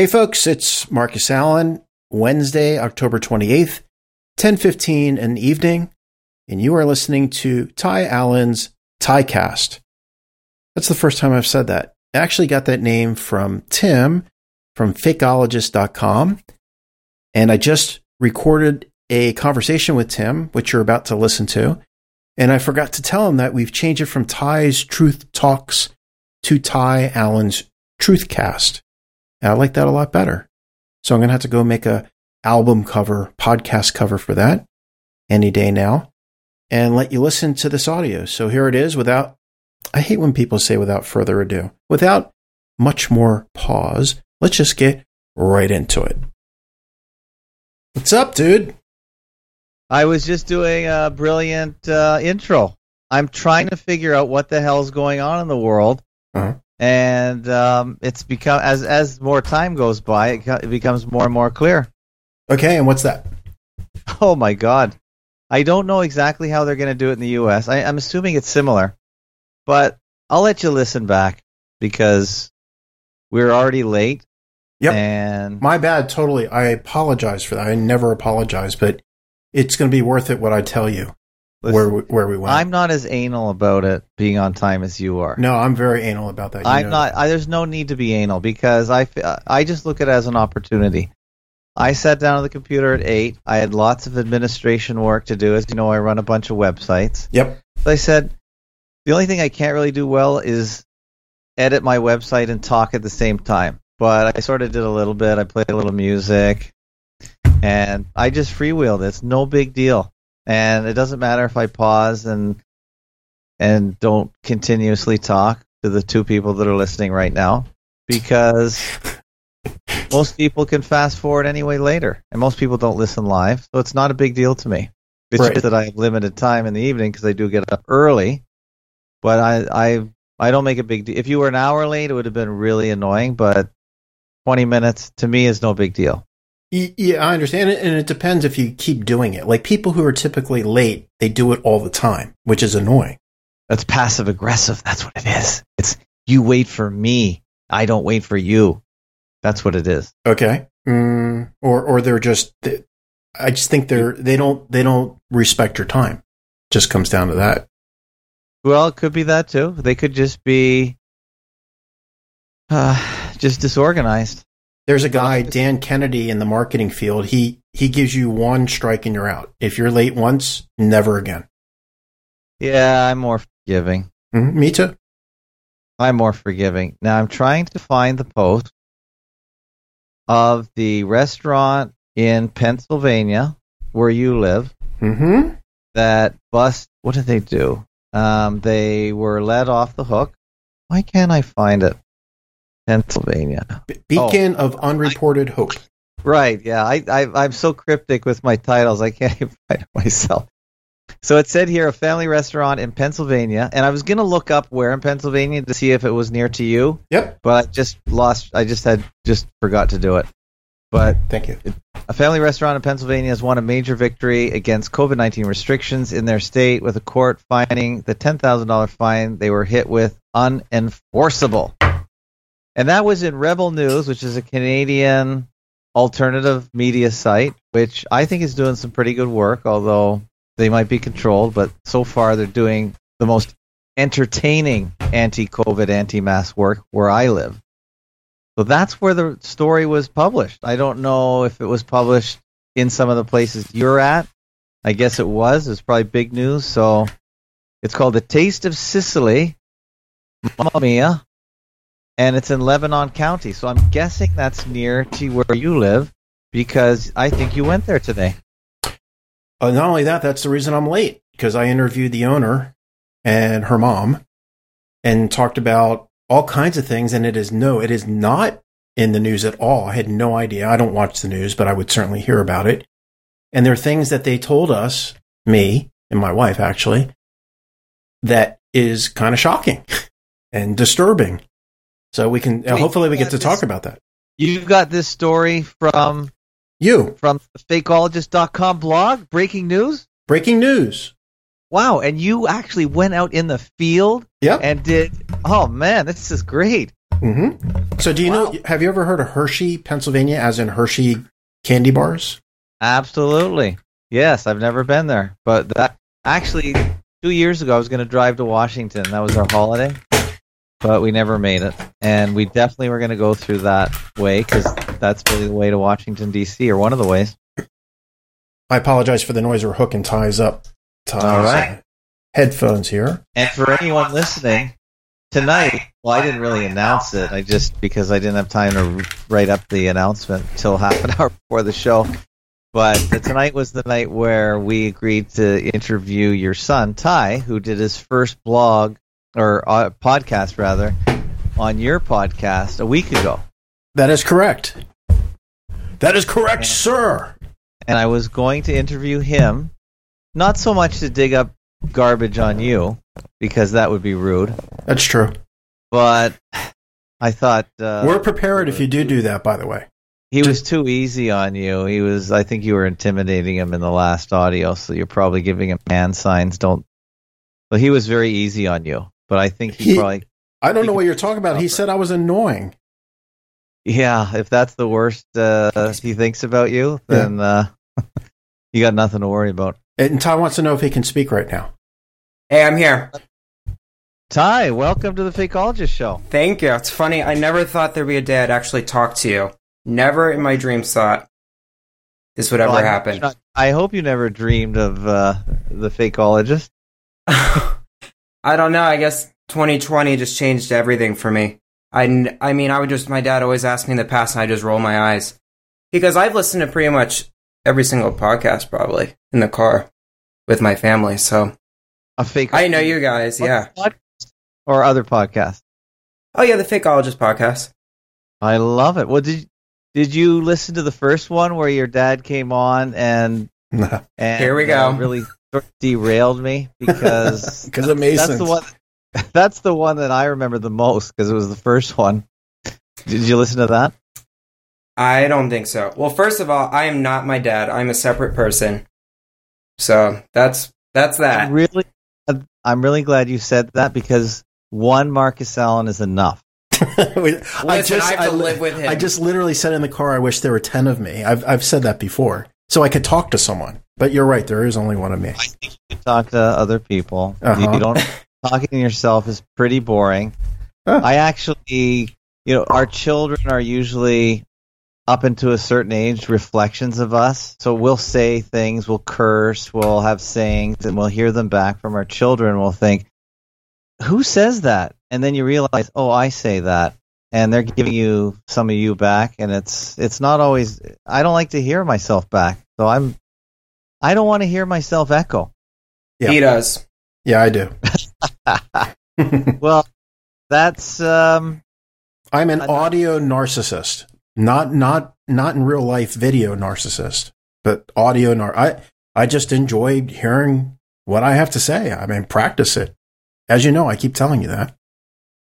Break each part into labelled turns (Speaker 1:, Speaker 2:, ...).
Speaker 1: Hey folks, it's Marcus Allen, Wednesday, October 28th, 10:15 in the evening, and you are listening to Ty Allen's Tycast. That's the first time I've said that. I actually got that name from Tim from fakeologist.com, and I just recorded a conversation with Tim, which you're about to listen to, and I forgot to tell him that we've changed it from Ty's Truth Talks to Ty Allen's Truthcast. And I like that a lot better. So I'm going to have to go make a album cover, podcast cover for that any day now and let you listen to this audio. So here it is without, I hate when people say without further ado, without much more pause. Let's just get right into it. What's up, dude?
Speaker 2: I was just doing a brilliant uh, intro. I'm trying to figure out what the hell's going on in the world.
Speaker 1: Uh-huh.
Speaker 2: And um, it's become as as more time goes by, it, it becomes more and more clear.
Speaker 1: Okay, and what's that?
Speaker 2: Oh my god, I don't know exactly how they're going to do it in the U.S. I, I'm assuming it's similar, but I'll let you listen back because we're already late.
Speaker 1: Yep.
Speaker 2: And
Speaker 1: My bad, totally. I apologize for that. I never apologize, but it's going to be worth it what I tell you
Speaker 2: listen,
Speaker 1: where we, where we went.
Speaker 2: I'm not as anal about it being on time as you are.
Speaker 1: no, I'm very anal about that. You
Speaker 2: I'm not. I, there's no need to be anal because I I just look at it as an opportunity. I sat down at the computer at eight. I had lots of administration work to do. As you know, I run a bunch of websites.
Speaker 1: Yep.
Speaker 2: So I said, the only thing I can't really do well is edit my website and talk at the same time. But I sort of did a little bit. I played a little music, and I just freewheeled. It's no big deal, and it doesn't matter if I pause and and don't continuously talk to the two people that are listening right now because most people can fast forward anyway later, and most people don't listen live, so it's not a big deal to me. It's
Speaker 1: Right.
Speaker 2: just that I have limited time in the evening because I do get up early, but I I I don't make a big deal. If you were an hour late, it would have been really annoying, but twenty minutes to me is no big deal.
Speaker 1: Yeah, I understand it, and it depends if you keep doing it. Like people who are typically late, they do it all the time, which is annoying.
Speaker 2: That's passive aggressive. That's what it is. It's you wait for me. I don't wait for you. That's what it is.
Speaker 1: Okay, mm, or or they're just. They, I just think they're they don't they don't respect your time. Just comes down to that.
Speaker 2: Well, it could be that too. They could just be uh, just disorganized.
Speaker 1: There's a guy, Dan Kennedy, in the marketing field. He he gives you one strike and you're out. If you're late once, never again.
Speaker 2: Yeah, I'm more forgiving.
Speaker 1: Mhm, me too.
Speaker 2: I'm more forgiving. Now I'm trying to find the post of the restaurant in Pennsylvania where you live
Speaker 1: hmm
Speaker 2: that bust. What did they do? Um, they were let off the hook. Why can't I find it? Pennsylvania.
Speaker 1: Beacon of oh, unreported hope.
Speaker 2: Right. Yeah. I, I I'm so cryptic with my titles. I can't even find it myself. So it said here a family restaurant in Pennsylvania, and I was gonna look up where in Pennsylvania to see if it was near to you,
Speaker 1: Yep.
Speaker 2: but I just lost. I just had just forgot to do it. But
Speaker 1: Thank you.
Speaker 2: a family restaurant in Pennsylvania has won a major victory against COVID 19 restrictions in their state, with a court finding the $10,000 fine they were hit with unenforceable. And that was in Rebel News, which is a Canadian alternative media site, which I think is doing some pretty good work, although they might be controlled. But so far, they're doing the most entertaining anti COVID, anti mask work where I live. So that's where the story was published. I don't know if it was published in some of the places you're at. I guess it was. It's probably big news. So it's called The Taste of Sicily, Mamma Mia, and it's in Lebanon County. So I'm guessing that's near to where you live because I think you went there today.
Speaker 1: Uh, not only that, that's the reason I'm late because I interviewed the owner and her mom and talked about all kinds of things. And it is no, it is not in the news at all. I had no idea. I don't watch the news, but I would certainly hear about it. And there are things that they told us, me and my wife actually, that is kind of shocking and disturbing. So we can, uh,
Speaker 2: Wait,
Speaker 1: hopefully we get
Speaker 2: uh,
Speaker 1: to
Speaker 2: this-
Speaker 1: talk about that.
Speaker 2: You've got this story from
Speaker 1: You,
Speaker 2: from the fakeologist.com blog, breaking news.
Speaker 1: breaking news.
Speaker 2: Wow, and you actually went out in the field
Speaker 1: Yep.
Speaker 2: and did. Oh man, this is great.
Speaker 1: Mm-hmm. So, do you
Speaker 3: Wow.
Speaker 1: know? Have you ever heard of Hershey, Pennsylvania, as in Hershey candy bars?
Speaker 2: Absolutely. Yes, I've never been there, but that actually two years ago I was going to drive to Washington. That was our holiday, but we never made it, and we definitely were going to go through that way because that's really the way to Washington D.C. or one of the ways.
Speaker 1: I apologize for the noise. We're hooking ties up. Ties,
Speaker 2: All right.
Speaker 1: Headphones here.
Speaker 2: And for anyone listening tonight, well, I didn't really announce it. I just because I didn't have time to write up the announcement till half an hour before the show. But tonight was the night where we agreed to interview your son Ty, who did his first blog or uh, podcast rather on your podcast a week ago.
Speaker 1: That is correct. That is correct, sir.
Speaker 2: and I was going to interview him, not so much to dig up garbage on you, because that would be rude,
Speaker 1: That's true.
Speaker 2: but I thought uh,
Speaker 1: We're prepared if you do do that. By the way.
Speaker 2: he was too easy on you. He was, I think, you were intimidating him in the last audio, so you're probably giving him hand signs. Don't. But he was very easy on you. But I think he,
Speaker 1: He-
Speaker 2: probably,
Speaker 1: I don't know what you're talking about. He said I was annoying.
Speaker 2: yeah. If that's the worst uh, he thinks about you,
Speaker 1: Yeah.
Speaker 2: then uh, you got nothing to worry about.
Speaker 1: And Ty wants to know if he can speak right now.
Speaker 3: Hey, I'm here.
Speaker 2: Ty, welcome to the Fakeologist Show.
Speaker 3: Thank you. It's funny. I never thought there'd be a day I'd actually talk to you. Never in my dreams thought this would ever
Speaker 2: Well,
Speaker 3: happen.
Speaker 2: not- I hope you never dreamed of uh, the fakeologist.
Speaker 3: I don't know. I guess 2020 just changed everything for me. I, I mean, I would just, my dad always asked me in the past, and I just roll my eyes. Because I've listened to pretty much every single podcast, probably, in the car with my family. So
Speaker 2: A fake.
Speaker 3: I know you guys, yeah.
Speaker 2: Or other podcasts.
Speaker 3: Oh, yeah, the Fakeologist podcast.
Speaker 2: I love it. Well, did did you listen to the first one where your dad came on and and
Speaker 3: Here we
Speaker 2: uh,
Speaker 3: go.
Speaker 2: really sort of derailed me because
Speaker 1: of Masons.
Speaker 2: that's the one. That's the one that I remember the most because it was the first one. Did you listen to that?
Speaker 3: I don't think so. Well, first of all, I am not my dad. I'm a separate person. So that's that's
Speaker 2: I'm
Speaker 3: that.
Speaker 2: really, I'm really glad you said that because one Marcus Allen is enough.
Speaker 1: I
Speaker 3: Listen, I have to
Speaker 1: li-
Speaker 3: live with him.
Speaker 1: I just literally said in the car, I wish there were 10 of me. I've, I've said that before. So I could talk to someone. But you're right, there is only one of me.
Speaker 2: I think you should talk to other people.
Speaker 1: Uh-huh.
Speaker 2: You, you don't talking to yourself is pretty boring.
Speaker 1: Huh.
Speaker 2: I actually, you know, our children are usually up into a certain age reflections of us. So we'll say things, we'll curse, we'll have sayings, and we'll hear them back from our children. We'll think, "Who says that?" And then you realize, "Oh, I say that." And they're giving you some of you back, and it's it's not always. I don't like to hear myself back, so I'm. I don't want to hear myself echo.
Speaker 1: Yeah.
Speaker 3: He does.
Speaker 1: Yeah, I do.
Speaker 2: Well, that's um,
Speaker 1: I'm an
Speaker 2: I-
Speaker 1: audio narcissist. Not not not in real life video narcissist, but audio nar I I just enjoy hearing what I have to say. I mean practice it. As you know, I keep telling you that.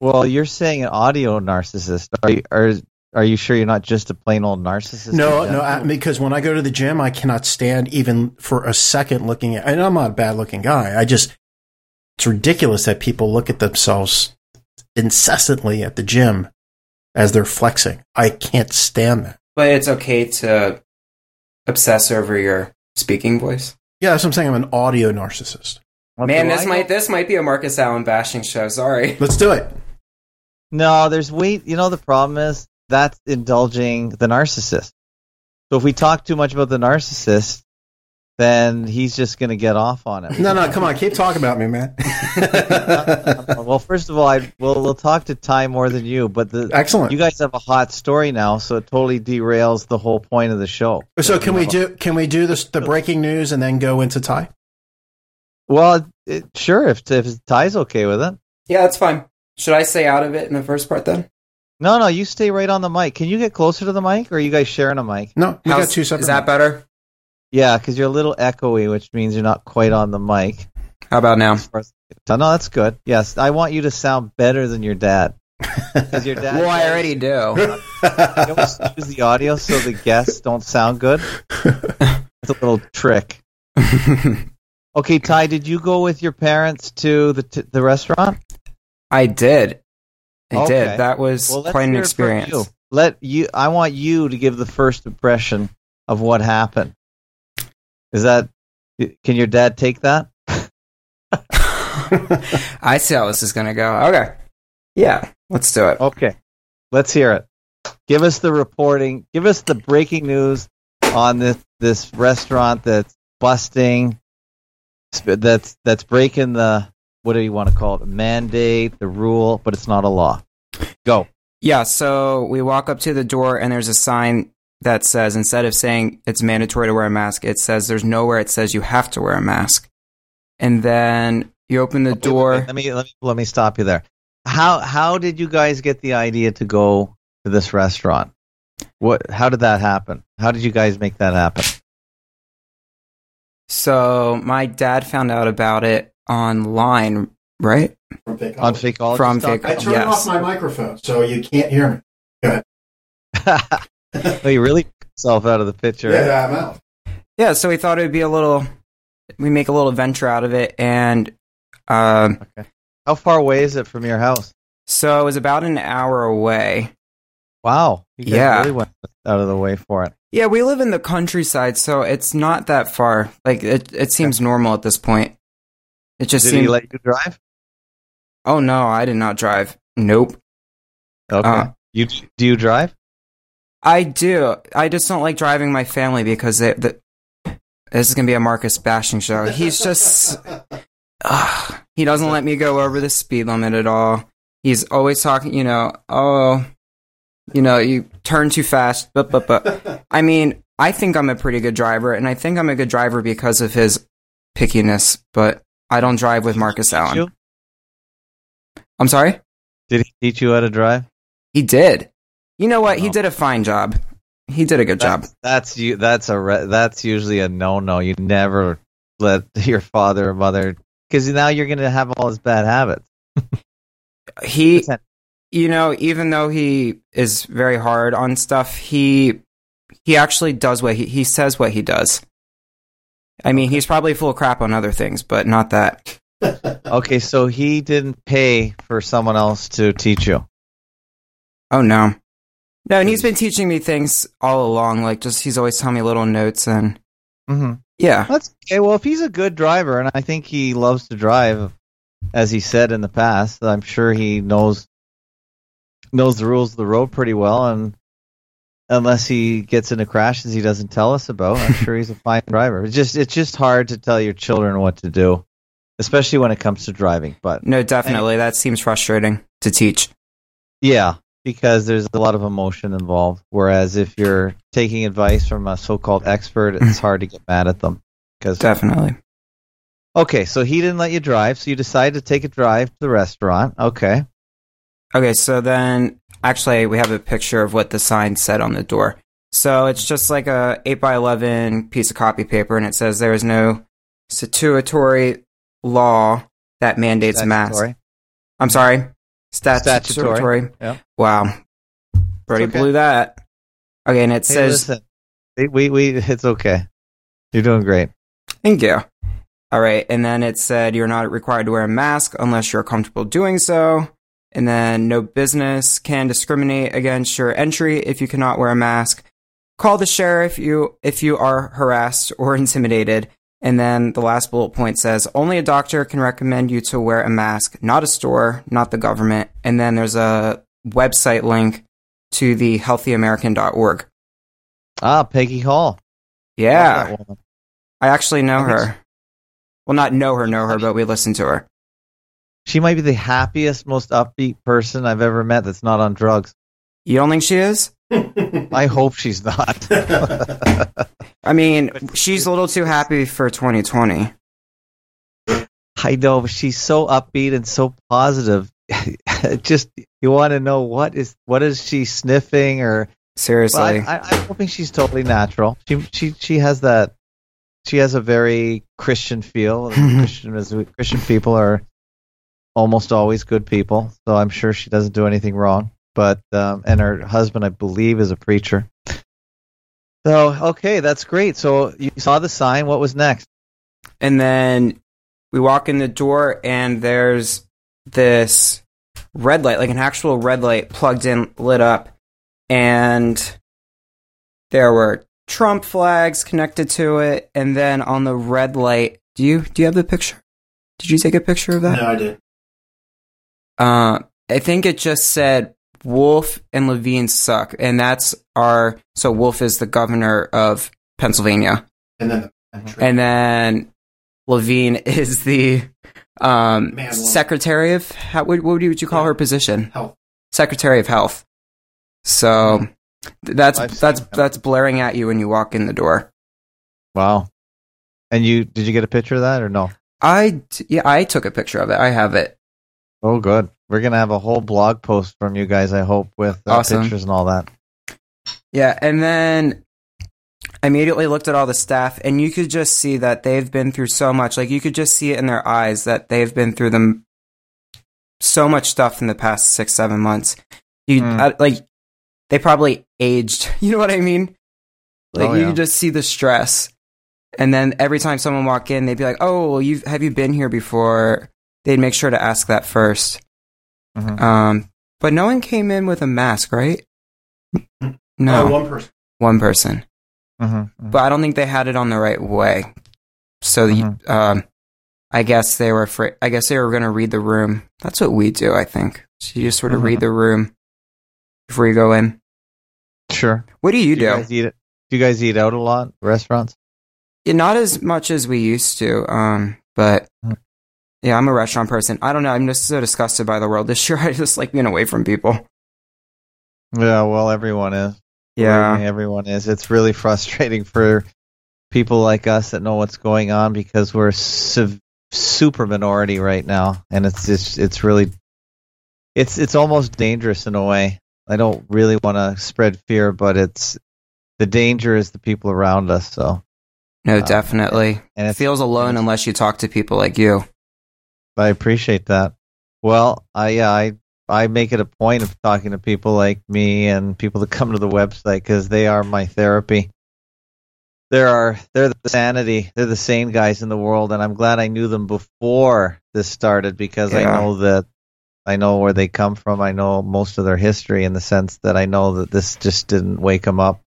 Speaker 2: well, you're saying an audio narcissist. Are you are are you sure you're not just a plain old narcissist?
Speaker 1: No, no. I, because when I go to the gym, I cannot stand even for a second looking at. And I'm not a bad looking guy. I just it's ridiculous that people look at themselves incessantly at the gym as they're flexing. I can't stand that.
Speaker 3: But it's okay to obsess over your speaking voice.
Speaker 1: Yeah, that's what I'm saying. I'm an audio narcissist.
Speaker 2: What
Speaker 3: Man, this
Speaker 2: I
Speaker 3: might
Speaker 2: know?
Speaker 3: this might be a Marcus Allen bashing show. Sorry.
Speaker 1: Let's do it.
Speaker 2: No, there's way. You know, the problem is that's indulging the narcissist. So if we talk too much about the narcissist, then he's just going to get off on it.
Speaker 1: No, no, come on, keep talking about me, man.
Speaker 2: well, first of all, I we'll, we'll talk to Ty more than you, but the
Speaker 1: Excellent.
Speaker 2: you guys have a hot story now, so it totally derails the whole point of the show.
Speaker 1: so can we do can we do this the breaking news and then go into Ty?
Speaker 2: Well, it, sure, if if Ty's okay with it.
Speaker 3: Yeah, that's fine. Should I stay out of it in the first part then?
Speaker 2: No, no, you stay right on the mic. Can you get closer to the mic, or are you guys sharing a mic?
Speaker 1: No, we
Speaker 3: How's-
Speaker 1: got two separate.
Speaker 3: Is that better?
Speaker 2: Yeah, because you're a little echoey, which means you're not quite on the mic.
Speaker 3: How about now?
Speaker 2: No, that's good. Yes, I want you to sound better than your dad. Because your dad.
Speaker 3: Well, I already do.
Speaker 2: You always use the audio so the guests don't sound good. It's a little trick. Okay, Ty, did you go with your parents to the t- the restaurant?
Speaker 3: I did. It
Speaker 2: Okay.
Speaker 3: did. That was
Speaker 2: Well,
Speaker 3: quite an
Speaker 2: hear it from
Speaker 3: experience.
Speaker 2: you. Let you. I want you to give the first impression of what happened. Is that? Can your dad take that?
Speaker 3: I see how this is going to go. Okay. Yeah, let's do it.
Speaker 2: Okay, let's hear it. Give us the reporting. Give us the breaking news on this this restaurant that's busting. That's that's breaking the what do you want to call it? Mandate, the rule, but it's not a law. Go.
Speaker 3: Yeah, so we walk up to the door and there's a sign that says instead of saying it's mandatory to wear a mask, it says there's nowhere it says you have to wear a mask. And then you open the
Speaker 2: Okay,
Speaker 3: door.
Speaker 2: wait, Let me let me let me stop you there. How how did you guys get the idea to go to this restaurant? What? How did that happen? How did you guys make that happen?
Speaker 3: So my dad found out about it online, right?
Speaker 1: From Fakeology.
Speaker 2: On Fakeologist?
Speaker 3: From
Speaker 2: dot
Speaker 1: I
Speaker 3: Fake-
Speaker 1: turned
Speaker 3: Yes.
Speaker 1: off my microphone, so you can't hear me.
Speaker 2: com? oh, you really took yourself out of the picture.
Speaker 1: Yeah, I'm out.
Speaker 3: Yeah, so we thought it would be a little, we make a little venture out of it. And um,
Speaker 2: How far away is it from your house?
Speaker 3: so it was about an hour away.
Speaker 2: Wow. You guys
Speaker 3: Yeah.
Speaker 2: really went out of the way for it.
Speaker 3: Yeah, we live in the countryside, so it's not that far. Like it, it seems normal at this point. It just
Speaker 2: Did
Speaker 3: seems.
Speaker 2: he let you drive?
Speaker 3: oh no, I did not drive. Nope.
Speaker 2: Okay.
Speaker 3: Uh,
Speaker 2: you do you drive?
Speaker 3: I do. I just don't like driving my family because it, the, this is gonna be a Marcus bashing show. He's just. Ugh, he doesn't let me go over the speed limit at all. He's always talking. You know. Oh. You know, you turn too fast. But but but. I mean, I think I'm a pretty good driver, and I think I'm a good driver because of his pickiness. But I don't drive with Marcus Allen.
Speaker 2: you?
Speaker 3: I'm sorry.
Speaker 2: Did he teach you how to drive?
Speaker 3: He did. You know what? He
Speaker 2: Oh.
Speaker 3: did a fine job. He did a good job.
Speaker 2: That's, that's you. That's a re- that's usually a no no. You never let your father or mother because now you're going to have all his bad habits.
Speaker 3: He, you know, even though he is very hard on stuff, he he actually does what he he says what he does. I mean, he's probably full of crap on other things, but not that.
Speaker 2: Okay, so he didn't pay for someone else to teach you.
Speaker 3: Oh no, no, and he's been teaching me things all along. Like, just he's always telling me little notes, and
Speaker 2: Mm-hmm.
Speaker 3: yeah,
Speaker 2: That's okay. Well, if he's a good driver, and I think he loves to drive, as he said in the past, I'm sure he knows knows the rules of the road pretty well. And unless he gets into crashes he doesn't tell us about, I'm sure he's a fine driver. It's just it's just hard to tell your children what to do, especially when it comes to driving. But
Speaker 3: no, definitely, that seems frustrating to teach.
Speaker 2: yeah, because there's a lot of emotion involved. Whereas if you're taking advice from a so-called expert, it's hard to get mad at them. Because
Speaker 3: Definitely.
Speaker 2: okay, so he didn't let you drive, so you decided to take a drive to the restaurant. Okay,
Speaker 3: Okay, so then actually we have a picture of what the sign said on the door. So it's just like a 8 by 11 piece of copy paper and it says there is no statutory law that mandates a mask. I'm sorry. Statutory.
Speaker 2: Statutory, yeah.
Speaker 3: Wow. Brody
Speaker 2: okay.
Speaker 3: blew that. Okay, and it
Speaker 2: Hey,
Speaker 3: says
Speaker 2: listen, we we it's okay. You're doing great.
Speaker 3: Thank you. All right. And then it said you're not required to wear a mask unless you're comfortable doing so. And then no business can discriminate against your entry if you cannot wear a mask. Call the sheriff you if you are harassed or intimidated. And then the last bullet point says only a doctor can recommend you to wear a mask, not a store, not the government. And then there's a website link to the healthyamerican.org.
Speaker 2: Ah, Peggy Hall.
Speaker 3: Yeah. I actually know her. Well, not know her, know her, but we listen to her.
Speaker 2: She might be the happiest, most upbeat person I've ever met that's not on drugs.
Speaker 3: You don't think she is?
Speaker 2: I hope she's not.
Speaker 3: I mean, she's a little too happy for 2020.
Speaker 2: I know, but she's so upbeat and so positive. Just you want to know what is what is she sniffing or
Speaker 3: Seriously.
Speaker 2: Well, I, I, I'm hoping she's totally natural. She she she has that. She has a very Christian feel. Christian Christian people are almost always good people, so I'm sure she doesn't do anything wrong. But um, and her husband, I believe, is a preacher. So okay, that's great. So you saw the sign. What was next?
Speaker 3: and then we walk in the door, and there's this red light, like an actual red light plugged in, lit up, and there were Trump flags connected to it, and then on the red light, do you do you have the picture? Did you take a picture of that?
Speaker 1: No, I did.
Speaker 3: Uh, I think it just said Wolf and Levine suck, and that's our. So Wolf is the governor of Pennsylvania,
Speaker 1: And then
Speaker 3: and then Levine is the um,
Speaker 1: Man,
Speaker 3: secretary of how, what, what would you call
Speaker 1: Yeah.
Speaker 3: her position?
Speaker 1: health.
Speaker 3: Secretary of Health. So that's
Speaker 2: I've
Speaker 3: that's
Speaker 2: that.
Speaker 3: that's blaring at you when you walk in the door.
Speaker 2: Wow. And you did you get a picture of that or no?
Speaker 3: I d- yeah, I took a picture of it. I have it.
Speaker 2: Oh, good. We're gonna have a whole blog post from you guys. I hope with uh,
Speaker 3: Awesome.
Speaker 2: pictures and all that.
Speaker 3: Yeah, and then I immediately looked at all the staff, and you could just see that they've been through so much. Like you could just see it in their eyes that they've been through them so much stuff in the past six, seven months. You
Speaker 2: Mm.
Speaker 3: uh, like they probably aged. You know what I mean? Like
Speaker 2: Oh,
Speaker 3: you
Speaker 2: yeah.
Speaker 3: could just see the stress. And then every time someone walked in, they'd be like, "Oh, well, you have you been here before?" They'd make sure to ask that 1st
Speaker 2: Mhm.
Speaker 3: Um, but no one came in with a mask, right? No,
Speaker 1: Oh, one person.
Speaker 3: one person
Speaker 2: Mhm, mhm.
Speaker 3: but I don't think they had it on the right way. So, the,
Speaker 2: Mhm.
Speaker 3: um, I guess they were afraid. I guess they were going to read the room. That's what we do, I think. So you just sort of read the room before you go in.
Speaker 2: Sure.
Speaker 3: What do you
Speaker 2: Do you
Speaker 3: do?
Speaker 2: guys eat? Do you guys eat out a lot? Restaurants?
Speaker 3: Yeah, not as much as we used to. Um, but
Speaker 2: Mhm.
Speaker 3: Yeah, I'm a restaurant person. I don't know. I'm just so disgusted by the world this year. I just like being away from people.
Speaker 2: Yeah. Well, everyone is.
Speaker 3: Yeah.
Speaker 2: Everyone is. It's really frustrating for people like us that know what's going on because we're su- super minority right now, and it's just it's really it's it's almost dangerous in a way. I don't really want to spread fear, but it's the danger is the people around us. So,
Speaker 3: No,
Speaker 2: Uh,
Speaker 3: definitely.
Speaker 2: and
Speaker 3: It feels alone unless you talk to people like you.
Speaker 2: I appreciate that. Well, I yeah, I I make it a point of talking to people like me and people that come to the website because they are my therapy. There are they're the sanity, they're the sane guys in the world, and I'm glad I knew them before this started because I know that I know where they come from. I know most of their history in the sense that I know that this just didn't wake them up.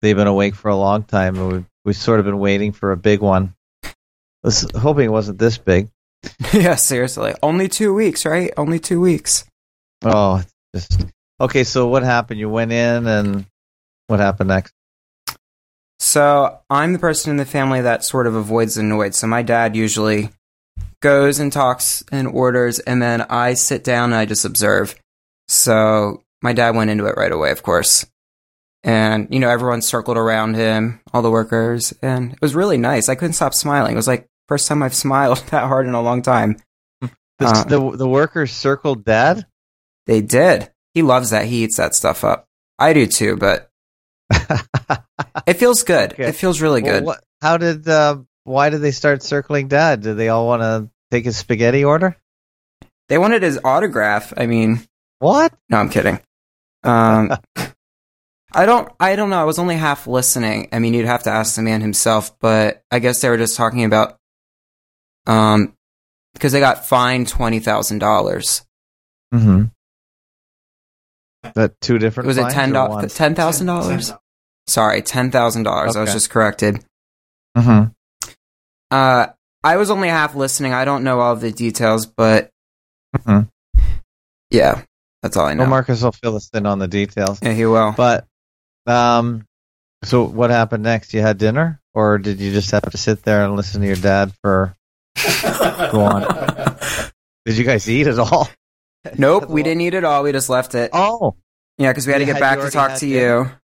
Speaker 2: They've been awake for a long time, and we've we've sort of been waiting for a big one. I was hoping it wasn't this big.
Speaker 3: yeah, seriously. Only two weeks, right? Only two weeks.
Speaker 2: Oh, just okay. So what happened? You went in, and what happened next?
Speaker 3: So I'm the person in the family that sort of avoids the noise. So my dad usually goes and talks and orders, and then I sit down and I just observe. So my dad went into it right away, of course. And, you know, everyone circled around him, all the workers, and it was really nice. I couldn't stop smiling. It was like first time I've smiled that hard in a long time.
Speaker 2: The,
Speaker 3: Uh.
Speaker 2: the the workers circled dad.
Speaker 3: They did. He loves that. He eats that stuff up. I do too, but it feels good.
Speaker 2: Okay.
Speaker 3: It feels really
Speaker 2: Well,
Speaker 3: good.
Speaker 2: what, how did? Uh, why did they start circling dad? Did they all want to take his spaghetti order?
Speaker 3: They wanted his autograph. I mean,
Speaker 2: What?
Speaker 3: No, I'm kidding. Um, I don't. I don't know. I was only half listening. I mean, you'd have to ask the man himself, but I guess they were just talking about, um, because they got fined twenty thousand dollars.
Speaker 2: Mm-hmm. That two different.
Speaker 3: Was it
Speaker 2: fines
Speaker 3: ten dollars?
Speaker 2: one?
Speaker 3: Ten thousand dollars? Sorry, ten thousand dollars. I was just corrected.
Speaker 2: Mhm.
Speaker 3: Uh, I was only half listening. I don't know all the details, but
Speaker 2: Mhm.
Speaker 3: yeah, that's all I know.
Speaker 2: Well, Marcus will fill us in on the details.
Speaker 3: yeah, he will.
Speaker 2: But, um, so what happened next? You had dinner, or did you just have to sit there and listen to your dad for? Go on. Did you guys eat at all?
Speaker 3: Nope, we didn't eat it all. We just left it.
Speaker 2: Oh,
Speaker 3: Yeah, because we had to
Speaker 2: You
Speaker 3: get
Speaker 2: had-
Speaker 3: back
Speaker 2: you
Speaker 3: to
Speaker 2: already
Speaker 3: talk
Speaker 2: had
Speaker 3: to
Speaker 2: dinner?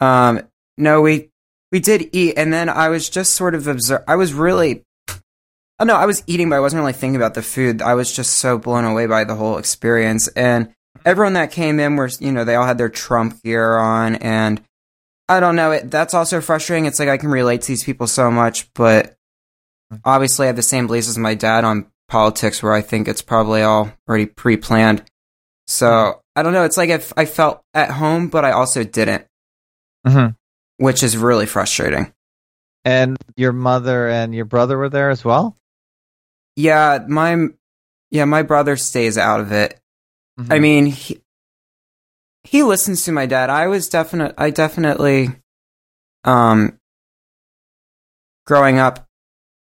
Speaker 3: you. Um, no, we we did eat, and then I was just sort of observe. I was really, oh no, I was eating, but I wasn't really thinking about the food. I was just so blown away by the whole experience, and everyone that came in were, you know, they all had their Trump gear on, and I don't know. It that's also frustrating. It's like I can relate to these people so much, but obviously I have the same beliefs as my dad on politics, where I think it's probably all already pre-planned. So I don't know. It's like if I felt at home, but I also didn't,
Speaker 2: Mhm.
Speaker 3: which is really frustrating.
Speaker 2: and your mother and your brother were there as well.
Speaker 3: Yeah, my yeah, my brother stays out of it. I mean, he, he listens to my dad. I was definite. I definitely, um, growing up,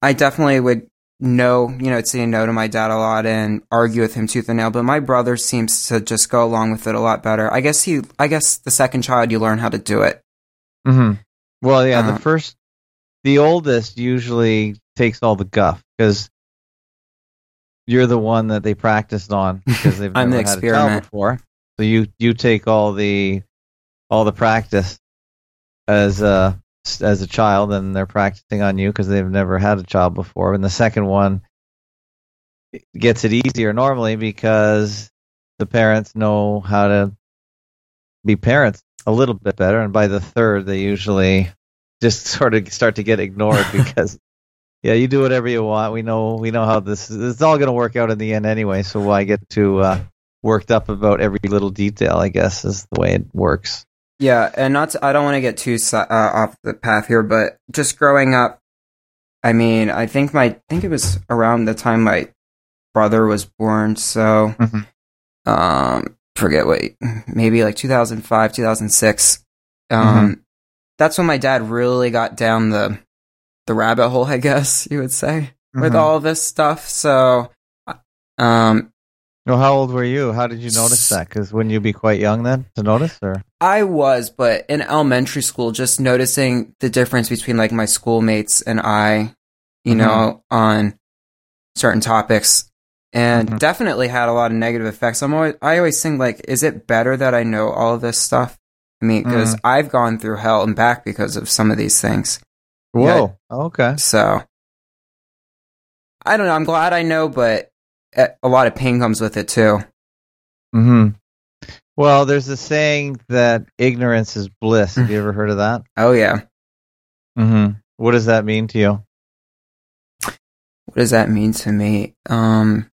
Speaker 3: I definitely would know, you know, say no to my dad a lot and argue with him tooth and nail. But my brother seems to just go along with it a lot better. I guess he, I guess the second child, you learn how to do it.
Speaker 2: hmm Well, yeah,
Speaker 3: Uh,
Speaker 2: the first, the oldest usually takes all the guff because you're the one that they practiced on because they've
Speaker 3: I'm
Speaker 2: never
Speaker 3: the
Speaker 2: had a child
Speaker 3: experiment.
Speaker 2: before. So you you take all the all the practice as a as a child, and they're practicing on you because they've never had a child before. And the second one gets it easier normally because the parents know how to be parents a little bit better, and by the third, they usually just sort of start to get ignored because yeah, you do whatever you want. We know we know how this is. It's all going to work out in the end anyway. So why get too uh, worked up about every little detail? I guess is the way it works.
Speaker 3: Yeah, and not. To, I don't want to get too uh, off the path here, but just growing up, I mean, I think my, I think it was around the time my brother was born. So,
Speaker 2: Mhm.
Speaker 3: um, forget what, maybe like 2005, 2006. Um, that's when my dad really got down the, the rabbit hole, I guess you would say, with
Speaker 2: Mhm.
Speaker 3: all this stuff. So, um,
Speaker 2: Well, how old were you? How did you notice that? Because wouldn't you be quite young then to notice? Or
Speaker 3: I was, but in elementary school, just noticing the difference between like my schoolmates and I, you
Speaker 2: Mhm.
Speaker 3: know, on certain topics, and
Speaker 2: Mhm.
Speaker 3: definitely had a lot of negative effects. I'm always, I always think like, is it better that I know all of this stuff? I mean, because I've gone through hell and back because of some of these things.
Speaker 2: whoa, okay,
Speaker 3: So I don't know. I'm glad I know, but a lot of pain comes with it too.
Speaker 2: hmm Well, there's a saying that ignorance is bliss. Have you ever heard of that?
Speaker 3: Oh yeah.
Speaker 2: hmm What does that mean to you?
Speaker 3: What does that mean to me? Um,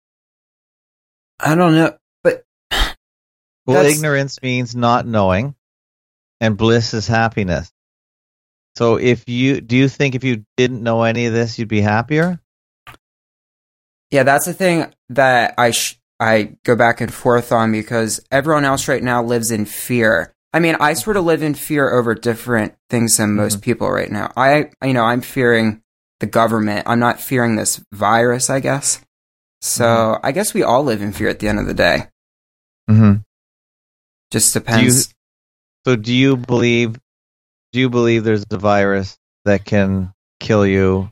Speaker 3: I don't know, but
Speaker 2: Well,
Speaker 3: That's-
Speaker 2: ignorance means not knowing, and bliss is happiness. So, if you do you think if you didn't know any of this, you'd be happier?
Speaker 3: Yeah, that's the thing that I sh- I go back and forth on because everyone else right now lives in fear. I mean, I sort of live in fear over different things than most people right now. I, you know, I'm fearing the government. I'm not fearing this virus, I guess. So I guess we all live in fear at the end of the day.
Speaker 2: Mm-hmm.
Speaker 3: Just depends.
Speaker 2: So, do you believe? Do you believe there's a virus that can kill you?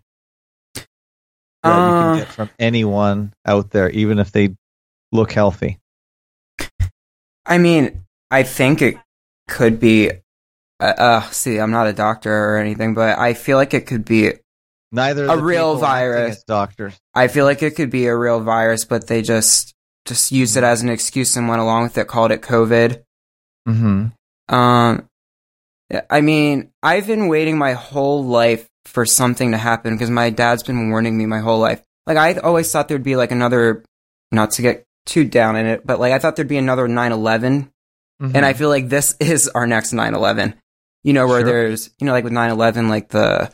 Speaker 2: That you
Speaker 3: Uh,
Speaker 2: can get from anyone out there, even if they look healthy.
Speaker 3: I mean, I think it could be. Uh, uh, see, I'm not a doctor or anything, but I feel like it could be
Speaker 2: Neither
Speaker 3: A real virus.
Speaker 2: doctors.
Speaker 3: I feel like it could be a real virus, but they just just used it as an excuse and went along with it, called it COVID.
Speaker 2: Mm-hmm.
Speaker 3: Um, I mean, I've been waiting my whole life for something to happen because my dad's been warning me my whole life. Like I always thought there'd be like another, not to get too down in it, but like I thought there'd be another 9/11, and I feel like this is our next 9/11. You know, where
Speaker 2: Sure.
Speaker 3: there's, you know, like with 9/11, like the,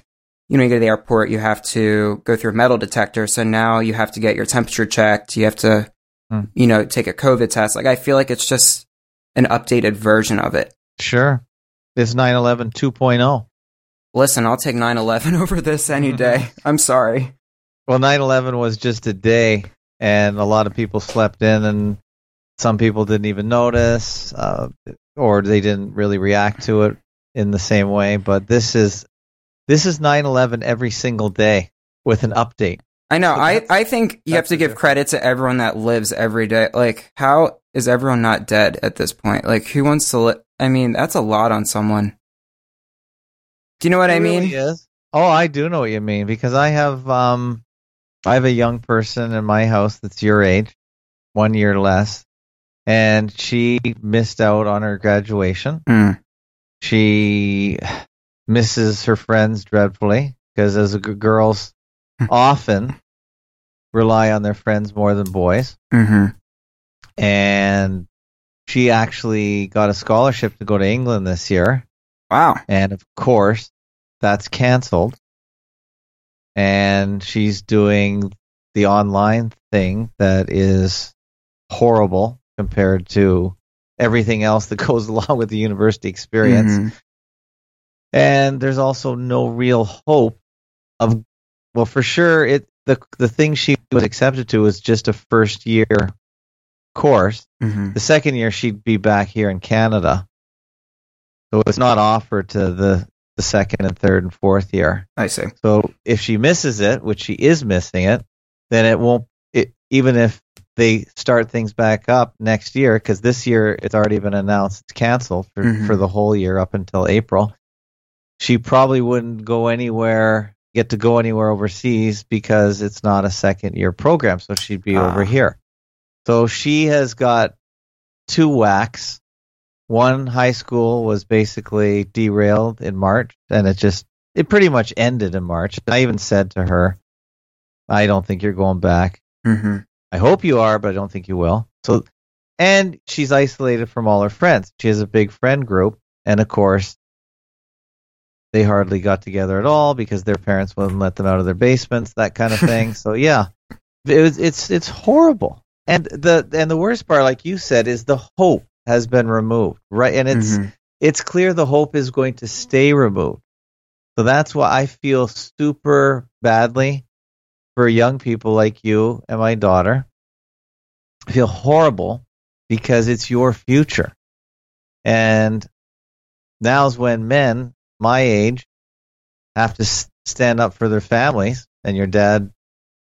Speaker 3: you know, you go to the airport, you have to go through a metal detector. So now you have to get your temperature checked. You have to,
Speaker 2: Hmm.
Speaker 3: you know, take a COVID test. Like I feel like it's just an updated version of it.
Speaker 2: sure. It's 9/11 2.0.
Speaker 3: Listen, I'll take 9/11 over this any day. I'm sorry.
Speaker 2: Well, 9/11 was just a day, and a lot of people slept in, and some people didn't even notice, uh, or they didn't really react to it in the same way. But this is this is 9/11 every single day with an update.
Speaker 3: I know.
Speaker 2: So
Speaker 3: I, I think you have to give credit to everyone that lives every day. Like, how is everyone not dead at this point? Like, who wants to live? I mean, that's a lot on someone. Do you know what I mean?
Speaker 2: really is. Oh, I do know what you mean because I have um I have a young person in my house that's your age, one year less, and she missed out on her graduation.
Speaker 3: Mm.
Speaker 2: She misses her friends dreadfully because as a g- girls
Speaker 3: Hmm.
Speaker 2: often rely on their friends more than boys,
Speaker 3: hmm
Speaker 2: and she actually got a scholarship to go to England this year.
Speaker 3: Wow.
Speaker 2: And of course, that's canceled. And she's doing the online thing that is horrible compared to everything else that goes along with the university experience.
Speaker 3: Mhm.
Speaker 2: And there's also no real hope of well for sure it the the thing she was accepted to was just a first year course.
Speaker 3: Mhm.
Speaker 2: The second year she'd be back here in Canada. So it's not offered to the the second and third and fourth year.
Speaker 3: I see.
Speaker 2: So if she misses it, which she is missing it, then it won't. It, even if they start things back up next year, because this year it's already been announced it's canceled for,
Speaker 3: Mhm.
Speaker 2: for the whole year up until April. She probably wouldn't go anywhere, get to go anywhere overseas because it's not a second year program. So she'd be
Speaker 3: Ah.
Speaker 2: over here. So she has got two whacks. One high school was basically derailed in March, and it just it pretty much ended in March. I even said to her, "I don't think you're going back.
Speaker 3: hmm
Speaker 2: I hope you are, but I don't think you will." So, and she's isolated from all her friends. She has a big friend group, and of course, they hardly got together at all because their parents wouldn't let them out of their basements, that kind of thing. so yeah, it was, it's it's horrible. And the and the worst part, like you said, is the hope has been removed, right? And it's
Speaker 3: Mhm.
Speaker 2: it's clear the hope is going to stay removed. So that's why I feel super badly for young people like you and my daughter. I feel horrible because it's your future. And now's when men my age have to stand up for their families, and your dad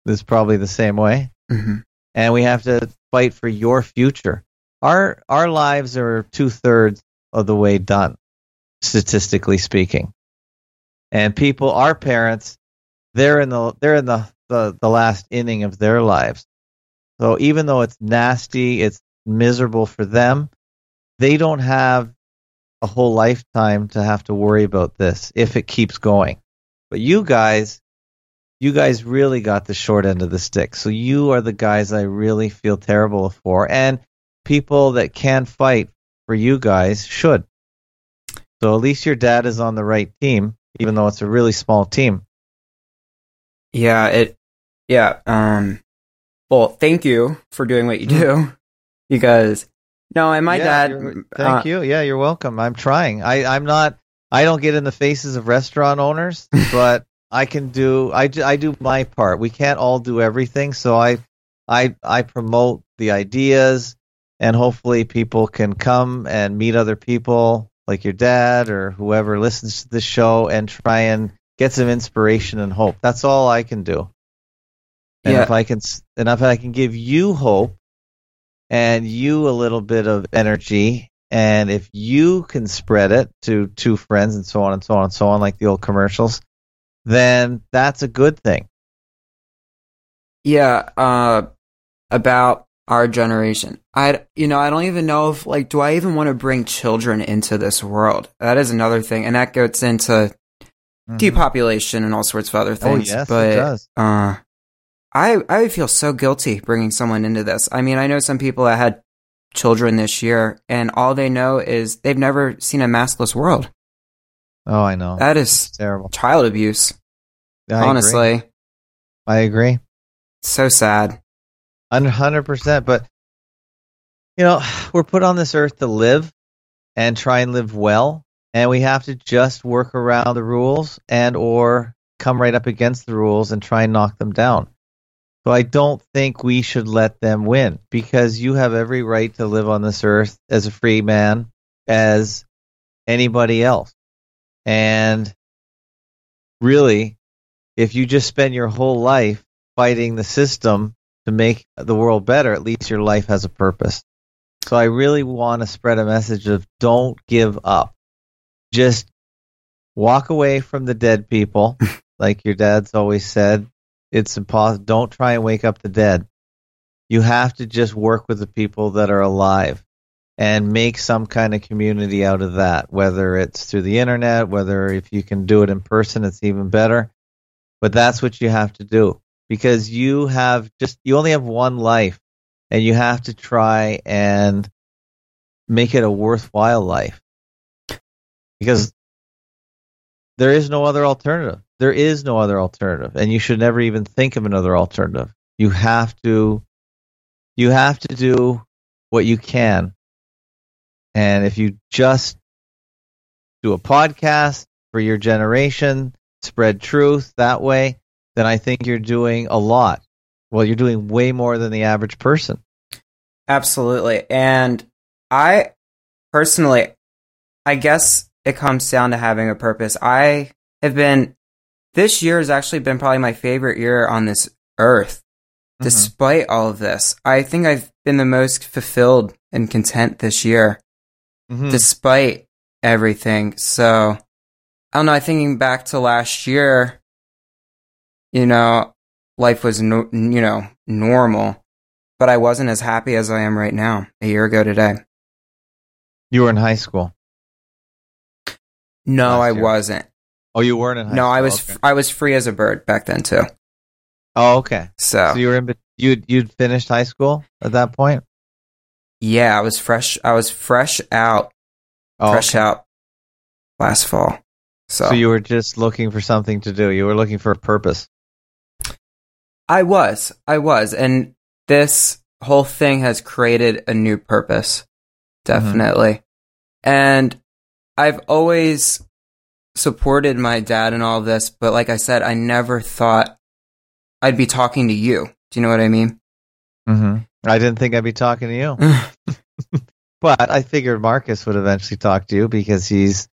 Speaker 2: is probably the same way
Speaker 3: Mhm.
Speaker 2: and we have to fight for your future. Our our lives are two thirds of the way done, statistically speaking. And people, our parents, they're in the they're in the, the, the last inning of their lives. So even though it's nasty, it's miserable for them, they don't have a whole lifetime to have to worry about this if it keeps going. But you guys, you guys really got the short end of the stick. So you are the guys I really feel terrible for. And people that can fight for you guys should. So at least your dad is on the right team, even though it's a really small team.
Speaker 3: Yeah, it. Yeah. Um. Well, thank you for doing what you do, because no, and my
Speaker 2: Yeah,
Speaker 3: dad.
Speaker 2: Thank
Speaker 3: uh,
Speaker 2: you. Yeah, you're welcome. I'm trying. I, I'm not. I don't get in the faces of restaurant owners, but I can do. I, I do my part. We can't all do everything, so I, I, I promote the ideas, and hopefully people can come and meet other people like your dad or whoever listens to the show and try and get some inspiration and hope. That's all I can do. And
Speaker 3: Yeah.
Speaker 2: if I can, and if I can give you hope and you a little bit of energy and if you can spread it to two friends and so on and so on and so on like the old commercials then that's a good thing
Speaker 3: Yeah, uh, about our generation. I, you know, I don't even know if, like, do I even want to bring children into this world? That is another thing, and that gets into depopulation and all sorts of other
Speaker 2: Mm-hmm. oh
Speaker 3: things.
Speaker 2: yes
Speaker 3: but,
Speaker 2: it does
Speaker 3: uh, I, I would feel so guilty bringing someone into this. I mean, I know some people that had children this year, and all they know is they've never seen a maskless world.
Speaker 2: oh i know
Speaker 3: That is it's
Speaker 2: terrible
Speaker 3: child abuse.
Speaker 2: I agree.
Speaker 3: honestly,
Speaker 2: i agree
Speaker 3: so sad.
Speaker 2: 100% but you know we're put on this earth to live and try and live well and we have to just work around the rules and or come right up against the rules and try and knock them down. So i don't think we should let them win because you have every right to live on this earth as a free man as anybody else. And really if you just spend your whole life fighting the system to make the world better, at least your life has a purpose. So I really want to spread a message of don't give up. Just walk away from the dead people, like your dad's always said. It's impossible. Don't try and wake up the dead. You have to just work with the people that are alive and make some kind of community out of that, whether it's through the internet, whether if you can do it in person, it's even better. But that's what you have to do because you have just you only have one life and you have to try and make it a worthwhile life. Because there is no other alternative. There is no other alternative. And you should never even think of another alternative. You have to you have to do what you can. And if you just do a podcast for your generation, spread truth that way, then I think you're doing a lot. Well, you're doing way more than the average person.
Speaker 3: Absolutely. And I personally, I guess it comes down to having a purpose. I have been, this year has actually been probably my favorite year on this earth. Mm-hmm. Despite all of this, I think I've been the most fulfilled and content this year, mm-hmm. despite everything. So, I don't know. I Thinking back to last year, you know, life was, no, you know, normal, but I wasn't as happy as I am right now a year ago today.
Speaker 2: You were in high school.
Speaker 3: No, I wasn't.
Speaker 2: Oh, you weren't in high
Speaker 3: no,
Speaker 2: school.
Speaker 3: I was
Speaker 2: okay.
Speaker 3: I was free as a bird back then too.
Speaker 2: Oh, okay.
Speaker 3: So,
Speaker 2: so you were in you you'd finished high school at that point?
Speaker 3: Yeah, I was fresh I was fresh out. Oh, fresh okay. out last fall. So.
Speaker 2: so you were just looking for something to do. You were looking for a purpose.
Speaker 3: I was. I was. And this whole thing has created a new purpose. Mm-hmm. Definitely. Mm-hmm. And I've always supported my dad in all this, but like I said, I never thought I'd be talking to you. Do you know what I mean?
Speaker 2: Mm-hmm. I didn't think I'd be talking to you. but I figured Marcus would eventually talk to you because he's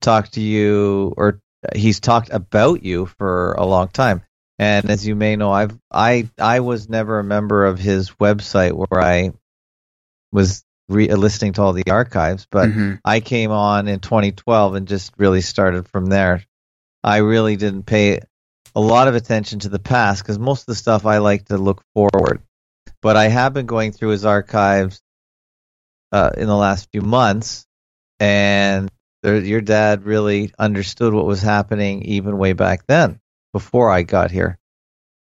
Speaker 2: talked to you or he's talked about you for a long time. And as you may know, I've I I was never a member of his website where I was re- listening to all the archives, but mm-hmm. I came on in 2012 and just really started from there. I really didn't pay a lot of attention to the past because most of the stuff I like to look forward. But I have been going through his archives uh, in the last few months, and there, your dad really understood what was happening even way back then, before I got here.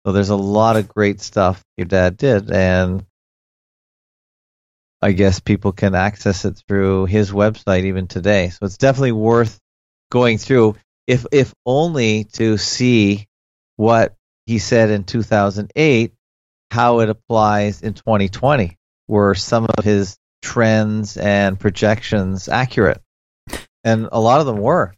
Speaker 2: So there's a lot of great stuff your dad did, and I guess people can access it through his website even today. So it's definitely worth going through, if if only to see what he said in 2008, how it applies in 2020. Were some of his trends and projections accurate? And a lot of them were.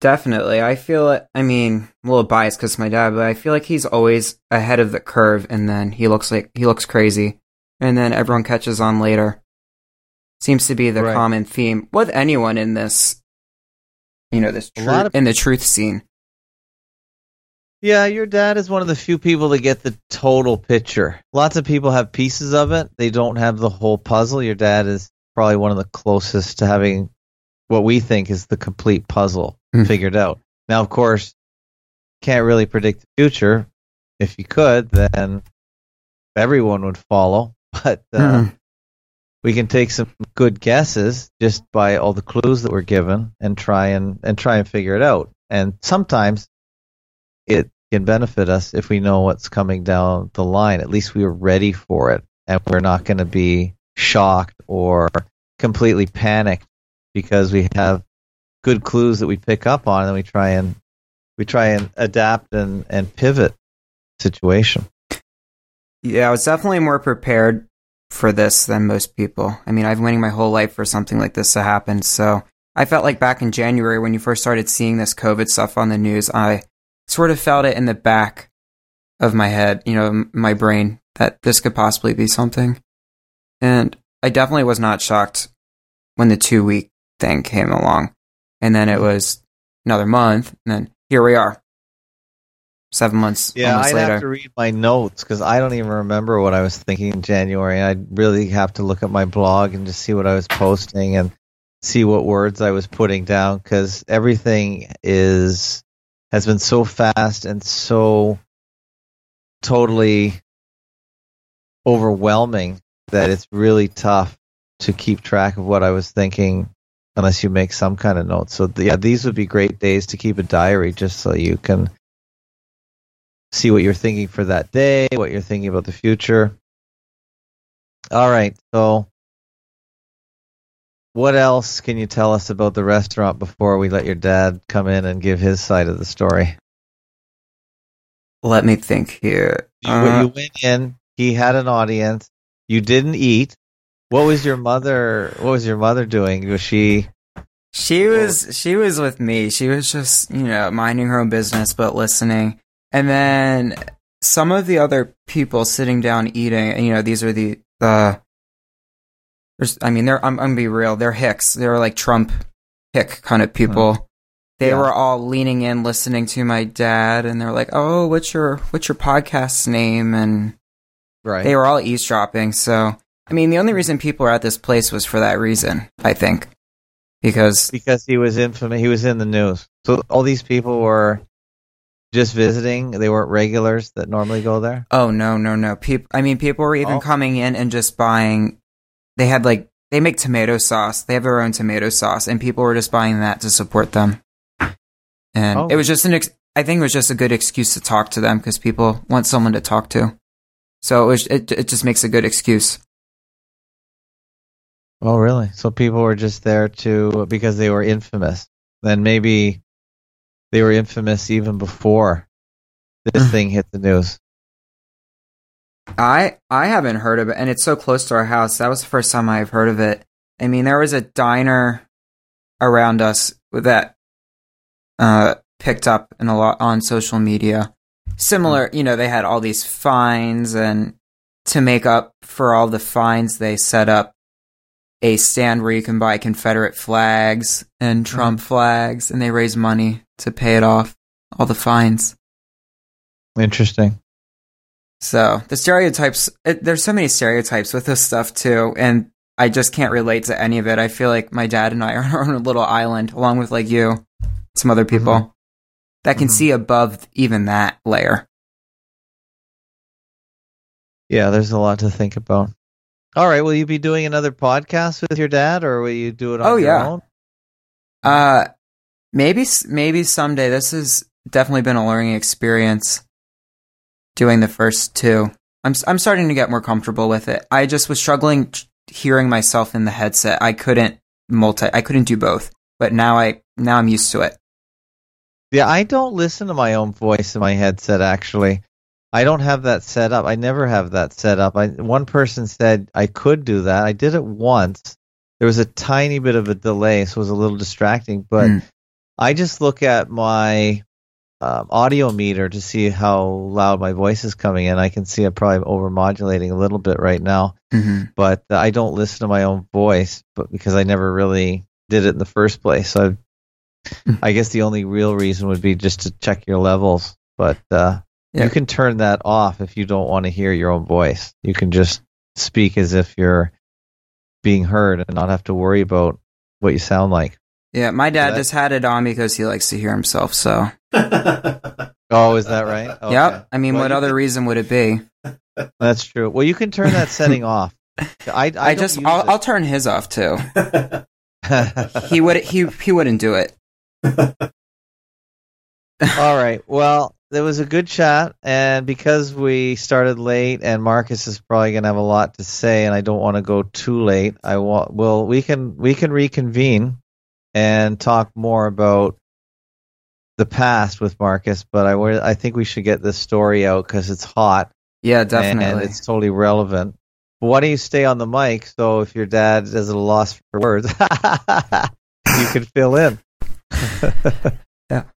Speaker 3: Definitely. I feel it. I mean, a little biased because my dad, but I feel like he's always ahead of the curve and then he looks like he looks crazy and then everyone catches on later. Seems to be the right. common theme with anyone in this, you know, this of- in the truth scene.
Speaker 2: Yeah, your dad is one of the few people that get the total picture. Lots of people have pieces of it; they don't have the whole puzzle. Your dad is probably one of the closest to having what we think is the complete puzzle mm. figured out. Now, of course, can't really predict the future. If you could, then everyone would follow but uh, mm-hmm. we can take some good guesses just by all the clues that we're given and try and and try and figure it out. And sometimes it can benefit us if we know what's coming down the line. At least we are ready for it, and we're not going to be shocked or completely panicked because we have good clues that we pick up on, and we try and we try and adapt and and pivot situation.
Speaker 3: Yeah, I was definitely more prepared for this than most people. I mean, I've been waiting my whole life for something like this to happen. So I felt like back in January when you first started seeing this COVID stuff on the news, I sort of felt it in the back of my head, you know, my brain, that this could possibly be something. And I definitely was not shocked when the two week thing came along. And then it was another month, and then here we are seven months.
Speaker 2: Yeah, later. have to read my notes because I don't even remember what I was thinking in January. I'd really have to look at my blog and just see what I was posting and see what words I was putting down because everything is has been so fast and so totally overwhelming that it's really tough to keep track of what I was thinking unless you make some kind of notes. So yeah, these would be great days to keep a diary just so you can see what you're thinking for that day, what you're thinking about the future. All right, so what else can you tell us about the restaurant before we let your dad come in and give his side of the story?
Speaker 3: Let me think here.
Speaker 2: You, uh, you went in, he had an audience. You didn't eat. What was your mother? What was your mother doing? Was she?
Speaker 3: She was she was with me. She was just you know minding her own business but listening. And then some of the other people sitting down eating. You know, these are the the. There's, I mean, they're. I'm, I'm gonna be real. They're hicks. They're like Trump hick kind of people. Hmm. They
Speaker 2: Yeah.
Speaker 3: were all leaning in, listening to my dad, and they're like, "Oh, what's your what's your podcast's name?" And
Speaker 2: Right.
Speaker 3: they were all eavesdropping. So, I mean, the only reason people were at this place was for that reason, I think, because
Speaker 2: because he was infamous. He was in the news. So all these people were just visiting. They weren't regulars that normally go there.
Speaker 3: oh no, no, no, people. I mean, people were even
Speaker 2: Oh.
Speaker 3: coming in and just buying. They had like they make tomato sauce. They have their own tomato sauce, and people were just buying that to support them. And
Speaker 2: Oh.
Speaker 3: it was just an. Ex- I think it was just a good excuse to talk to them because people want someone to talk to. So it was. It, it just makes a good excuse.
Speaker 2: Oh, really? So people were just there to because they were infamous. Then maybe they were infamous even before this thing hit the news.
Speaker 3: I I haven't heard of it, and it's so close to our house. That was the first time I've heard of it. I mean, there was a diner around us that uh, picked up in a lot on social media. Similar, you know, they had all these fines, and to make up for all the fines, they set up a stand where you can buy Confederate flags and Trump flags, and they raise money to pay it off, all the fines.
Speaker 2: Interesting.
Speaker 3: So the stereotypes, it, there's so many stereotypes with this stuff too, and I just can't relate to any of it. I feel like my dad and I are on our own little island, along with like you, some other people that can
Speaker 2: Mhm.
Speaker 3: see above even that layer.
Speaker 2: Yeah, there's a lot to think about. All right, will you be doing another podcast with your dad, or will you do it on
Speaker 3: Oh,
Speaker 2: your
Speaker 3: yeah.
Speaker 2: own?
Speaker 3: Uh, maybe maybe someday. This has definitely been a learning experience. Doing the first two, I'm I'm starting to get more comfortable with it. I just was struggling hearing myself in the headset. I couldn't multi. I couldn't do both, but now I now I'm used to it.
Speaker 2: Yeah, I don't listen to my own voice in my headset. Actually, I don't have that set up. I never have that set up. I one person said I could do that. I did it once. There was a tiny bit of a delay, so it was a little distracting. But
Speaker 3: Hmm.
Speaker 2: I just look at my um, audio meter to see how loud my voice is coming in. I can see I'm probably overmodulating a little bit right now.
Speaker 3: hmm
Speaker 2: but I don't listen to my own voice, but because I never really did it in the first place. So
Speaker 3: Mm.
Speaker 2: I guess the only real reason would be just to check your levels. But uh,
Speaker 3: Yeah.
Speaker 2: you can turn that off if you don't want to hear your own voice. You can just speak as if you're being heard and not have to worry about what you sound like.
Speaker 3: Yeah, my dad
Speaker 2: that-
Speaker 3: just had it on because he likes to hear himself. So,
Speaker 2: Oh, is that right? Okay.
Speaker 3: yep. I mean,
Speaker 2: Well,
Speaker 3: what other
Speaker 2: can-
Speaker 3: reason would it be?
Speaker 2: That's true. Well, you can turn that setting off. I, I,
Speaker 3: I, just, I'll. I'll turn his off too. He would, he, he wouldn't do it.
Speaker 2: All right. Well, there was a good chat, and because we started late, and Marcus is probably going to have a lot to say, and I don't want to go too late. I want. Well, we can we can reconvene and talk more about the past with Marcus, but I I think we should get this story out because it's hot
Speaker 3: Yeah, definitely, and
Speaker 2: it's totally relevant. But why don't you stay on the mic so if your dad is at a loss for words, you can fill in.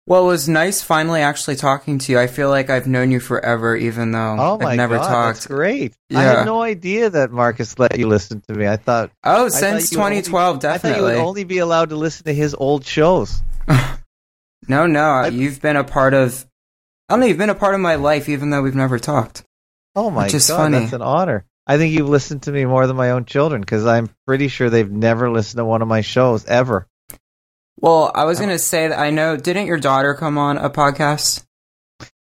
Speaker 3: yeah. Well, it was nice finally actually talking to you. I feel like I've known you forever, even though
Speaker 2: Oh my
Speaker 3: I've never
Speaker 2: god,
Speaker 3: talked.
Speaker 2: that's great! I had no idea that Marcus let you listen to me. I thought
Speaker 3: Oh,
Speaker 2: thought
Speaker 3: since
Speaker 2: you would only-
Speaker 3: 2012,
Speaker 2: I thought you
Speaker 3: definitely.
Speaker 2: would only be allowed to listen to his old shows.
Speaker 3: no, no, you've been a part of. I don't know. You've been a part of my life, even though we've never talked.
Speaker 2: Oh my god,
Speaker 3: funny.
Speaker 2: that's an honor. I think you've listened to me more than my own children because I'm pretty sure they've never listened to one of my shows ever.
Speaker 3: Well, I was gonna say that I know. Didn't your daughter come on a podcast?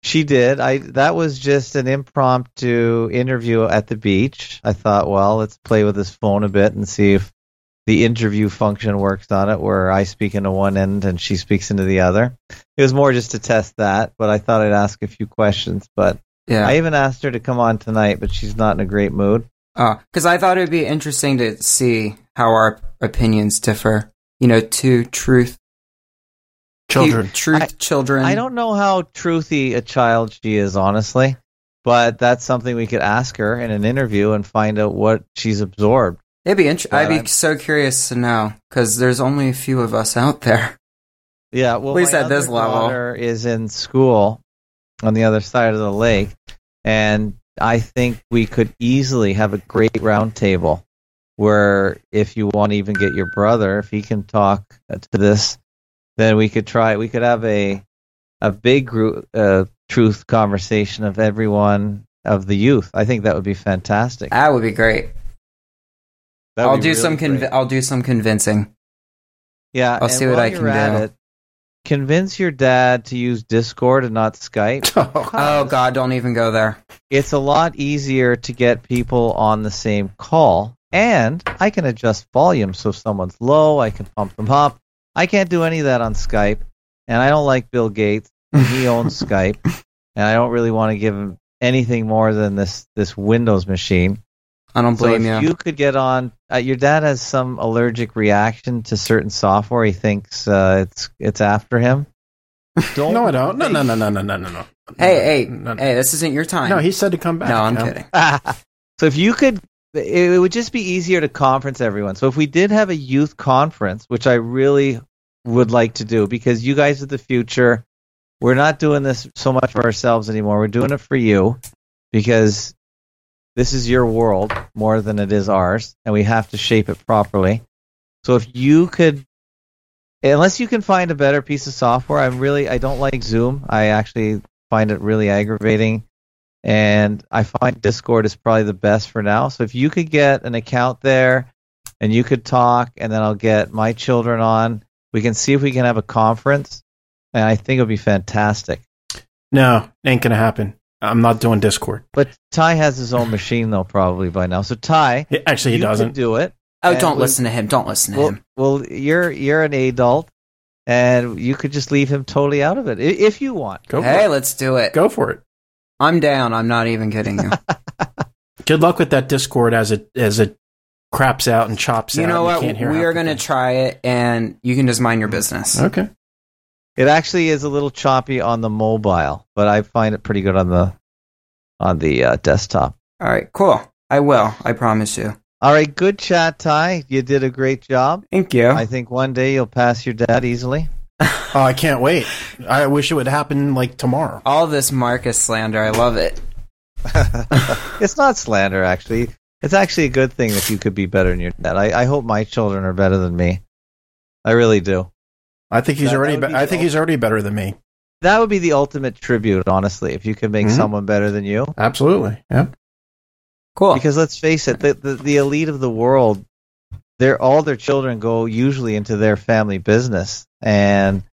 Speaker 2: She did. I that was just an impromptu interview at the beach. I thought, well, let's play with this phone a bit and see if the interview function works on it, where I speak into one end and she speaks into the other. It was more just to test that, but I thought I'd ask a few questions. But
Speaker 3: Yeah.
Speaker 2: I even asked her to come on tonight, but she's not in a great mood.
Speaker 3: Uh, because I thought it would be interesting to see how our opinions differ. You know, to truth,
Speaker 1: Children.
Speaker 3: truth,
Speaker 2: I-
Speaker 3: children.
Speaker 2: I don't know how truthy a child she is, honestly. but that's something we could ask her in an interview and find out what she's absorbed.
Speaker 4: It'd be int-
Speaker 2: But
Speaker 4: I'd be
Speaker 2: I'm-
Speaker 4: so curious to know because there's only a few of us out there.
Speaker 2: Yeah, well,
Speaker 4: At least
Speaker 2: my
Speaker 4: at this level.
Speaker 2: is in school on the other side of the lake, and I think we could easily have a great round table where if you want to even get your brother, if he can talk to this, then we could try. We could have a a big group uh, truth conversation of everyone of the youth. I think that would be fantastic.
Speaker 4: That would be great.
Speaker 2: That would
Speaker 4: I'll
Speaker 2: be
Speaker 4: do
Speaker 2: really
Speaker 4: some. Conv- I'll do some convincing.
Speaker 2: Yeah,
Speaker 4: I'll see what I can do.
Speaker 2: It, convince your dad to use Discord and not Skype.
Speaker 4: Oh God, don't even go there.
Speaker 2: it's a lot easier to get people on the same call and i can adjust volume so if someone's low i can pump them up i can't do any of that on skype and i don't like bill gates and he owns skype and i don't really want to give him anything more than this this windows machine
Speaker 4: I don't
Speaker 2: so
Speaker 4: blame
Speaker 2: if
Speaker 4: you.
Speaker 2: you could get on uh, your dad has some allergic reaction to certain software he thinks uh, it's it's after him don't
Speaker 1: no, I don't. No, no, no, no, no, no, no, no.
Speaker 4: Hey, hey,
Speaker 1: no, no.
Speaker 4: hey! This isn't your time.
Speaker 1: No, he said to come back.
Speaker 4: no, I'm
Speaker 1: you know?
Speaker 4: kidding.
Speaker 2: so if you could it would just be easier to conference everyone. So if we did have a youth conference which i really would like to do because you guys are the future we're not doing this so much for ourselves anymore. We're doing it for you because this is your world more than it is ours and we have to shape it properly. So if you could unless you can find a better piece of software i'm really i don't like zoom. I actually find it really aggravating and I find Discord is probably the best for now. So if you could get an account there and you could talk, and then I'll get my children on, we can see if we can have a conference, and I think it would be fantastic.
Speaker 1: No, ain't gonna happen. I'm not doing Discord.
Speaker 2: But Ty has his own machine though, probably by now. So Ty,
Speaker 1: He- Actually, he
Speaker 2: you
Speaker 1: doesn't.
Speaker 2: do it.
Speaker 4: Oh,
Speaker 2: And
Speaker 4: don't
Speaker 2: we-
Speaker 4: listen to him. Don't listen to
Speaker 2: Well,
Speaker 4: him.
Speaker 2: well, you're you're an adult, and you could just leave him totally out of it if you want.
Speaker 1: Go for
Speaker 4: Hey,
Speaker 1: it.
Speaker 4: let's do it.
Speaker 1: Go for it.
Speaker 4: I'm down. I'm not even kidding you.
Speaker 1: Good luck with that Discord as it as it craps out and chops
Speaker 4: you
Speaker 1: out.
Speaker 4: know
Speaker 1: and
Speaker 4: what?
Speaker 1: can't
Speaker 4: We are going to try it, and you can just mind your business.
Speaker 1: Okay.
Speaker 2: It actually is a little choppy on the mobile, but I find it pretty good on the on the uh, desktop.
Speaker 4: All right, cool. I will. I promise you.
Speaker 2: All right, good chat, Ty. You did a great job.
Speaker 4: Thank you.
Speaker 2: I think one day you'll pass your dad easily.
Speaker 1: Oh, I can't wait. I wish it would happen like tomorrow.
Speaker 4: All this Marcus slander, I love it.
Speaker 2: it's not slander, actually. It's actually a good thing if you could be better than your dad. I, I hope my children are better than me. I really do.
Speaker 1: I think he's
Speaker 2: That- that
Speaker 1: already.
Speaker 2: would
Speaker 1: Be-
Speaker 2: be
Speaker 1: I
Speaker 2: the
Speaker 1: think he's already better than me.
Speaker 2: That would be the ultimate tribute, honestly, if you could make
Speaker 1: Mhm.
Speaker 2: someone better than you.
Speaker 1: Absolutely. Yeah.
Speaker 4: Cool.
Speaker 2: Because let's face it, the, the, the elite of the world, they're, all their children go usually into their family business. And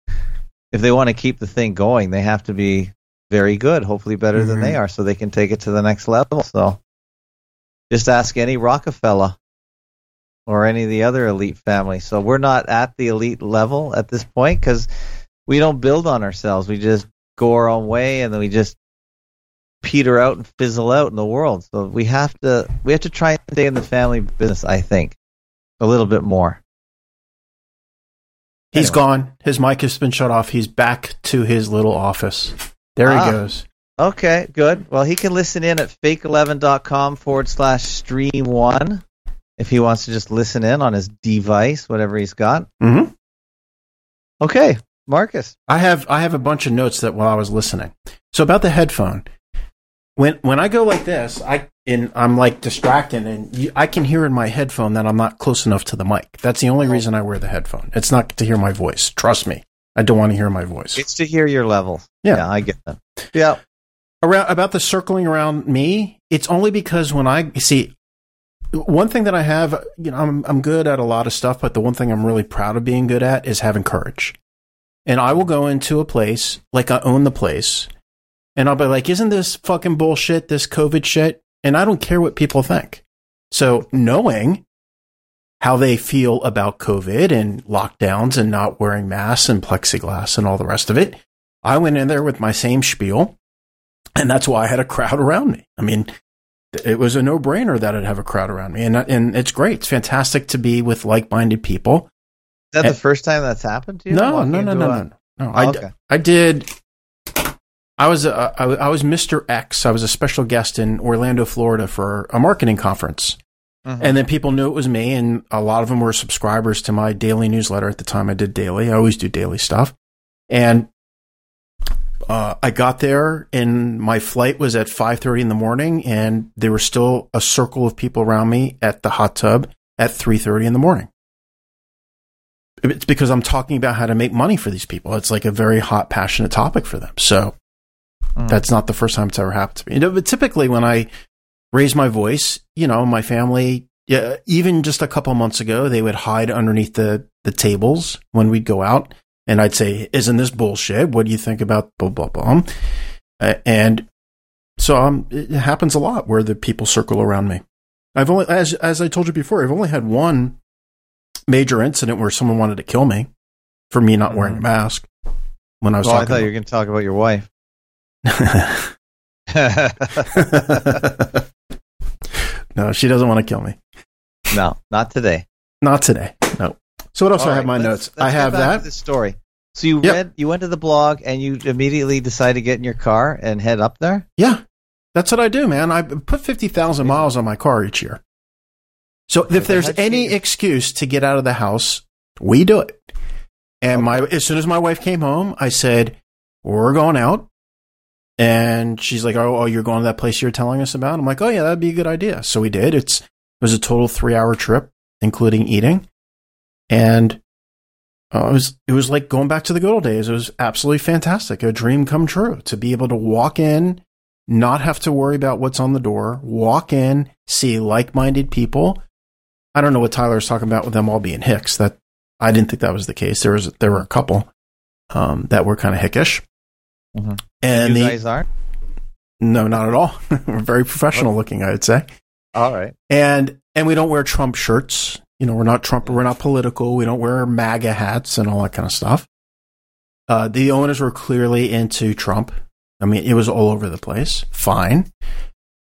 Speaker 2: if they want to keep the thing going, they have to be very good, hopefully better than
Speaker 4: Mhm.
Speaker 2: they are, so they can take it to the next level. So just ask any Rockefeller or any of the other elite families. So we're not at the elite level at this point because we don't build on ourselves. We just go our own way and then we just peter out and fizzle out in the world. So we have to we have to try and stay in the family business, I think. A little bit more.
Speaker 1: He's
Speaker 2: Anyway.
Speaker 1: gone. His mic has been shut off. He's back to his little office. There
Speaker 2: Ah.
Speaker 1: he goes.
Speaker 2: Okay, good. Well, he can listen in at fake11.com forward slash stream one if he wants to just listen in on his device, whatever he's got.
Speaker 1: hmm
Speaker 2: Okay, Marcus.
Speaker 1: I have I have a bunch of notes that while I was listening. So about the headphone, when when I go like this, I and I'm like distracted, and you, I can hear in my headphone that I'm not close enough to the mic. That's the only reason I wear the headphone. It's not to hear my voice. Trust me, I don't want to hear my voice.
Speaker 2: It's to hear your levels.
Speaker 1: Yeah.
Speaker 2: I get that. Yeah.
Speaker 1: around about the circling around me it's only because when i see one thing that i have you know i'm i'm good at a lot of stuff but the one thing i'm really proud of being good at is having courage and i will go into a place like i own the place and i'll be like isn't this fucking bullshit this covid shit and i don't care what people think so knowing how they feel about covid and lockdowns and not wearing masks and plexiglass and all the rest of it i went in there with my same spiel and that's why I had a crowd around me. I mean, it was a no brainer that I'd have a crowd around me, and and it's great. It's fantastic to be with like minded people.
Speaker 2: Is that
Speaker 1: Eh.
Speaker 2: the first time that's happened to you?
Speaker 1: No, no, no, no,
Speaker 2: a-
Speaker 1: no, no.
Speaker 2: Oh,
Speaker 1: I,
Speaker 2: okay.
Speaker 1: I did. I was uh, I, I was Mr. X. I was a special guest in Orlando, Florida for a marketing conference.
Speaker 2: Mhm.
Speaker 1: And then people knew it was me, and a lot of them were subscribers to my daily newsletter at the time. I did daily. I always do daily stuff. And uh, I got there, and my flight was at five thirty in the morning, and there was still a circle of people around me at the hot tub at three thirty in the morning. It's because I'm talking about how to make money for these people. It's like a very hot, passionate topic for them. So
Speaker 2: Mm.
Speaker 1: that's not the first time it's ever happened to me. You know, but typically when I raise my voice, you know, my family, yeah, even just a couple months ago, they would hide underneath the, the tables when we'd go out. And I'd say, isn't this bullshit? What do you think about blah, blah, blah? Uh, and so um, it happens a lot where the people circle around me. I've only, as, as I told you before, I've only had one major incident where someone wanted to kill me for me not wearing a mask when I was
Speaker 2: Well, I
Speaker 1: talking
Speaker 2: thought you were going to talk about your wife.
Speaker 1: no, she doesn't want to kill me.
Speaker 2: no, not today.
Speaker 1: Not today. No. So what else do I
Speaker 2: All
Speaker 1: have in my notes?
Speaker 2: let's- let's
Speaker 1: I have that.
Speaker 2: The story. So you
Speaker 1: Yep.
Speaker 2: read, you went to the blog, and you immediately decided to get in your car and head up there.
Speaker 1: Yeah. That's what I do, man. I put 50,000 miles on my car each year. So if there's any excuse to get out of the house, we do it. And my as soon as my wife came home, I said, "We're going out." And she's like, "Oh, oh, you're going to that place you're telling us about?" I'm like, "Oh yeah, that'd be a good idea." So we did. It's it was a total 3-hour trip including eating. And uh, it was it was like going back to the good old days. It was absolutely fantastic. A dream come true to be able to walk in, not have to worry about what's on the door, walk in, see like-minded people. I don't know what Tyler's talking about with them all being hicks. That I didn't think that was the case. There was there were a couple um, that were kind of hickish,
Speaker 2: Mhm.
Speaker 1: and
Speaker 2: you
Speaker 1: the,
Speaker 2: guys aren't.
Speaker 1: no, not at all. we're very professional looking, I would say,
Speaker 2: All right.
Speaker 1: and and we don't wear Trump shirts. You know, we're not Trump. We're not political. We don't wear MAGA hats and all that kind of stuff. Uh, the owners were clearly into Trump. I mean, it was all over the place. Fine.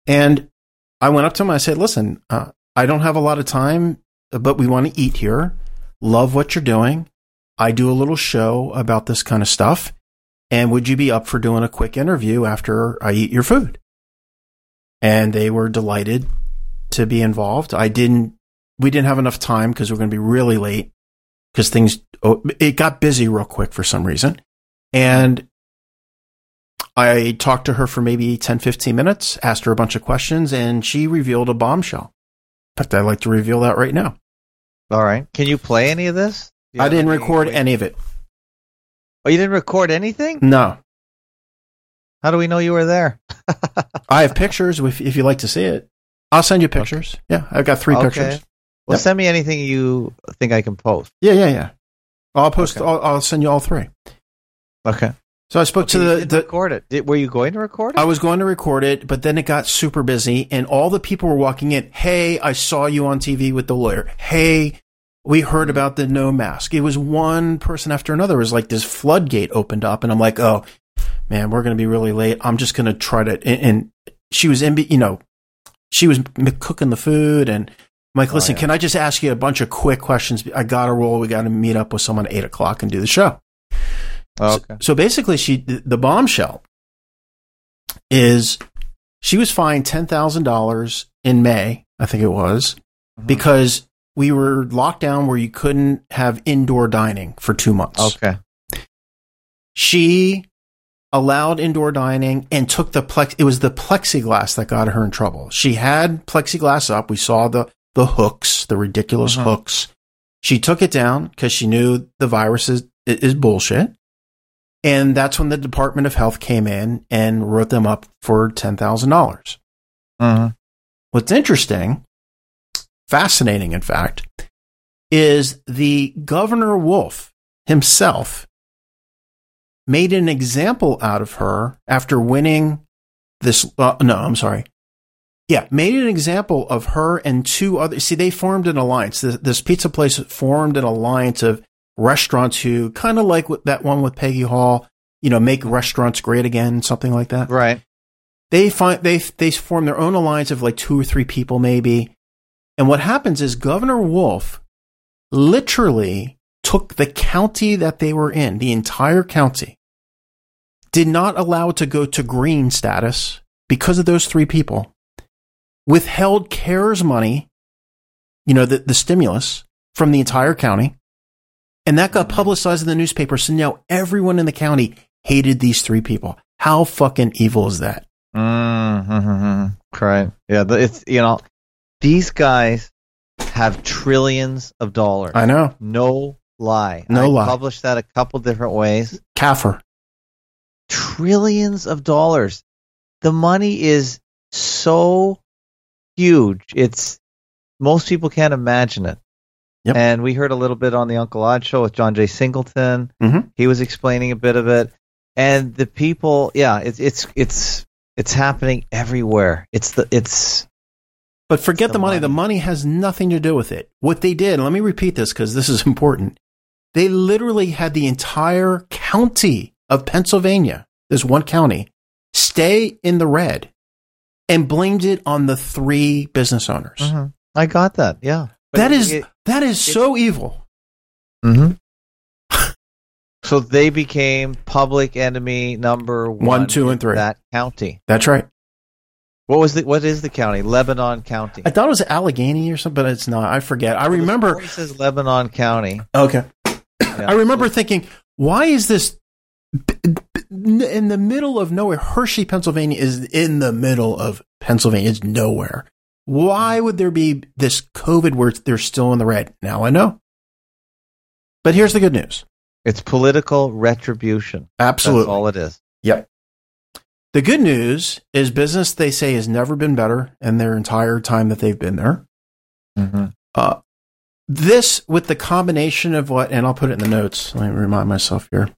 Speaker 1: And I went up to him. I said, "Listen, uh, I don't have a lot of time, but we want to eat here. Love what you're doing. I do a little show about this kind of stuff. And would you be up for doing a quick interview after I eat your food?" And they were delighted to be involved. I didn't. We didn't have enough time because we're going to be really late because things. Oh, it got busy real quick for some reason, and I talked to her for maybe 10, 15 minutes, asked her a bunch of questions, and she revealed a bombshell. In fact, I'd like to reveal that right now.
Speaker 2: All right. Can you play any of this?
Speaker 1: I didn't record any of it.
Speaker 2: Oh, you didn't record anything?
Speaker 1: No.
Speaker 2: How do we know you were there?
Speaker 1: I have pictures if, if you'd like to see it. I'll send you pictures. Yeah, I've got three
Speaker 2: Okay.
Speaker 1: pictures.
Speaker 2: Well,
Speaker 1: Yep.
Speaker 2: send me anything you think I can post.
Speaker 1: Yeah, yeah, yeah. I'll post.
Speaker 2: Okay.
Speaker 1: I'll, I'll send you all three.
Speaker 2: Okay.
Speaker 1: So I spoke
Speaker 2: Okay,
Speaker 1: to the, the
Speaker 2: record it. Did, were you going to record it?
Speaker 1: I was going to record it, but then it got super busy, and all the people were walking in. Hey, I saw you on TV with the lawyer. Hey, we heard about the no mask. It was one person after another. It was like this floodgate opened up, and I'm like, oh man, we're going to be really late. I'm just going to try to. And, she was in, you know, she was cooking the food, and I'm like,
Speaker 2: Oh,
Speaker 1: listen,
Speaker 2: yeah.
Speaker 1: can I just ask you a bunch of quick questions? I got to roll. We got to meet up with someone at eight o'clock and do the show.
Speaker 2: Oh,
Speaker 1: So-
Speaker 2: okay.
Speaker 1: So, basically, she the bombshell is she was fined ten thousand dollars in May, I think it was,
Speaker 2: Mhm.
Speaker 1: because we were locked down where you couldn't have indoor dining for two months.
Speaker 2: Okay.
Speaker 1: She allowed indoor dining and took the plex. It was the plexiglass that got her in trouble. She had plexiglass up. We saw the the hooks, the ridiculous
Speaker 2: Mhm.
Speaker 1: hooks. She took it down because she knew the virus is is bullshit. And that's when the Department of Health came in and wrote them up for ten thousand dollars.
Speaker 2: Mhm.
Speaker 1: What's interesting, fascinating, in fact, is the Governor Wolf himself made an example out of her after winning this. Uh, no, I'm sorry. Yeah, made an example of her and two other. See, they formed an alliance. This, this pizza place formed an alliance of restaurants who kind of like that one with Peggy Hall. You know, make restaurants great again, something like that
Speaker 2: Right.
Speaker 1: they find they they form their own alliance of like two or three people maybe and what happens is governor wolf literally took the county that they were in the entire county did not allow it to go to green status because of those three people, withheld CARES money, you know, the, the stimulus from the entire county. And that got publicized in the newspaper. So now everyone in the county hated these three people. How fucking evil is that?
Speaker 2: Mm-hmm. Right. Yeah. It's you know, these guys have trillions of dollars.
Speaker 1: I know.
Speaker 2: No lie.
Speaker 1: No
Speaker 2: I
Speaker 1: lie.
Speaker 2: Published that a couple different ways.
Speaker 1: Kafir.
Speaker 2: Trillions of dollars. The money is so huge. It's most people can't imagine it.
Speaker 1: Yep.
Speaker 2: And we heard a little bit on the Uncle Odd show with John J. Singleton.
Speaker 1: Mhm.
Speaker 2: He was explaining a bit of it. And the people, yeah, it's it's it's it's happening everywhere. It's the it's
Speaker 1: But forget
Speaker 2: The
Speaker 1: the money. The
Speaker 2: money.
Speaker 1: money has nothing to do with it. What they did, let me repeat this because this is important. They literally had the entire county of Pennsylvania, this one county, stay in the red and blamed it on the three business owners.
Speaker 2: I got that. Yeah.
Speaker 1: That is
Speaker 2: It-
Speaker 1: that is so evil.
Speaker 2: Mhm. so they became public enemy number one,
Speaker 1: One, two, and three.
Speaker 2: That county.
Speaker 1: That's right.
Speaker 2: What was the? What is the county? Lebanon County.
Speaker 1: I thought it was Allegheny or something, but it's not. I forget. I remember.
Speaker 2: It says Lebanon County.
Speaker 1: Okay.
Speaker 2: Yeah.
Speaker 1: I remember thinking, why is this in the middle of nowhere? Hershey, Pennsylvania is in the middle of Pennsylvania. It's nowhere. Why would there be this COVID where they're still in the red? Now I know. But here's the good news.
Speaker 2: It's political retribution.
Speaker 1: Absolutely.
Speaker 2: That's all it is.
Speaker 1: Yep. The good news is business, they say, has never been better in their entire time that they've been there.
Speaker 2: Mm-hmm.
Speaker 1: Uh, this with the combination of what, and I'll put it in the notes. Let me remind myself here.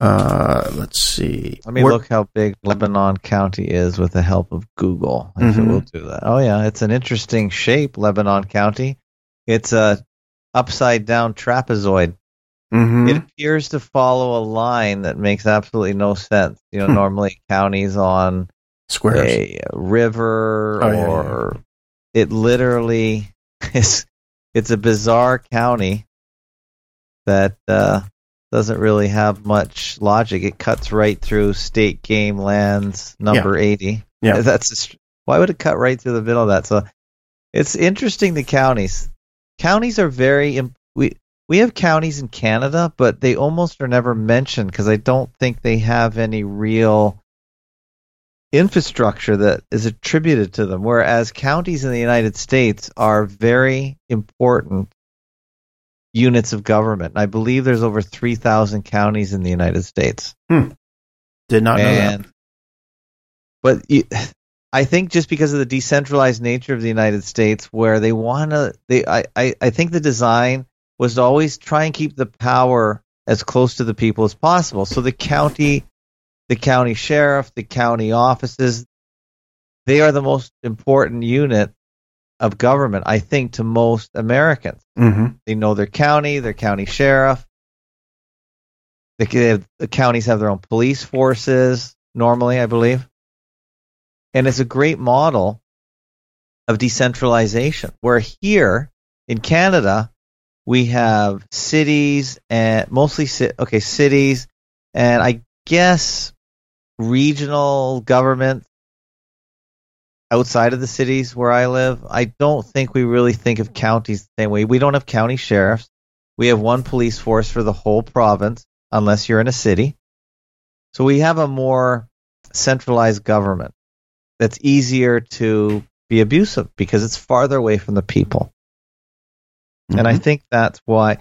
Speaker 1: Uh, let's see.
Speaker 2: Let me
Speaker 1: Where-
Speaker 2: look how big Lebanon County is with the help of Google. If it
Speaker 1: Mhm.
Speaker 2: will do that. Oh yeah, it's an interesting shape, Lebanon County. It's a upside down trapezoid.
Speaker 1: Mhm.
Speaker 2: It appears to follow a line that makes absolutely no sense. You know,
Speaker 1: Hmm.
Speaker 2: normally counties on
Speaker 1: Squares.
Speaker 2: a river
Speaker 1: Oh, yeah,
Speaker 2: or it literally is it's a bizarre county that uh, doesn't really have much logic. It cuts right through state game lands number 80.
Speaker 1: Yeah.
Speaker 2: That's a why would it cut right through the middle of that? So it's interesting the counties. Counties are very im- we have counties in Canada, but they almost are never mentioned because I don't think they have any real infrastructure that is attributed to them. Whereas counties in the United States are very important units of government. I believe there's over 3,000 counties in the United States. Hmm.
Speaker 1: Did not know that.
Speaker 2: But you, I think just because of the decentralized nature of the United States, where they want to, they, I, I, I think the design was to always try and keep the power as close to the people as possible. So the county, the county sheriff, the county offices, they are the most important unit of government, I think, to most Americans.
Speaker 1: Mhm.
Speaker 2: They know their county, their county sheriff. They have- the counties have their own police forces normally, I believe. And it's a great model of decentralization. Where here in Canada, we have cities and mostly ci- okay cities, and I guess regional government outside of the cities where I live. I don't think we really think of counties the same way. We don't have county sheriffs. We have one police force for the whole province, unless you're in a city. So we have a more centralized government that's easier to be abusive because it's farther away from the people. And I
Speaker 1: Mhm.
Speaker 2: think that's why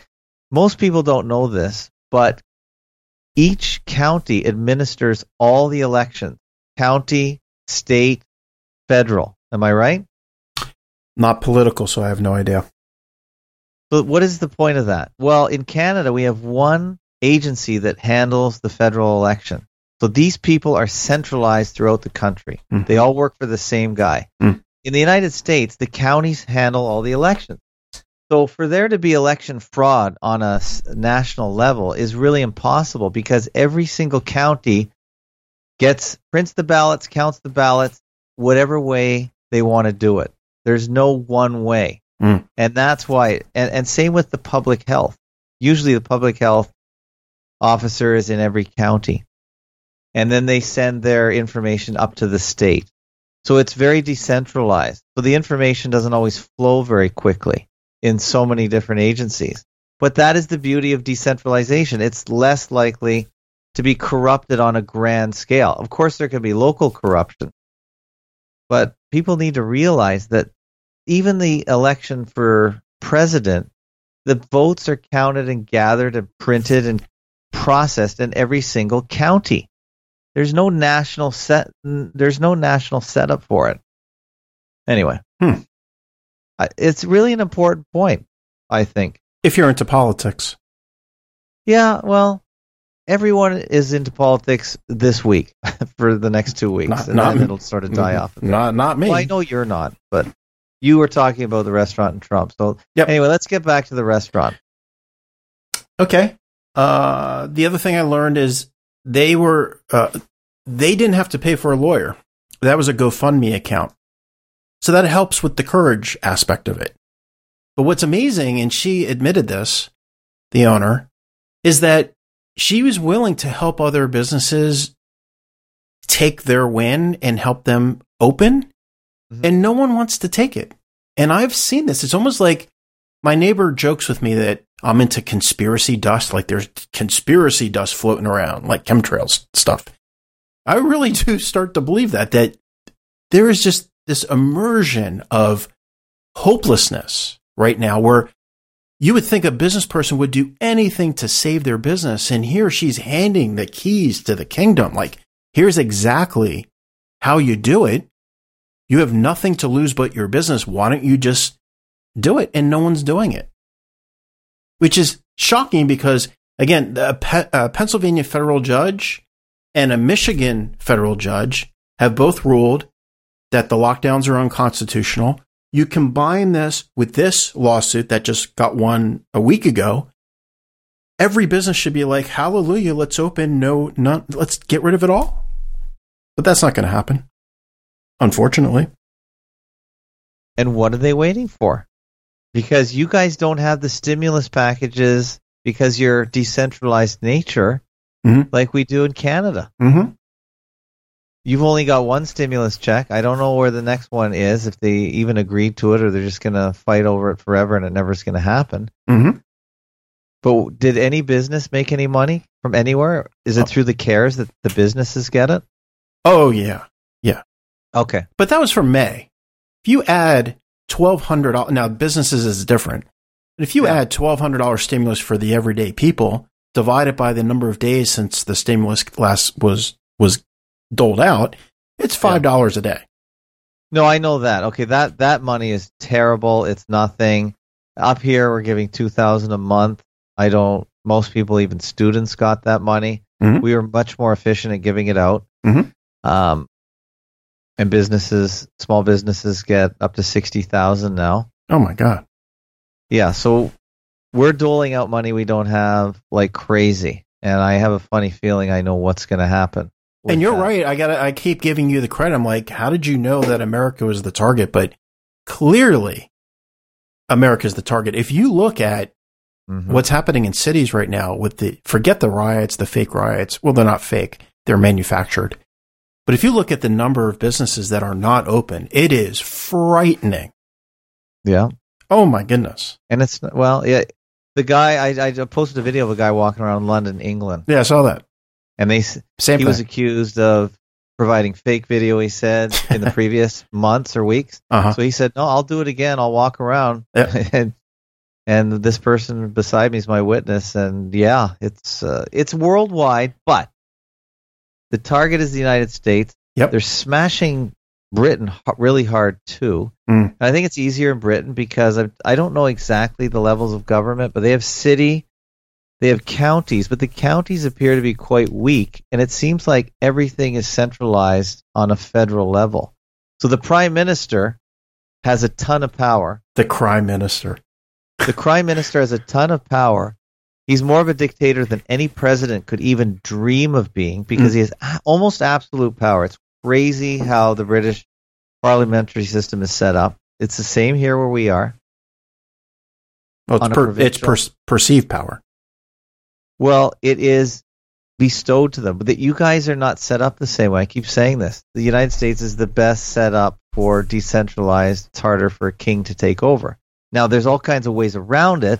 Speaker 2: most people don't know this, but each county administers all the elections county, state, federal. Am I right?
Speaker 1: not political, so I have no idea.
Speaker 2: But what is the point of that? Well, in Canada, we have one agency that handles the federal election. So these people are centralized throughout the country.
Speaker 1: Mhm.
Speaker 2: They all work for the same guy.
Speaker 1: Mm.
Speaker 2: In the United States, the counties handle all the elections. So for there to be election fraud on a national level is really impossible because every single county gets prints the ballots, counts the ballots, whatever way they want to do it. There's no one way.
Speaker 1: Mm.
Speaker 2: And that's why and, and same with the public health. Usually the public health officer is in every county. and then they send their information up to the state. So it's very decentralized. So the information doesn't always flow very quickly in so many different agencies. But that is the beauty of decentralization. It's less likely to be corrupted on a grand scale. Of course, there can be local corruption, but people need to realize that even the election for president, the votes are counted and gathered and printed and processed in every single county. There's no national set. There's no national setup for it. Anyway,
Speaker 1: Hmm.
Speaker 2: It's really an important point. I think.
Speaker 1: If you're into politics,
Speaker 2: Yeah, well, everyone is into politics this week for the next two weeks,
Speaker 1: Not-
Speaker 2: and
Speaker 1: not
Speaker 2: then it'll sort of die off.
Speaker 1: not not me.
Speaker 2: Well, I know you're not, but you were talking about the restaurant and Trump. So
Speaker 1: Yep.
Speaker 2: anyway, let's get back to the restaurant.
Speaker 1: Okay. Uh, the other thing I learned is they were uh, they didn't have to pay for a lawyer. That was a GoFundMe account, so that helps with the courage aspect of it. But what's amazing, and she admitted this, the owner, is that she was willing to help other businesses take their win and help them open,
Speaker 2: Mhm.
Speaker 1: and no one wants to take it. And I've seen this. It's almost like my neighbor jokes with me that I'm into conspiracy dust, like there's conspiracy dust floating around, like chemtrails stuff. I really do start to believe that, that there is just this immersion of hopelessness right now where you would think a business person would do anything to save their business. And here she's handing the keys to the kingdom. Like, here's exactly how you do it. You have nothing to lose but your business. Why don't you just do it? And no one's doing it, which is shocking because, again, a, Pe- a Pennsylvania federal judge and a Michigan federal judge have both ruled that the lockdowns are unconstitutional. You combine this with this lawsuit that just got won a week ago. Every business should be like, hallelujah, let's open. No, not, let's get rid of it all. But that's not going to happen, unfortunately.
Speaker 2: And what are they waiting for? Because you guys don't have the stimulus packages because you're decentralized nature
Speaker 1: Mhm.
Speaker 2: like we do in Canada.
Speaker 1: Mm-hmm.
Speaker 2: You've only got one stimulus check. I don't know where the next one is, if they even agreed to it or they're just going to fight over it forever and it never's going to happen.
Speaker 1: Mm-hmm.
Speaker 2: But did any business make any money from anywhere? Is it through the CARES that the businesses get it?
Speaker 1: Oh, yeah. Yeah.
Speaker 2: Okay.
Speaker 1: But that was for May. If you add twelve hundred dollars now, businesses is different. But if you
Speaker 2: Yeah.
Speaker 1: add twelve hundred dollars stimulus for the everyday people, divided by the number of days since the stimulus last was was doled out, it's five dollars a day.
Speaker 2: No, I know that. Okay, that that money is terrible. It's nothing. Up here, we're giving two thousand a month. I don't. Most people, even students, got that money.
Speaker 1: Mhm.
Speaker 2: We are much more efficient at giving it out.
Speaker 1: Mhm.
Speaker 2: Um, and businesses, small businesses, get up to sixty thousand now.
Speaker 1: Oh my god!
Speaker 2: Yeah, so we're doling out money we don't have like crazy, and I have a funny feeling I know what's going to happen.
Speaker 1: And you're
Speaker 2: that.
Speaker 1: right. I got. I keep giving you the credit. I'm like, how did you know that America was the target? But clearly, America's the target. If you look at
Speaker 2: Mhm.
Speaker 1: what's happening in cities right now with the forget the riots, the fake riots. Well, they're not fake; they're manufactured. But if you look at the number of businesses that are not open, it is frightening.
Speaker 2: Yeah.
Speaker 1: Oh my goodness!
Speaker 2: And it's well, yeah. The guy I, I posted a video of a guy walking around London, England,
Speaker 1: Yeah, I saw that.
Speaker 2: And they
Speaker 1: Same
Speaker 2: he
Speaker 1: thing.
Speaker 2: was accused of providing fake video. He said in the previous months or weeks.
Speaker 1: uh-huh.
Speaker 2: So he said, "No, I'll do it again. I'll walk around."
Speaker 1: Yeah.
Speaker 2: and and this person beside me is my witness. And yeah, it's uh, it's worldwide, but the target is the United States.
Speaker 1: Yep.
Speaker 2: They're smashing Britain really hard too.
Speaker 1: Mm.
Speaker 2: I think it's easier in Britain because I, I don't know exactly the levels of government, but they have city, they have counties, but the counties appear to be quite weak, and it seems like everything is centralized on a federal level. So the prime minister has a ton of power.
Speaker 1: The crime minister.
Speaker 2: The prime minister has a ton of power. He's more of a dictator than any president could even dream of being because mm. he has almost absolute power. It's crazy how the British parliamentary system is set up. It's the same here where we are.
Speaker 1: Well, it's, per, it's per, perceived power.
Speaker 2: Well, it is bestowed to them. But that you guys are not set up the same way. I keep saying this. The United States is the best set up for decentralized. It's harder for a king to take over. Now, there's all kinds of ways around it,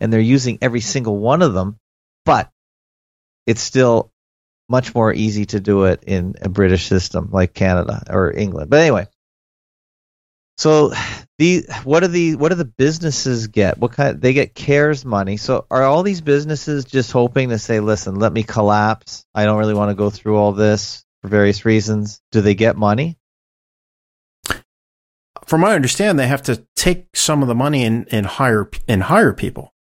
Speaker 2: and they're using every single one of them, but it's still much more easy to do it in a British system like Canada or England. But anyway, so the what do the what do the businesses get? What kind they get cares money. So are all these businesses just hoping to say, listen, let me collapse. I don't really want to go through all this for various reasons. Do they get money?
Speaker 1: From what I understand, they have to take some of the money and, and hire and hire people.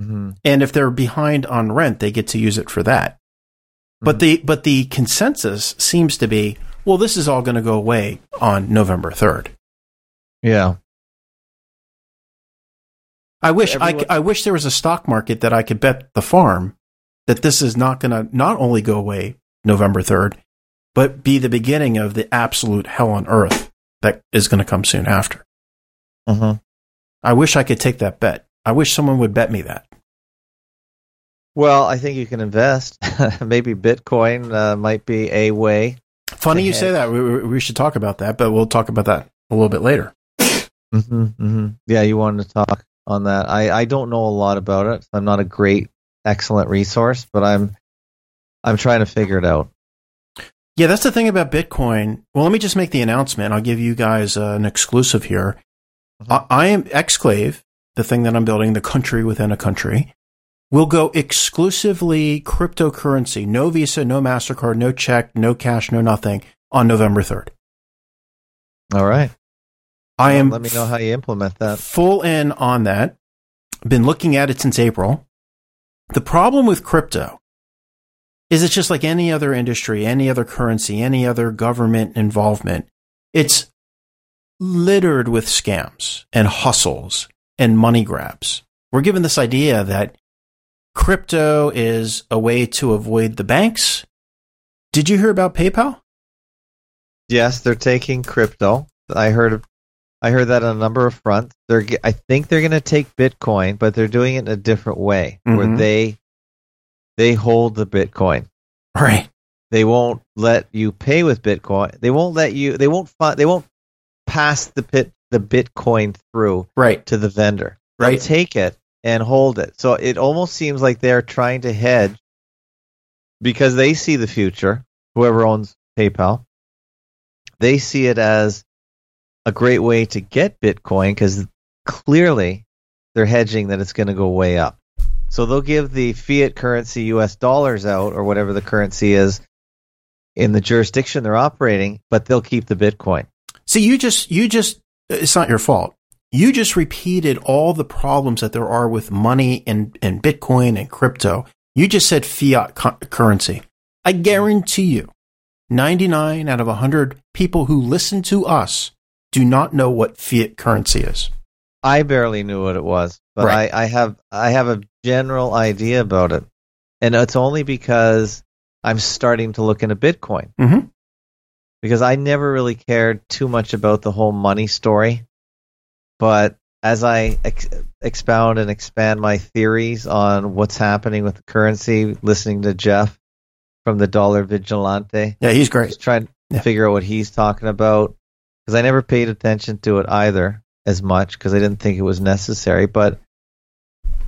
Speaker 2: Mm-hmm.
Speaker 1: And if they're behind on rent, they get to use it for that. But the but the consensus seems to be, well, this is all going to go away on November third.
Speaker 2: Yeah.
Speaker 1: I wish
Speaker 2: Everyone-
Speaker 1: I, I wish there was a stock market that I could bet the farm that this is not going to not only go away November 3rd, but be the beginning of the absolute hell on earth that is going to come soon after.
Speaker 2: Uh-huh.
Speaker 1: I wish I could take that bet. I wish someone would bet me that.
Speaker 2: Well, I think you can invest. Maybe Bitcoin uh, might be a way.
Speaker 1: Funny
Speaker 2: To
Speaker 1: you say that. We, we we should talk about that, but we'll talk about that a little bit later.
Speaker 2: Mm-hmm, mm-hmm. Yeah, you wanted to talk on that. I, I don't know a lot about it. I'm not a great, excellent resource, but I'm I'm trying to figure it out.
Speaker 1: Yeah, that's the thing about Bitcoin. Well, let me just make the announcement. I'll give you guys uh, an exclusive here. I, I am Exclave, the thing that I'm building, the country within a country, will go exclusively cryptocurrency, no Visa, no MasterCard, no check, no cash, no nothing on November 3rd.
Speaker 2: All right.
Speaker 1: I am
Speaker 2: Let me know how you implement that.
Speaker 1: full in on that. Been looking at it since April. The problem with crypto is it's just like any other industry, any other currency, any other government involvement. It's littered with scams and hustles and money grabs. We're given this idea that crypto is a way to avoid the banks. Did you hear about PayPal?
Speaker 2: Yes, they're taking crypto. I heard I heard that on a number of fronts. They're I think they're going to take Bitcoin, but they're doing it in a different way where
Speaker 1: Mhm.
Speaker 2: they they hold the Bitcoin.
Speaker 1: Right.
Speaker 2: They won't let you pay with Bitcoin. They won't let you they won't fi- they won't pass the bit the Bitcoin through
Speaker 1: Right.
Speaker 2: to the vendor. They'll
Speaker 1: Right.
Speaker 2: take it and hold it. So it almost seems like they're trying to hedge because they see the future. Whoever owns PayPal, they see it as a great way to get Bitcoin because clearly they're hedging that it's going to go way up. So they'll give the fiat currency US dollars out or whatever the currency is in the jurisdiction they're operating, but they'll keep the Bitcoin.
Speaker 1: See, you just, you just, it's not your fault. You just repeated all the problems that there are with money and, and Bitcoin and crypto. You just said fiat cu- currency. I guarantee you, 99 out of 100 people who listen to us do not know what fiat currency is.
Speaker 2: I barely knew what it was, but
Speaker 1: Right.
Speaker 2: I, I have I have a general idea about it, and it's only because I'm starting to look into Bitcoin
Speaker 1: Mhm.
Speaker 2: because I never really cared too much about the whole money story, but as I ex- expound and expand my theories on what's happening with the currency, listening to Jeff from the Dollar Vigilante,
Speaker 1: Yeah, he's great.
Speaker 2: trying to
Speaker 1: Yeah.
Speaker 2: figure out what he's talking about because I never paid attention to it either as much because I didn't think it was necessary. But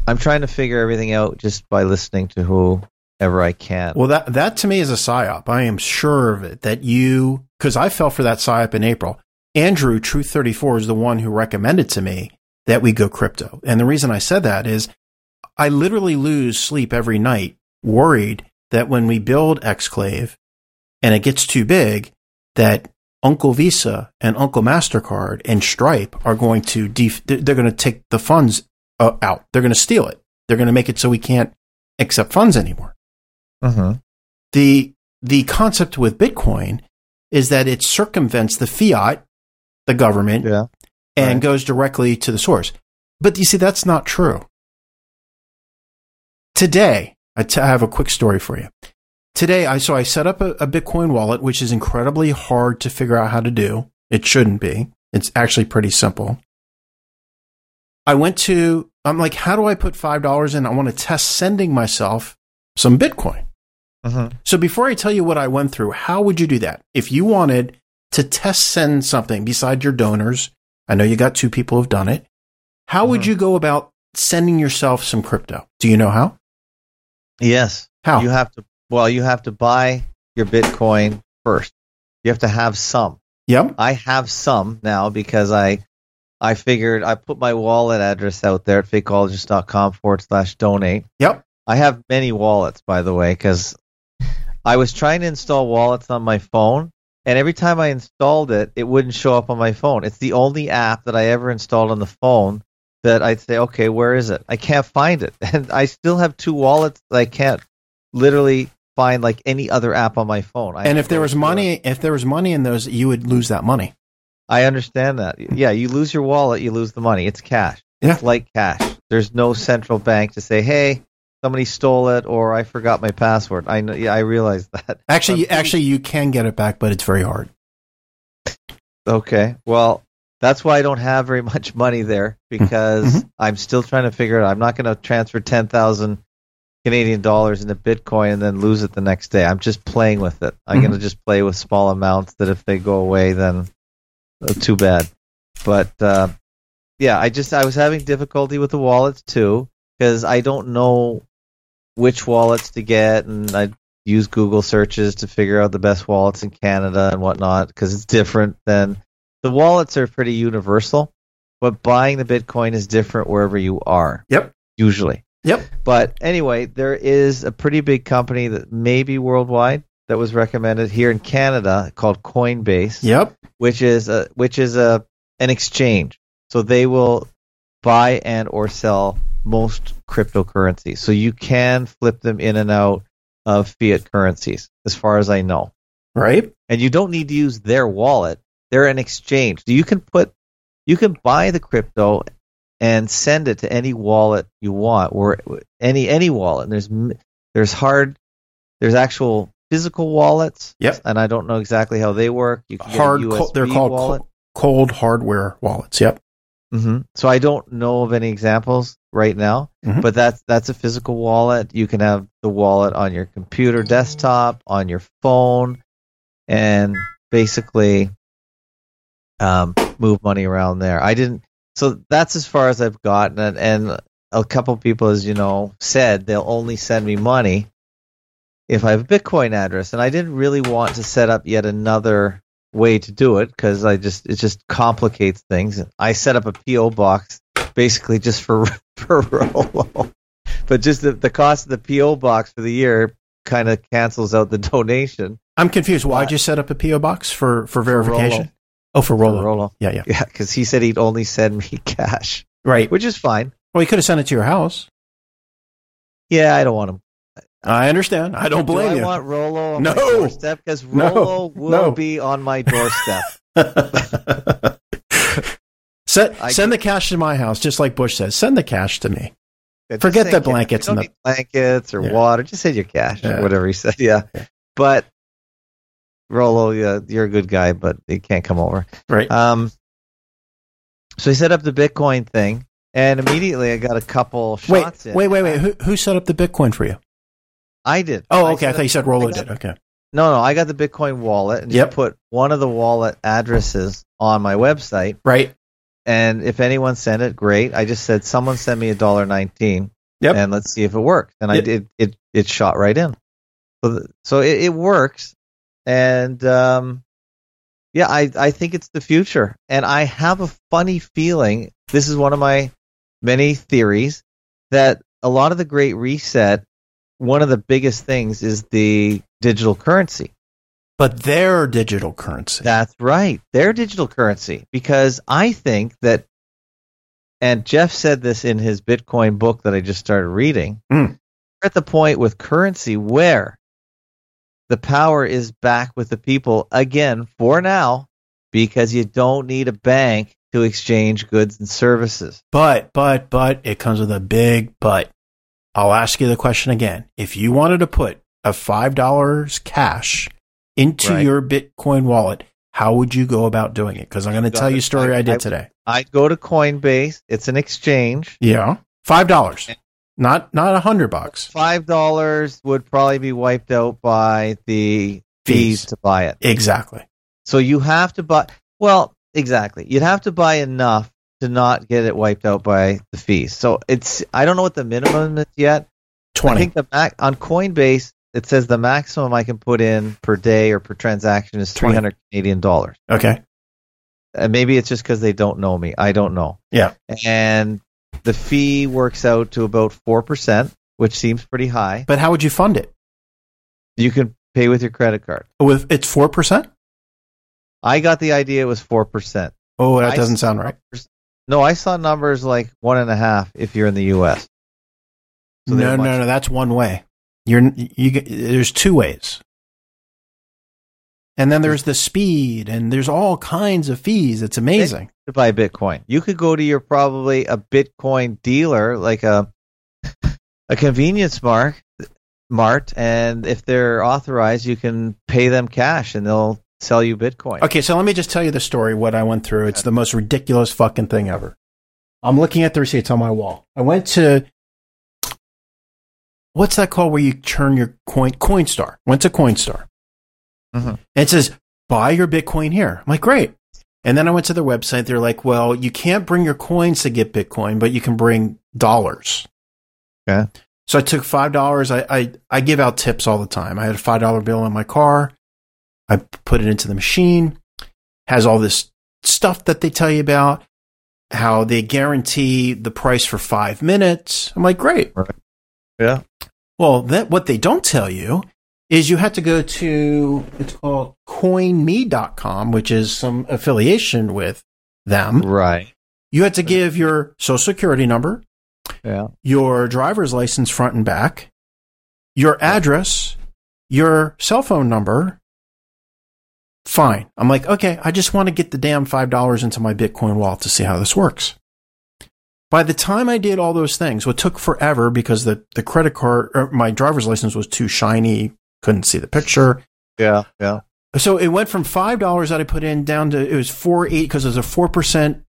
Speaker 2: I'm trying to figure everything out just by listening to whoever I can.
Speaker 1: Well, that, that to me is a psyop. I am sure of it that you, because I fell for that psyop in April. Andrew, Truth 34, is the one who recommended to me that we go crypto. And the reason I said that is I literally lose sleep every night worried that when we build Exclave and it gets too big, that Uncle Visa and Uncle MasterCard and Stripe are going to, def- they're going to take the funds uh, out. They're going to steal it. They're going to make it so we can't accept funds anymore
Speaker 2: hmm
Speaker 1: the the concept with Bitcoin is that it circumvents the fiat, the government,
Speaker 2: Yeah.
Speaker 1: and
Speaker 2: right.
Speaker 1: goes directly to the source. But you see, that's not true. Today, I t- I have a quick story for you. Today, I so I set up a, a Bitcoin wallet, which is incredibly hard to figure out how to do. It shouldn't be. It's actually pretty simple. I went to. I'm like, how do I put five dollars in? I want to test sending myself some Bitcoin.
Speaker 2: Mhm.
Speaker 1: So before I tell you what I went through, how would you do that? If you wanted to test send something besides your donors, I know you got two people who've done it. How would
Speaker 2: Mhm.
Speaker 1: you go about sending yourself some crypto? Do you know how?
Speaker 2: Yes.
Speaker 1: How?
Speaker 2: You have to. Well, you have to buy your Bitcoin first. You have to have some.
Speaker 1: yep.
Speaker 2: I have some now because I I figured I put my wallet address out there at fakeologist.com forward slash donate.
Speaker 1: Yep.
Speaker 2: I have many wallets, by the way, because I was trying to install wallets on my phone, and every time I installed it, it wouldn't show up on my phone. It's the only app that I ever installed on the phone that I'd say, okay, where is it? I can't find it, and I still have two wallets that I can't literally find like any other app on my phone. I
Speaker 1: And if there was
Speaker 2: it.
Speaker 1: money, if there was money in those, you would lose that money.
Speaker 2: I understand that. Yeah, you lose your wallet, you lose the money. It's cash.
Speaker 1: Yeah.
Speaker 2: It's like cash. There's no central bank to say, "Hey, somebody stole it," or "I forgot my password." I know. Yeah, I realize that.
Speaker 1: Actually,
Speaker 2: pretty-
Speaker 1: actually, you can get it back, but it's very hard.
Speaker 2: Okay. Well, that's why I don't have very much money there because
Speaker 1: Mhm.
Speaker 2: I'm still trying to figure it out. I'm not going to transfer ten thousand Canadian dollars into Bitcoin and then lose it the next day. I'm just playing with it. I'm
Speaker 1: Mhm.
Speaker 2: going to just play with small amounts that if they go away, then uh, too bad. But uh, yeah, I just I was having difficulty with the wallets too because I don't know which wallets to get, and I use Google searches to figure out the best wallets in Canada and whatnot because it's different than the wallets are pretty universal, but buying the Bitcoin is different wherever you are.
Speaker 1: Yep.
Speaker 2: Usually.
Speaker 1: Yep.
Speaker 2: But anyway, there is a pretty big company that may be worldwide that was recommended here in Canada called Coinbase
Speaker 1: Yep.
Speaker 2: which is a which is a an exchange. So they will buy and or sell most cryptocurrencies. So you can flip them in and out of fiat currencies, as far as I know.
Speaker 1: Right.
Speaker 2: And you don't need to use their wallet. They're an exchange. So you can put you can buy the crypto and send it to any wallet you want, or any any wallet. And there's there's hard there's actual physical wallets.
Speaker 1: Yep.
Speaker 2: And I don't know exactly how they work. You can get a
Speaker 1: Hard.
Speaker 2: USB
Speaker 1: co- they're called
Speaker 2: wallet.
Speaker 1: cold hardware wallets. Yep.
Speaker 2: hmm So I don't know of any examples right now,
Speaker 1: Mhm.
Speaker 2: but that's that's a physical wallet. You can have the wallet on your computer, desktop, on your phone, and basically um, move money around there. I didn't. So that's as far as I've gotten, and, and a couple people, as you know, said they'll only send me money if I have a Bitcoin address, and I didn't really want to set up yet another way to do it because I just it just complicates things. I set up a PO box basically just for for Rolo, but just the, the cost of the PO box for the year kind of cancels out the donation
Speaker 1: I'm confused. Why'd
Speaker 2: uh,
Speaker 1: you set up a PO box for for verification? Oh, for
Speaker 2: for
Speaker 1: Rolo.
Speaker 2: Rolo.
Speaker 1: Yeah, yeah.
Speaker 2: Yeah, because he said he'd only send me cash,
Speaker 1: Right.
Speaker 2: which is fine.
Speaker 1: Well, he could have sent it to your house.
Speaker 2: Yeah, I don't want him.
Speaker 1: I understand. I don't blame
Speaker 2: Do I
Speaker 1: you.
Speaker 2: want Rolo on
Speaker 1: No.
Speaker 2: my doorstep because
Speaker 1: No.
Speaker 2: Rolo will
Speaker 1: No.
Speaker 2: be on my doorstep.
Speaker 1: send,
Speaker 2: I-
Speaker 1: send the cash to my house, just like Bush says. Send the cash to me. Forget the blankets and
Speaker 2: need blankets or
Speaker 1: Yeah.
Speaker 2: water. Just send your cash
Speaker 1: Yeah.
Speaker 2: or whatever he said. Yeah.
Speaker 1: Yeah.
Speaker 2: But Rolo, yeah, you're a good guy, but he can't come over.
Speaker 1: Right.
Speaker 2: Um, so he set up the Bitcoin thing, and immediately I got a couple
Speaker 1: wait,
Speaker 2: shots in.
Speaker 1: wait, wait, wait. Who, who set up the Bitcoin for you?
Speaker 2: I did.
Speaker 1: Oh, okay. I
Speaker 2: set
Speaker 1: thought you said Rolo
Speaker 2: got-
Speaker 1: did. Okay.
Speaker 2: No, no, I got the Bitcoin wallet and
Speaker 1: Yep.
Speaker 2: put one of the wallet addresses on my website.
Speaker 1: Right.
Speaker 2: And if anyone sent it, great. I just said someone send me a dollar nineteen,
Speaker 1: Yep.
Speaker 2: and let's see if it works. And I did. It it shot right in. So th- so it, it works, and um, yeah, I I think it's the future. And I have a funny feeling. This is one of my many theories that a lot of the Great Reset. One of the biggest things is the digital currency.
Speaker 1: But their digital currency.
Speaker 2: That's right. Their digital currency. Because I think that, and Jeff said this in his Bitcoin book that I just started reading,
Speaker 1: Mm.
Speaker 2: we're at the point with currency where the power is back with the people again for now because you don't need a bank to exchange goods and services.
Speaker 1: But, but, but, it comes with a big but. I'll ask you the question again. If you wanted to put a $5 cash into
Speaker 2: Right.
Speaker 1: your Bitcoin wallet, how would you go about doing it? Because I'm going to tell you a story I,
Speaker 2: I-
Speaker 1: did
Speaker 2: I-
Speaker 1: today.
Speaker 2: I'd go to Coinbase. It's an exchange.
Speaker 1: Yeah. $5. Not not a hundred bucks.
Speaker 2: Five dollars would probably be wiped out by the fees
Speaker 1: Fees.
Speaker 2: to buy it.
Speaker 1: Exactly.
Speaker 2: So you have to buy. Well, exactly. You'd have to buy enough to not get it wiped out by the fees. So it's. I don't know what the minimum is yet.
Speaker 1: Twenty.
Speaker 2: I think the max on Coinbase it says the maximum I can put in per day or per transaction is
Speaker 1: 20.
Speaker 2: 300 Canadian dollars.
Speaker 1: okay.
Speaker 2: And maybe it's just because they don't know me. I don't know.
Speaker 1: Yeah.
Speaker 2: And the fee works out to about 4%, which seems pretty high.
Speaker 1: But how would you fund it?
Speaker 2: You can pay with your credit card.
Speaker 1: With it's four percent?
Speaker 2: I got the idea it was 4%.
Speaker 1: Oh, that
Speaker 2: I
Speaker 1: doesn't sound right.
Speaker 2: numbers- No, I saw numbers like one and a half if you're in the U.S. So
Speaker 1: no, no, no. That's one way. You're you. There's two ways. And then there's the speed, and there's all kinds of fees. It's amazing.
Speaker 2: to buy Bitcoin. You could go to your probably a Bitcoin dealer, like a a convenience mart, mart, and if they're authorized, you can pay them cash, and they'll sell you Bitcoin.
Speaker 1: Okay, so let me just tell you the story. What I went through. It's the most ridiculous fucking thing ever. I'm looking at the receipts on my wall. I went to what's that called where you turn your coin Coinstar. Went to Coinstar.
Speaker 2: Mhm.
Speaker 1: And it says buy your Bitcoin here. I'm like, great. And then I went to their website. They're like, well, you can't bring your coins to get Bitcoin, but you can bring dollars.
Speaker 2: Okay.
Speaker 1: So I took five dollars. I, I I give out tips all the time. I had a five dollar bill in my car. I put it into the machine. Has all this stuff that they tell you about how they guarantee the price for five minutes. I'm like, great.
Speaker 2: Yeah.
Speaker 1: Well, that what they don't tell you is you have to go to it's called coinme.com, which is some affiliation with them.
Speaker 2: Right.
Speaker 1: You had to give your social security number,
Speaker 2: Yeah.
Speaker 1: your driver's license front and back, your address, your cell phone number. Fine. I'm like, okay, I just want to get the damn $5 into my Bitcoin wallet to see how this works. By the time I did all those things, what took forever because the, the credit card, or my driver's license was too shiny, couldn't see the picture.
Speaker 2: Yeah. Yeah.
Speaker 1: So it went from five dollars that I put in down to it was four eight because there's a four percent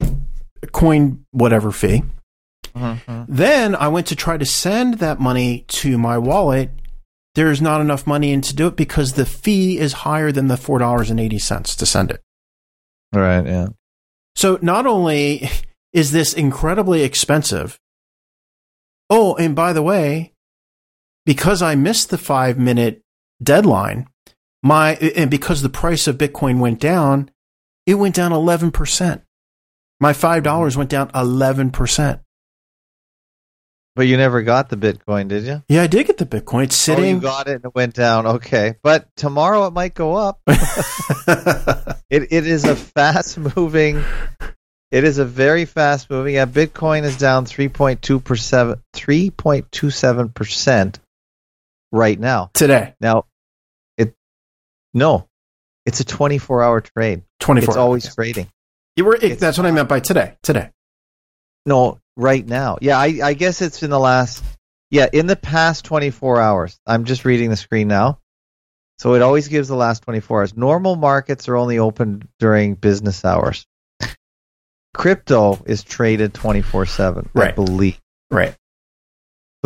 Speaker 1: coin whatever fee.
Speaker 2: Mhm.
Speaker 1: Then I went to try to send that money to my wallet. There's not enough money in to do it because the fee is higher than the four dollars and eighty cents to send it.
Speaker 2: Right. Yeah.
Speaker 1: So not only is this incredibly expensive, oh, and by the way, because I missed the five minute deadline, my and because the price of Bitcoin went down, it went down eleven percent. My five dollars went down eleven percent.
Speaker 2: But you never got the Bitcoin, did you?
Speaker 1: Yeah, I did get the Bitcoin. It's sitting.
Speaker 2: Oh, you got it and it went down. Okay. But tomorrow it might go up. It it is a fast moving. It is a very fast moving. Yeah, Bitcoin is down three point two percent, three point two seven percent right now.
Speaker 1: Today,
Speaker 2: Now, it no, it's a twenty four hour trade.
Speaker 1: twenty four.
Speaker 2: It's always trading.
Speaker 1: You were,
Speaker 2: it's-
Speaker 1: that's what I meant by today. Today.
Speaker 2: No, right now. Yeah, I I guess it's in the last. Yeah, in the past twenty four hours. I'm just reading the screen now. So it always gives the last 24 hours. Normal markets are only open during business hours. Crypto is traded 24/7, I
Speaker 1: Right.
Speaker 2: believe.
Speaker 1: Right.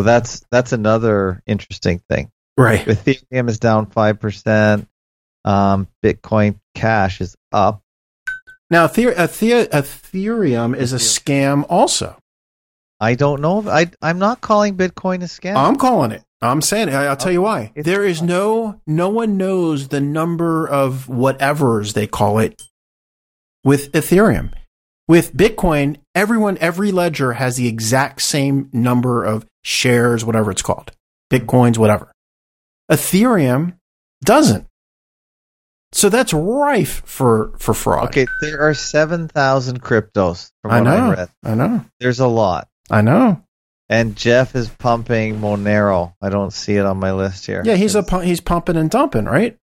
Speaker 2: So that's that's another interesting thing.
Speaker 1: Right.
Speaker 2: Ethereum is down 5%. Um, Bitcoin Cash is up.
Speaker 1: Now, Ether- Ether- Ethereum is a scam also.
Speaker 2: I don't know. If, I I'm not calling Bitcoin a scam.
Speaker 1: I'm calling it. I'm saying it. I'll tell you why.
Speaker 2: It's-
Speaker 1: There is no, no one knows the number of whatevers they call it with Ethereum. With Bitcoin, everyone, every ledger has the exact same number of shares, whatever it's called, Bitcoins, whatever. Ethereum doesn't. So that's rife for, for fraud.
Speaker 2: okay, there are 7,000 cryptos from
Speaker 1: I
Speaker 2: what I
Speaker 1: know.
Speaker 2: read.
Speaker 1: I know.
Speaker 2: There's a lot.
Speaker 1: I know.
Speaker 2: And Jeff is pumping Monero. I don't see it on my list here.
Speaker 1: Yeah, he's a he's pumping and dumping, right?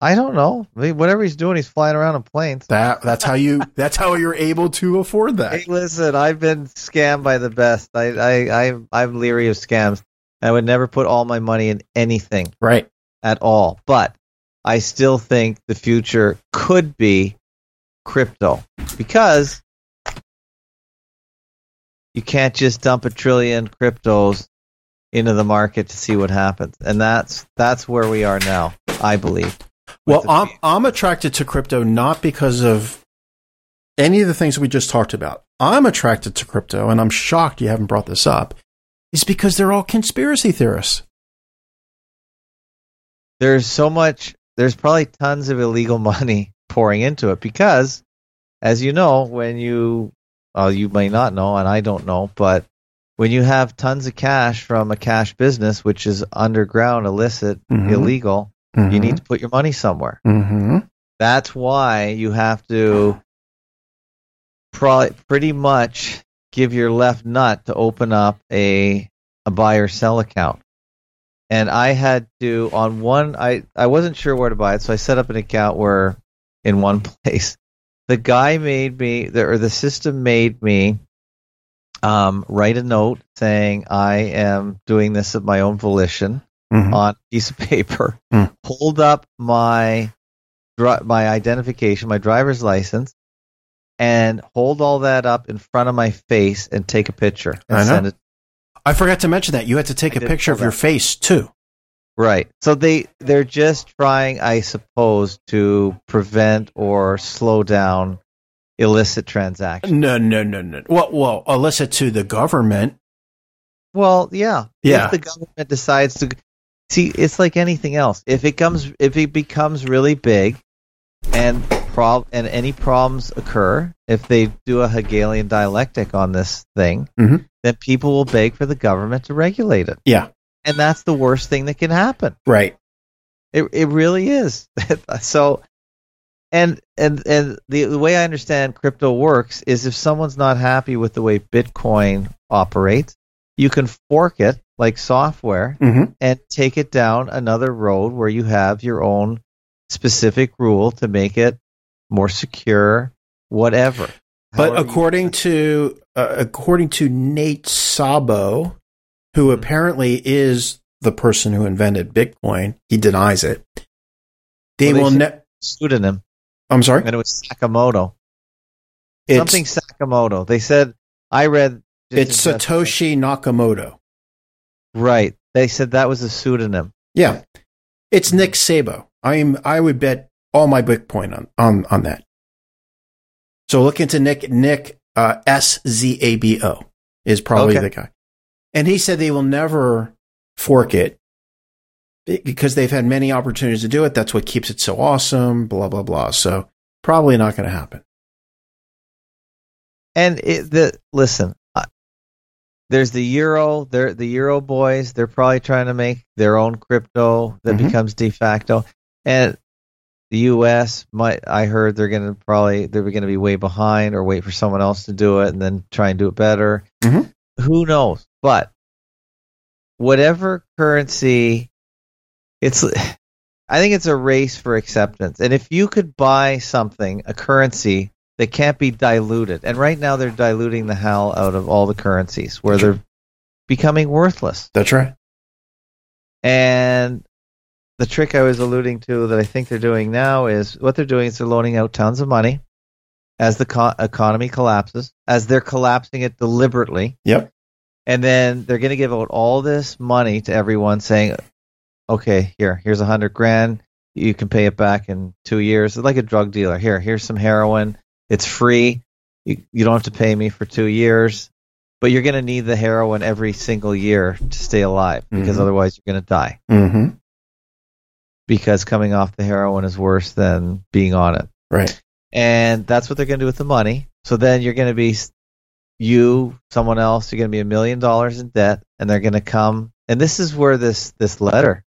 Speaker 2: I don't know. I mean, whatever he's doing, he's flying around in planes.
Speaker 1: That that's how you that's how you're able to afford that.
Speaker 2: Hey, listen, I've been scammed by the best. I, I, I, I'm leery of scams. I would never put all my money in anything
Speaker 1: Right.
Speaker 2: at all. But I still think the future could be crypto because you can't just dump a trillion cryptos into the market to see what happens. And that's that's where we are now, I believe.
Speaker 1: Well, I'm I'm attracted to crypto not because of any of the things we just talked about. I'm attracted to crypto, and I'm shocked you haven't brought this up. Is because they're all conspiracy theorists.
Speaker 2: there's so much there's probably tons of illegal money pouring into it because as you know when you well you may not know and i don't know but when you have tons of cash from a cash business which is underground illicit
Speaker 1: Mhm.
Speaker 2: illegal you need to put your money somewhere
Speaker 1: Mm-hmm.
Speaker 2: that's why you have to pro- pretty much give your left nut to open up a a buy or sell account. And I had to on one I I wasn't sure where to buy it, so I set up an account where in one place. The guy made me the, or the system made me um, write a note saying I am doing this of my own volition
Speaker 1: Mhm.
Speaker 2: on a piece of paper,
Speaker 1: Hmm.
Speaker 2: hold up my my identification, my driver's license, and hold all that up in front of my face and take a picture and
Speaker 1: I know.
Speaker 2: send it.
Speaker 1: I forgot to mention that you had to take
Speaker 2: I
Speaker 1: a picture
Speaker 2: know
Speaker 1: of your
Speaker 2: that.
Speaker 1: face too.
Speaker 2: Right. So they they're just trying, I suppose, to prevent or slow down illicit transactions.
Speaker 1: No, no, no, no. Well, well, illicit to the government.
Speaker 2: Well, yeah.
Speaker 1: Yeah.
Speaker 2: If the government decides to see, it's like anything else. If it comes, if it becomes really big, and prob and any problems occur, if they do a Hegelian dialectic on this thing,
Speaker 1: Mhm.
Speaker 2: then people will beg for the government to regulate it,
Speaker 1: Yeah,
Speaker 2: and that's the worst thing that can happen.
Speaker 1: right.
Speaker 2: It it really is. so, and and and the, the way I understand crypto works is if someone's not happy with the way Bitcoin operates, you can fork it like software
Speaker 1: Mm-hmm.
Speaker 2: and take it down another road where you have your own specific rule to make it more secure, whatever.
Speaker 1: But
Speaker 2: However
Speaker 1: according to uh, according to Nate Szabo, who
Speaker 2: Hmm.
Speaker 1: apparently is the person who invented Bitcoin, he denies it. They
Speaker 2: Well,
Speaker 1: will. Ne-
Speaker 2: pseudonym,
Speaker 1: I'm sorry.
Speaker 2: and it was Sakamoto.
Speaker 1: It's
Speaker 2: Something Sakamoto. They said I read.
Speaker 1: It's Satoshi Nakamoto.
Speaker 2: Right. They said that was a pseudonym.
Speaker 1: Yeah, it's Nick Szabo. I'm. I would bet all my Bitcoin on on on that. So look into Nick Nick uh, S Z A B O is probably
Speaker 2: Okay.
Speaker 1: the guy, and he said they will never fork it because they've had many opportunities to do it. That's what keeps it so awesome. Blah blah blah. So probably not going to happen.
Speaker 2: And it, the listen, there's the euro. They're the euro boys. They're probably trying to make their own crypto that
Speaker 1: Mhm.
Speaker 2: becomes de facto. And the U.S. might. I heard they're going to probably they're going to be way behind or wait for someone else to do it and then try and do it better.
Speaker 1: Mhm.
Speaker 2: Who knows? But whatever currency, it's. I think it's a race for acceptance. And if you could buy something, a currency that can't be diluted, and right now they're diluting the hell out of all the currencies where
Speaker 1: Sure.
Speaker 2: they're becoming worthless.
Speaker 1: That's right.
Speaker 2: And the trick I was alluding to that I think they're doing now is what they're doing is they're loaning out tons of money as the co- economy collapses, as they're collapsing it deliberately.
Speaker 1: Yep.
Speaker 2: And then they're going to give out all this money to everyone saying, okay, here, here's a hundred grand. You can pay it back in two years. It's like a drug dealer. Here, here's some heroin. It's free. You, you don't have to pay me for two years, but you're going to need the heroin every single year to stay alive because
Speaker 1: Mhm.
Speaker 2: otherwise you're going to die
Speaker 1: Mm-hmm.
Speaker 2: because coming off the heroin is worse than being on it.
Speaker 1: Right.
Speaker 2: And that's what they're going to do with the money. So then you're going to be you, someone else, you're going to be a million dollars in debt and they're going to come and this is where this this letter,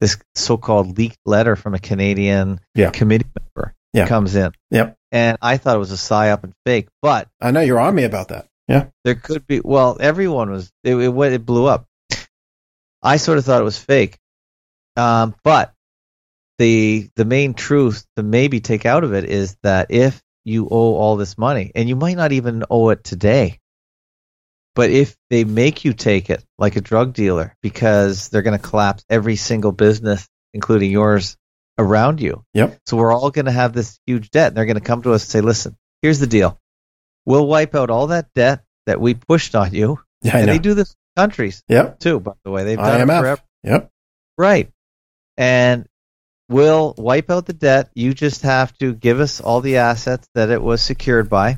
Speaker 2: this so-called leaked letter from a Canadian
Speaker 1: Yeah.
Speaker 2: committee member
Speaker 1: Yeah.
Speaker 2: comes in.
Speaker 1: Yep.
Speaker 2: And I thought it was a psyop and fake, but
Speaker 1: I know you're on me about that. Yeah.
Speaker 2: there could be well everyone was it, it, it blew up i sort of thought it was fake um, but the the main truth to maybe take out of it is that if you owe all this money and you might not even owe it today but if they make you take it like a drug dealer because they're going to collapse every single business including yours around you
Speaker 1: Yep.
Speaker 2: so we're all going to have this huge debt and they're going to come to us and say listen here's the deal we'll wipe out all that debt that we pushed on you
Speaker 1: Yeah,
Speaker 2: and they do this countries
Speaker 1: Yep.
Speaker 2: too. By the way, they've done it
Speaker 1: IMF.
Speaker 2: forever.
Speaker 1: Yep.
Speaker 2: Right. And we'll wipe out the debt. You just have to give us all the assets that it was secured by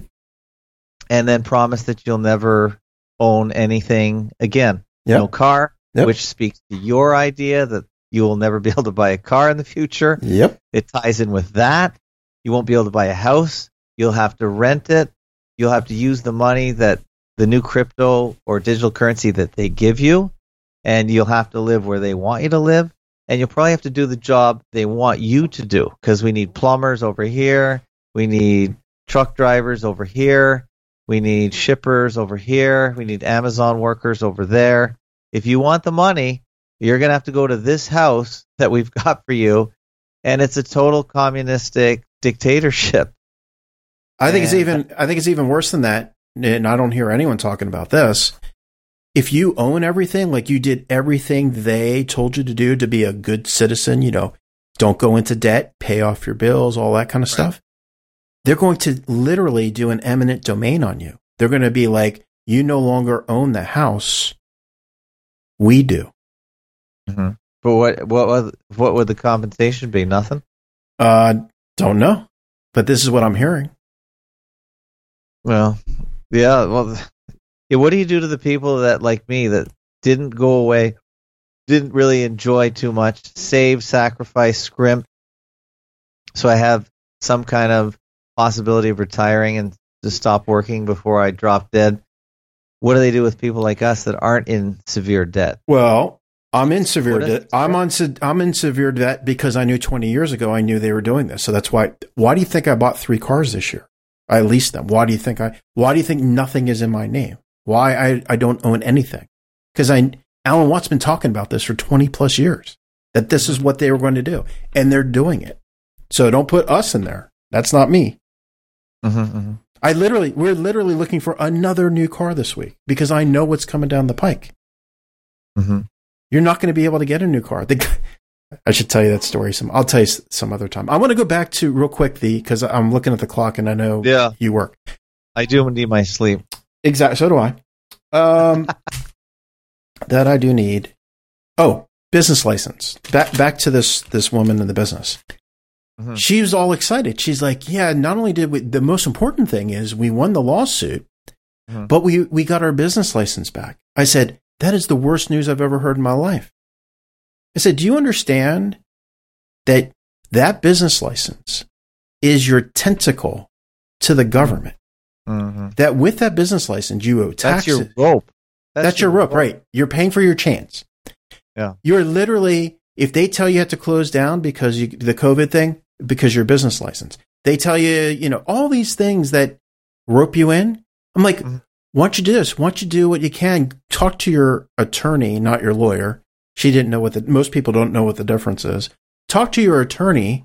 Speaker 2: and then promise that you'll never own anything again.
Speaker 1: Yep.
Speaker 2: No car,
Speaker 1: Yep.
Speaker 2: which speaks to your idea that you will never be able to buy a car in the future.
Speaker 1: Yep.
Speaker 2: It ties in with that. You won't be able to buy a house. You'll have to rent it. You'll have to use the money that the new crypto or digital currency that they give you, and you'll have to live where they want you to live. And you'll probably have to do the job they want you to do because we need plumbers over here. We need truck drivers over here. We need shippers over here. We need Amazon workers over there. If you want the money, you're going to have to go to this house that we've got for you and it's a total communistic dictatorship.
Speaker 1: I think it's even I think it's even worse than that. And I don't hear anyone talking about this. If you own everything, like you did everything they told you to do to be a good citizen, you know, don't go into debt, pay off your bills, all that kind of stuff. They're going to literally do an eminent domain on you. They're going to be like, you no longer own the house. We do.
Speaker 2: But what what was what would the compensation be? Nothing.
Speaker 1: Uh, don't know, but this is what I'm hearing.
Speaker 2: Well, yeah. Well, yeah, what do you do to the people that like me that didn't go away, didn't really enjoy too much, save, sacrifice, scrimp, so I have some kind of possibility of retiring and to stop working before I drop dead. What do they do with people like us that aren't in severe debt?
Speaker 1: Well, I'm in severe debt. I'm on. I'm in severe debt because I knew 20 years ago I knew they were doing this. So that's why. Why do you think I bought three cars this year? I leased them. Why do you think I? Why do you think nothing is in my name? Why I I don't own anything? Because I Alan Watt's been talking about this for 20 plus years. That this is what they were going to do, and they're doing it. So don't put us in there. That's not me.
Speaker 2: Mm-hmm,
Speaker 1: I literally, we're literally looking for another new car this week because I know what's coming down the pike.
Speaker 2: mm-hmm.
Speaker 1: You're not going to be able to get a new car. The, I should tell you that story some. I'll tell you some other time. I want to go back to real quick the because I'm looking at the clock and I know
Speaker 2: Yeah,
Speaker 1: you work
Speaker 2: I do need my sleep.
Speaker 1: exactly. So do I. Um, that I do need. Oh, business license. Back back to this this woman in the business.
Speaker 2: Mhm.
Speaker 1: She was all excited. She's like, "Yeah, not only did we. The most important thing is we won the lawsuit,
Speaker 2: Mhm.
Speaker 1: but we we got our business license back." I said, "That is the worst news I've ever heard in my life." I said, "Do you understand that that business license is your tentacle to the government?
Speaker 2: Mm-hmm.
Speaker 1: That with that business license, you owe taxes.
Speaker 2: That's your rope.
Speaker 1: That's your rope, right? You're paying for your chance.
Speaker 2: Yeah.
Speaker 1: You're literally, if they tell you have to close down because you, the COVID thing, because your business license, they tell you, you know, all these things that rope you in. I'm like,
Speaker 2: Mhm.
Speaker 1: Why don't you do this? Why don't you do what you can? Talk to your attorney, not your lawyer. She didn't know what the, most people don't know what the difference is. Talk to your attorney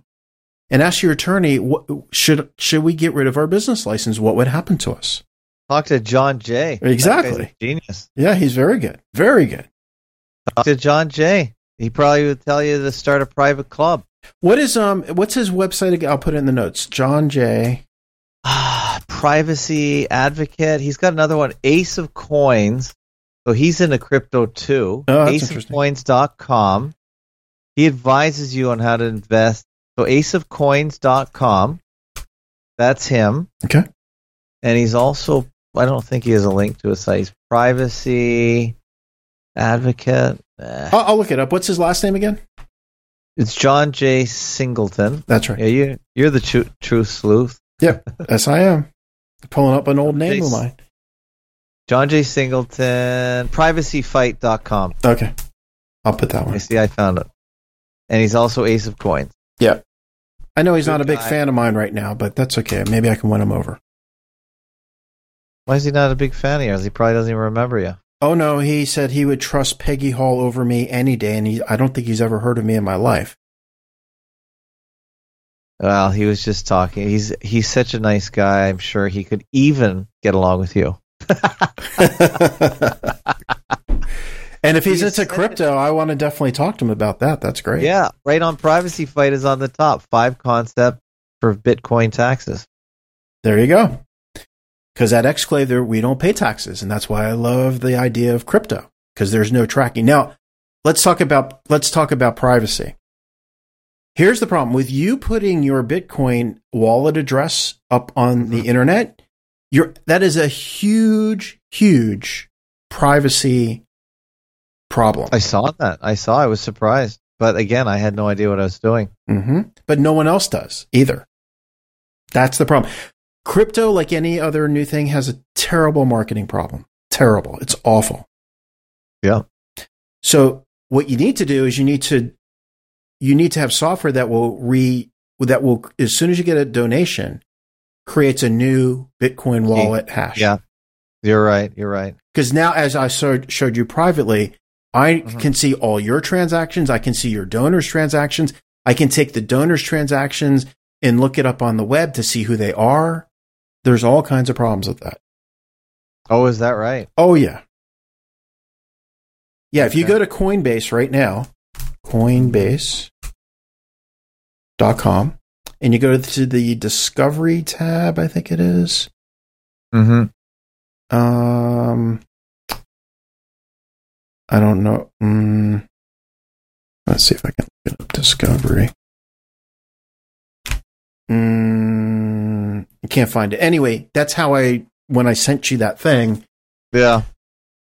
Speaker 1: and ask your attorney, what, should, should we get rid of our business license? What would happen to us?
Speaker 2: Talk to John Jay.
Speaker 1: Exactly.
Speaker 2: genius.
Speaker 1: Yeah, he's very good. Very good.
Speaker 2: Talk to John Jay. He probably would tell you to start a private club.
Speaker 1: What is um? What's his website? again? I'll put it in the notes. John J.
Speaker 2: Privacy advocate. He's got another one, Ace of Coins. So he's into crypto too.
Speaker 1: Oh,
Speaker 2: aceofcoins.com. He advises you on how to invest. So aceofcoins.com. That's him.
Speaker 1: Okay.
Speaker 2: And he's also, I don't think he has a link to a site. He's privacy advocate. Eh,
Speaker 1: I'll, I'll look it up. What's his last name again?
Speaker 2: It's John J. Singleton.
Speaker 1: That's right.
Speaker 2: Yeah, you, you're the true, true sleuth. Yep.
Speaker 1: Yes, I am. Pulling up an old name of mine.
Speaker 2: John J. Singleton, privacyfight.com.
Speaker 1: Okay. I'll put that one.
Speaker 2: I see, I found it. And he's also Ace of Coins. Yeah.
Speaker 1: I know he's
Speaker 2: Good
Speaker 1: not a big
Speaker 2: guy.
Speaker 1: fan of mine right now, but that's okay. Maybe I can win him over.
Speaker 2: Why is he not a big fan of yours? He probably doesn't even remember you.
Speaker 1: Oh no, he said he would trust Peggy Hall over me any day, and he, I don't think he's ever heard of me in my life.
Speaker 2: Well, he was just talking. He's he's such a nice guy. I'm sure he could even get along with you.
Speaker 1: and if he's
Speaker 2: He's-
Speaker 1: into crypto, I want to definitely talk to him about that. That's great.
Speaker 2: Yeah, right on Privacy Fight is on the top. Five concept for Bitcoin taxes.
Speaker 1: There you go. Because at Exclave, there we don't pay taxes, and that's why I love the idea of crypto. because there's no tracking. Now, let's talk about let's talk about privacy. Here's the problem with you putting your Bitcoin wallet address up on the internet. You're, that is a huge, huge privacy problem.
Speaker 2: I saw that. I saw. I was surprised, but again, I had no idea what I was doing.
Speaker 1: hmm But no one else does either. That's the problem. Crypto, like any other new thing, has a terrible marketing problem. Terrible. It's awful.
Speaker 2: Yeah.
Speaker 1: So what you need to do is you need to you need to have software that will re that will as soon as you get a donation creates a new Bitcoin wallet hash.
Speaker 2: Yeah, you're right. You're right.
Speaker 1: Because now, as I showed, you privately, I
Speaker 2: Mhm.
Speaker 1: can see all your transactions. I can see your donors' transactions. I can take the donors' transactions and look it up on the web to see who they are. There's all kinds of problems with that.
Speaker 2: Oh, is that right?
Speaker 1: Oh yeah. Yeah, if you go to Coinbase right now, coinbase.com, and you go to the discovery tab, I think it is.
Speaker 2: Mm-hmm.
Speaker 1: Um I don't know. Mm, let's see if I can look it up discovery. Mm, you can't find it. Anyway, that's how I when I sent you that thing,
Speaker 2: Yeah.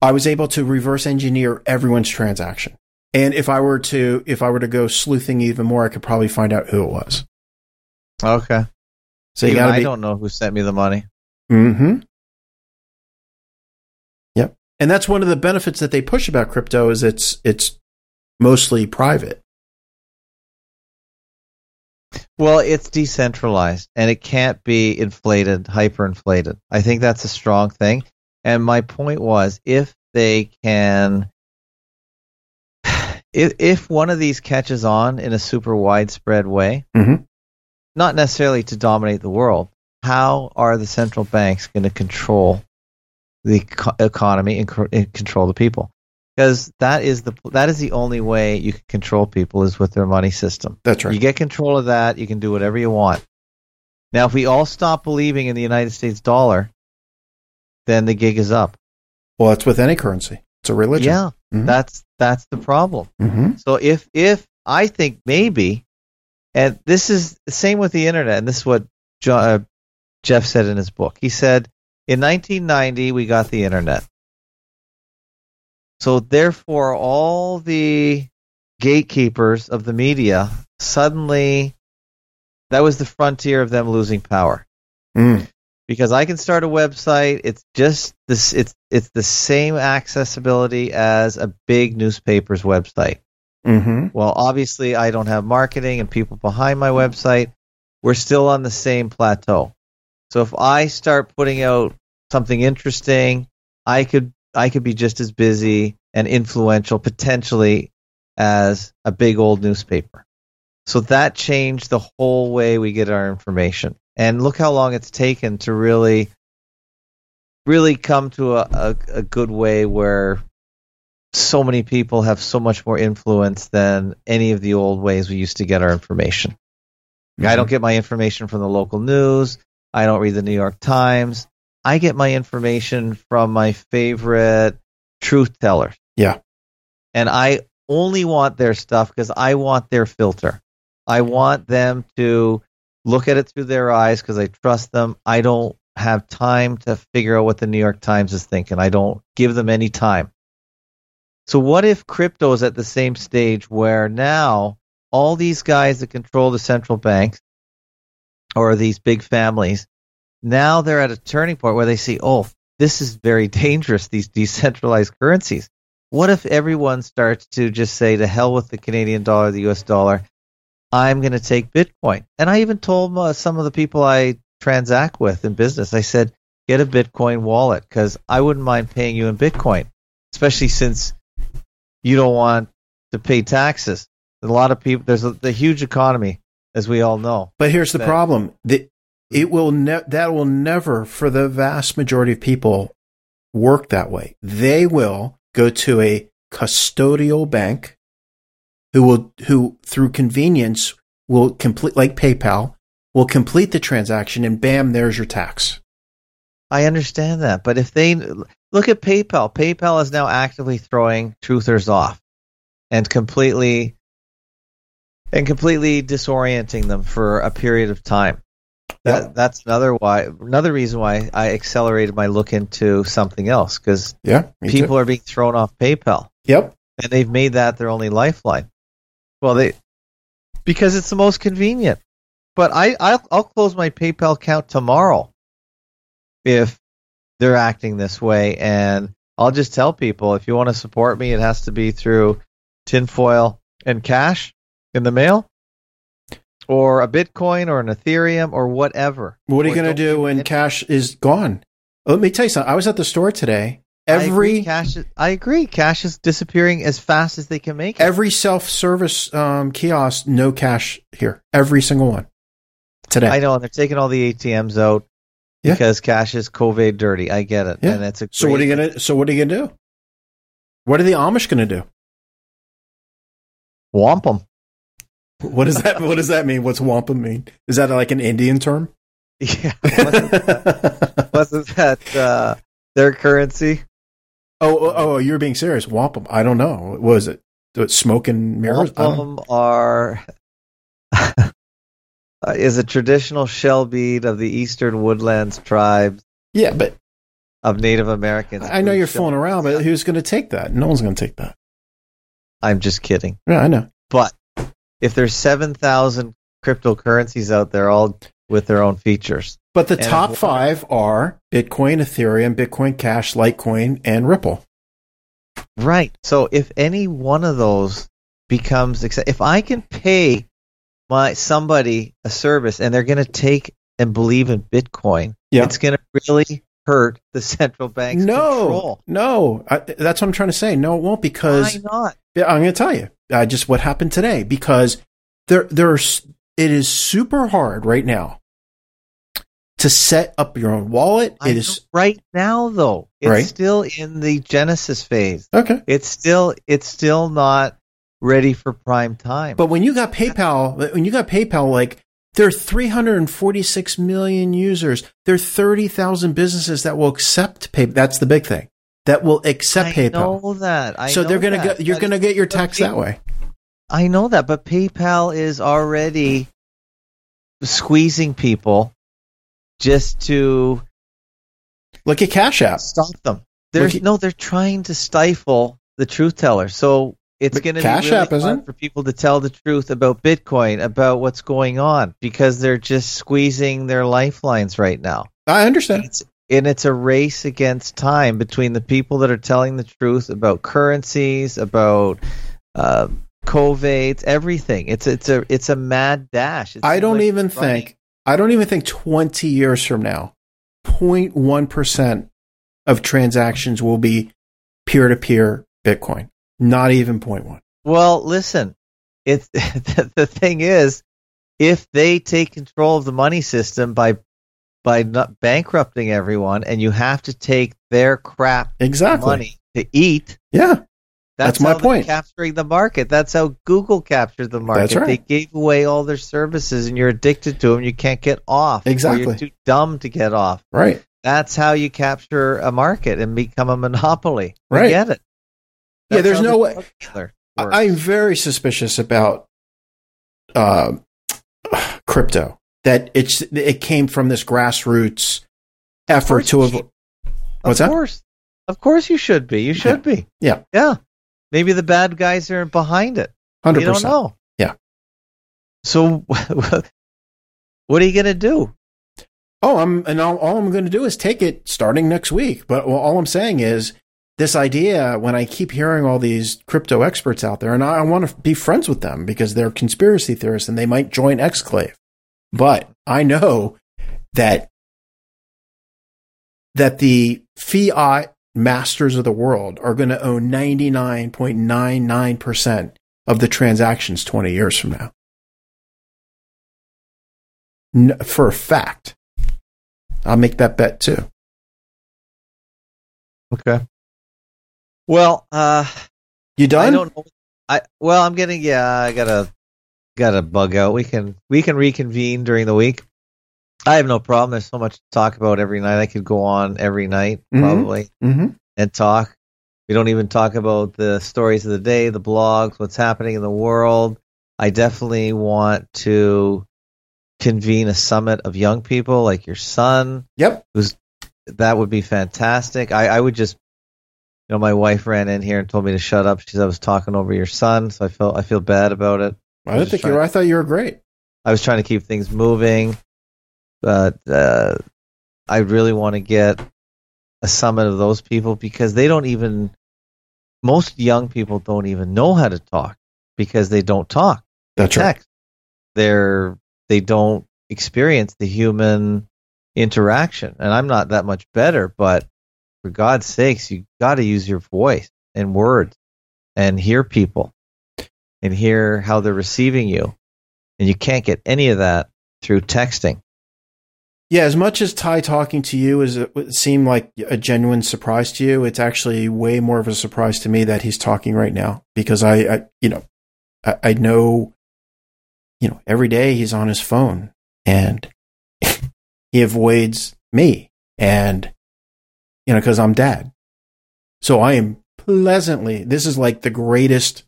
Speaker 1: I was able to reverse engineer everyone's transaction. And if I were to if I were to go sleuthing even more, I could probably find out who it was.
Speaker 2: Okay.
Speaker 1: So you gotta
Speaker 2: I
Speaker 1: be
Speaker 2: don't know who sent me the money.
Speaker 1: Mm-hmm. Yep. And that's one of the benefits that they push about crypto is it's it's mostly private.
Speaker 2: Well, it's decentralized and it can't be inflated, hyperinflated. I think that's a strong thing. And my point was if they can if if one of these catches on in a super widespread way,
Speaker 1: Mhm.
Speaker 2: not necessarily to dominate the world, how are the central banks going to control the eco- economy and, co- and control the people? Because that is the that is the only way you can control people is with their money system.
Speaker 1: That's right.
Speaker 2: You get control of that, you can do whatever you want. Now, if we all stop believing in the United States dollar, then the gig is up.
Speaker 1: well, it's with any currency. It's a religion.
Speaker 2: Yeah,
Speaker 1: Mhm.
Speaker 2: that's that's the problem.
Speaker 1: Mm-hmm.
Speaker 2: So if if I think maybe, and this is the same with the internet, and this is what jo- uh, Jeff said in his book. He said in 1990 we got the internet. So therefore, all the gatekeepers of the media suddenly that was the frontier of them losing power
Speaker 1: Mm.
Speaker 2: Because I can start a website. It's just this. It's it's the same accessibility as a big newspaper's website.
Speaker 1: Mm-hmm.
Speaker 2: Well, obviously, I don't have marketing and people behind my website. We're still on the same plateau. So if I start putting out something interesting, I could I could be just as busy and influential potentially as a big old newspaper. So that changed the whole way we get our information. And look how long it's taken to really really come to a, a, a good way where so many people have so much more influence than any of the old ways we used to get our information. I mm-hmm. don't get my information from the local news. I don't read the New York Times. I get my information from my favorite truth tellers.
Speaker 1: Yeah.
Speaker 2: And I only want their stuff because I want their filter. I want them to look at it through their eyes because I trust them. I don't have time to figure out what the New York Times is thinking. I don't give them any time. So what if crypto is at the same stage where now all these guys that control the central banks or these big families, now they're at a turning point where they see, oh, this is very dangerous, these decentralized currencies. What if everyone starts to just say, to hell with the Canadian dollar, the US dollar, I'm going to take Bitcoin? And I even told uh, some of the people I transact with in business, I said, get a Bitcoin wallet because I wouldn't mind paying you in Bitcoin, especially since you don't want to pay taxes. A lot of people, there's a, the huge economy, as we all know.
Speaker 1: But here's the
Speaker 2: That-
Speaker 1: problem: the, it will ne- that will never, for the vast majority of people, work that way. They will go to a custodial bank, who will who through convenience will complete like PayPal will complete the transaction, and bam, there's your tax.
Speaker 2: I understand that, but if they look at PayPal, PayPal is now actively throwing truthers off and completely and completely disorienting them for a period of time. That
Speaker 1: Yep.
Speaker 2: that's another why another reason why I accelerated my look into something else because
Speaker 1: Yeah. me too.
Speaker 2: people are being thrown off PayPal
Speaker 1: Yep.
Speaker 2: and they've made that their only lifeline. Well, they because it's the most convenient. But I I'll, I'll close my PayPal account tomorrow if they're acting this way, and I'll just tell people if you want to support me, it has to be through tinfoil and cash in the mail, or a Bitcoin, or an Ethereum, or whatever.
Speaker 1: What are you going to do when cash is gone? Let me tell you something. I was at the store today.
Speaker 2: I agree,
Speaker 1: Every
Speaker 2: cash, is, I agree. Cash is disappearing as fast as they can make it.
Speaker 1: every self service um, kiosk, no cash here. Every single one today.
Speaker 2: I know, and they're taking all the ATMs out
Speaker 1: Yeah.
Speaker 2: because cash is COVID dirty. I get it,
Speaker 1: Yeah.
Speaker 2: and it's a
Speaker 1: So what are you gonna? So what are you gonna do? What are the Amish gonna do?
Speaker 2: Wampum.
Speaker 1: What does that? what does that mean? What's wampum mean? Is that like an Indian term?
Speaker 2: Yeah, wasn't that, wasn't that uh, their currency?
Speaker 1: Oh, oh, oh, you're being serious. Wampum. I don't know. What was it? What, Smoke and mirrors?
Speaker 2: Wampum are uh, is a traditional shell bead of the eastern woodlands tribes
Speaker 1: Yeah, but
Speaker 2: of Native Americans.
Speaker 1: I know you're fooling around, but who's going to take that? No one's going to take that.
Speaker 2: I'm just kidding.
Speaker 1: Yeah, I know.
Speaker 2: But if there's seven thousand cryptocurrencies out there, all with their own features,
Speaker 1: But the
Speaker 2: And
Speaker 1: top five are Bitcoin, Ethereum, Bitcoin Cash, Litecoin, and Ripple.
Speaker 2: Right. So if any one of those becomes if I can pay my somebody a service and they're going to take and believe in Bitcoin,
Speaker 1: Yeah.
Speaker 2: it's going to really hurt the central bank's
Speaker 1: no,
Speaker 2: control.
Speaker 1: no, I, that's what I'm trying to say. No, it won't because
Speaker 2: Why not?
Speaker 1: I'm going to tell you uh, just what happened today because there, there's it is super hard right now to set up your own wallet. It is
Speaker 2: right now though. It's
Speaker 1: Right.
Speaker 2: still in the genesis phase.
Speaker 1: okay,
Speaker 2: It's still it's still not ready for prime time.
Speaker 1: but when you got PayPal, when you got PayPal, like there are 346 million users. There are 30,000 businesses that will accept PayPal. That's the big thing that will accept
Speaker 2: I
Speaker 1: PayPal.
Speaker 2: know that. I
Speaker 1: so
Speaker 2: know
Speaker 1: they're gonna
Speaker 2: that.
Speaker 1: go. You're gonna get your tax that way.
Speaker 2: I know that, but PayPal is already squeezing people just to
Speaker 1: Look at Cash App.
Speaker 2: stop them. There's
Speaker 1: at-
Speaker 2: no, they're trying to stifle the truth teller. So it's going to be
Speaker 1: Cash
Speaker 2: really
Speaker 1: App
Speaker 2: hard
Speaker 1: isn't?
Speaker 2: for people to tell the truth about Bitcoin, about what's going on, because they're just squeezing their lifelines right now.
Speaker 1: I understand.
Speaker 2: it's, and it's a race against time between the people that are telling the truth about currencies, about uh, COVIDs, everything. It's it's a it's a mad dash. It
Speaker 1: I don't
Speaker 2: like
Speaker 1: even
Speaker 2: it's
Speaker 1: think. I don't even think 20 years from now, 0.1 percent of transactions will be peer to peer Bitcoin. Not even 0.1.
Speaker 2: Well, listen, it's the, the thing is, if they take control of the money system by by not bankrupting everyone, and you have to take their crap
Speaker 1: Exactly.
Speaker 2: money to eat,
Speaker 1: Yeah. That's my point.
Speaker 2: Capturing the market. That's how Google captured the market.
Speaker 1: That's right.
Speaker 2: They gave away all their services, and you're addicted to them. You can't get off.
Speaker 1: Exactly.
Speaker 2: you're too dumb to get off.
Speaker 1: Right.
Speaker 2: That's how you capture a market and become a monopoly. I
Speaker 1: Right.
Speaker 2: get it.
Speaker 1: Yeah, there's no way- I, I'm very suspicious about uh, crypto. That it's it came from this grassroots effort to avoid. What's
Speaker 2: of
Speaker 1: that?
Speaker 2: course. Of course you should be. You should be.
Speaker 1: Yeah.
Speaker 2: Yeah. Maybe the bad guys are behind it.
Speaker 1: 100%.
Speaker 2: You don't know.
Speaker 1: Yeah.
Speaker 2: So what are you going to do?
Speaker 1: Oh, I'm and all, all I'm going to do is take it starting next week. But all I'm saying is this idea. When I keep hearing all these crypto experts out there, and I, I want to be friends with them because they're conspiracy theorists and they might join Exclave. But I know that that the fiat masters of the world are going to own 99.99% of the transactions 20 years from now. N- for a fact. I'll make that bet too.
Speaker 2: Okay. Well, uh,
Speaker 1: You done?
Speaker 2: I don't know. I well, I'm getting yeah. I gotta gotta bug out. We can we can reconvene during the week. I have no problem. There's so much to talk about every night. I could go on every night
Speaker 1: Mhm.
Speaker 2: probably
Speaker 1: Mm-hmm.
Speaker 2: and talk. We don't even talk about the stories of the day, the blogs, what's happening in the world. I definitely want to convene a summit of young people like your son.
Speaker 1: Yep.
Speaker 2: That would be fantastic. I, I would just, you know, my wife ran in here and told me to shut up. She said I was talking over your son, so I felt I feel bad about it.
Speaker 1: I didn't think you were. I thought you were great.
Speaker 2: I was trying to keep things moving, but uh, I really want to get a summit of those people because they don't even. Most young people don't even know how to talk because they don't talk. They
Speaker 1: That's right.
Speaker 2: They're they don't experience the human interaction, and I'm not that much better. But for God's sakes, you got to use your voice and words and hear people and hear how they're receiving you and you can't get any of that through texting.
Speaker 1: Yeah, as much as Ty talking to you is it would seem like a genuine surprise to you, it's actually way more of a surprise to me that he's talking right now because I, I you know, I, I know, you know, every day he's on his phone and he avoids me and you know because I'm dad, so I am pleasantly. This is like the greatest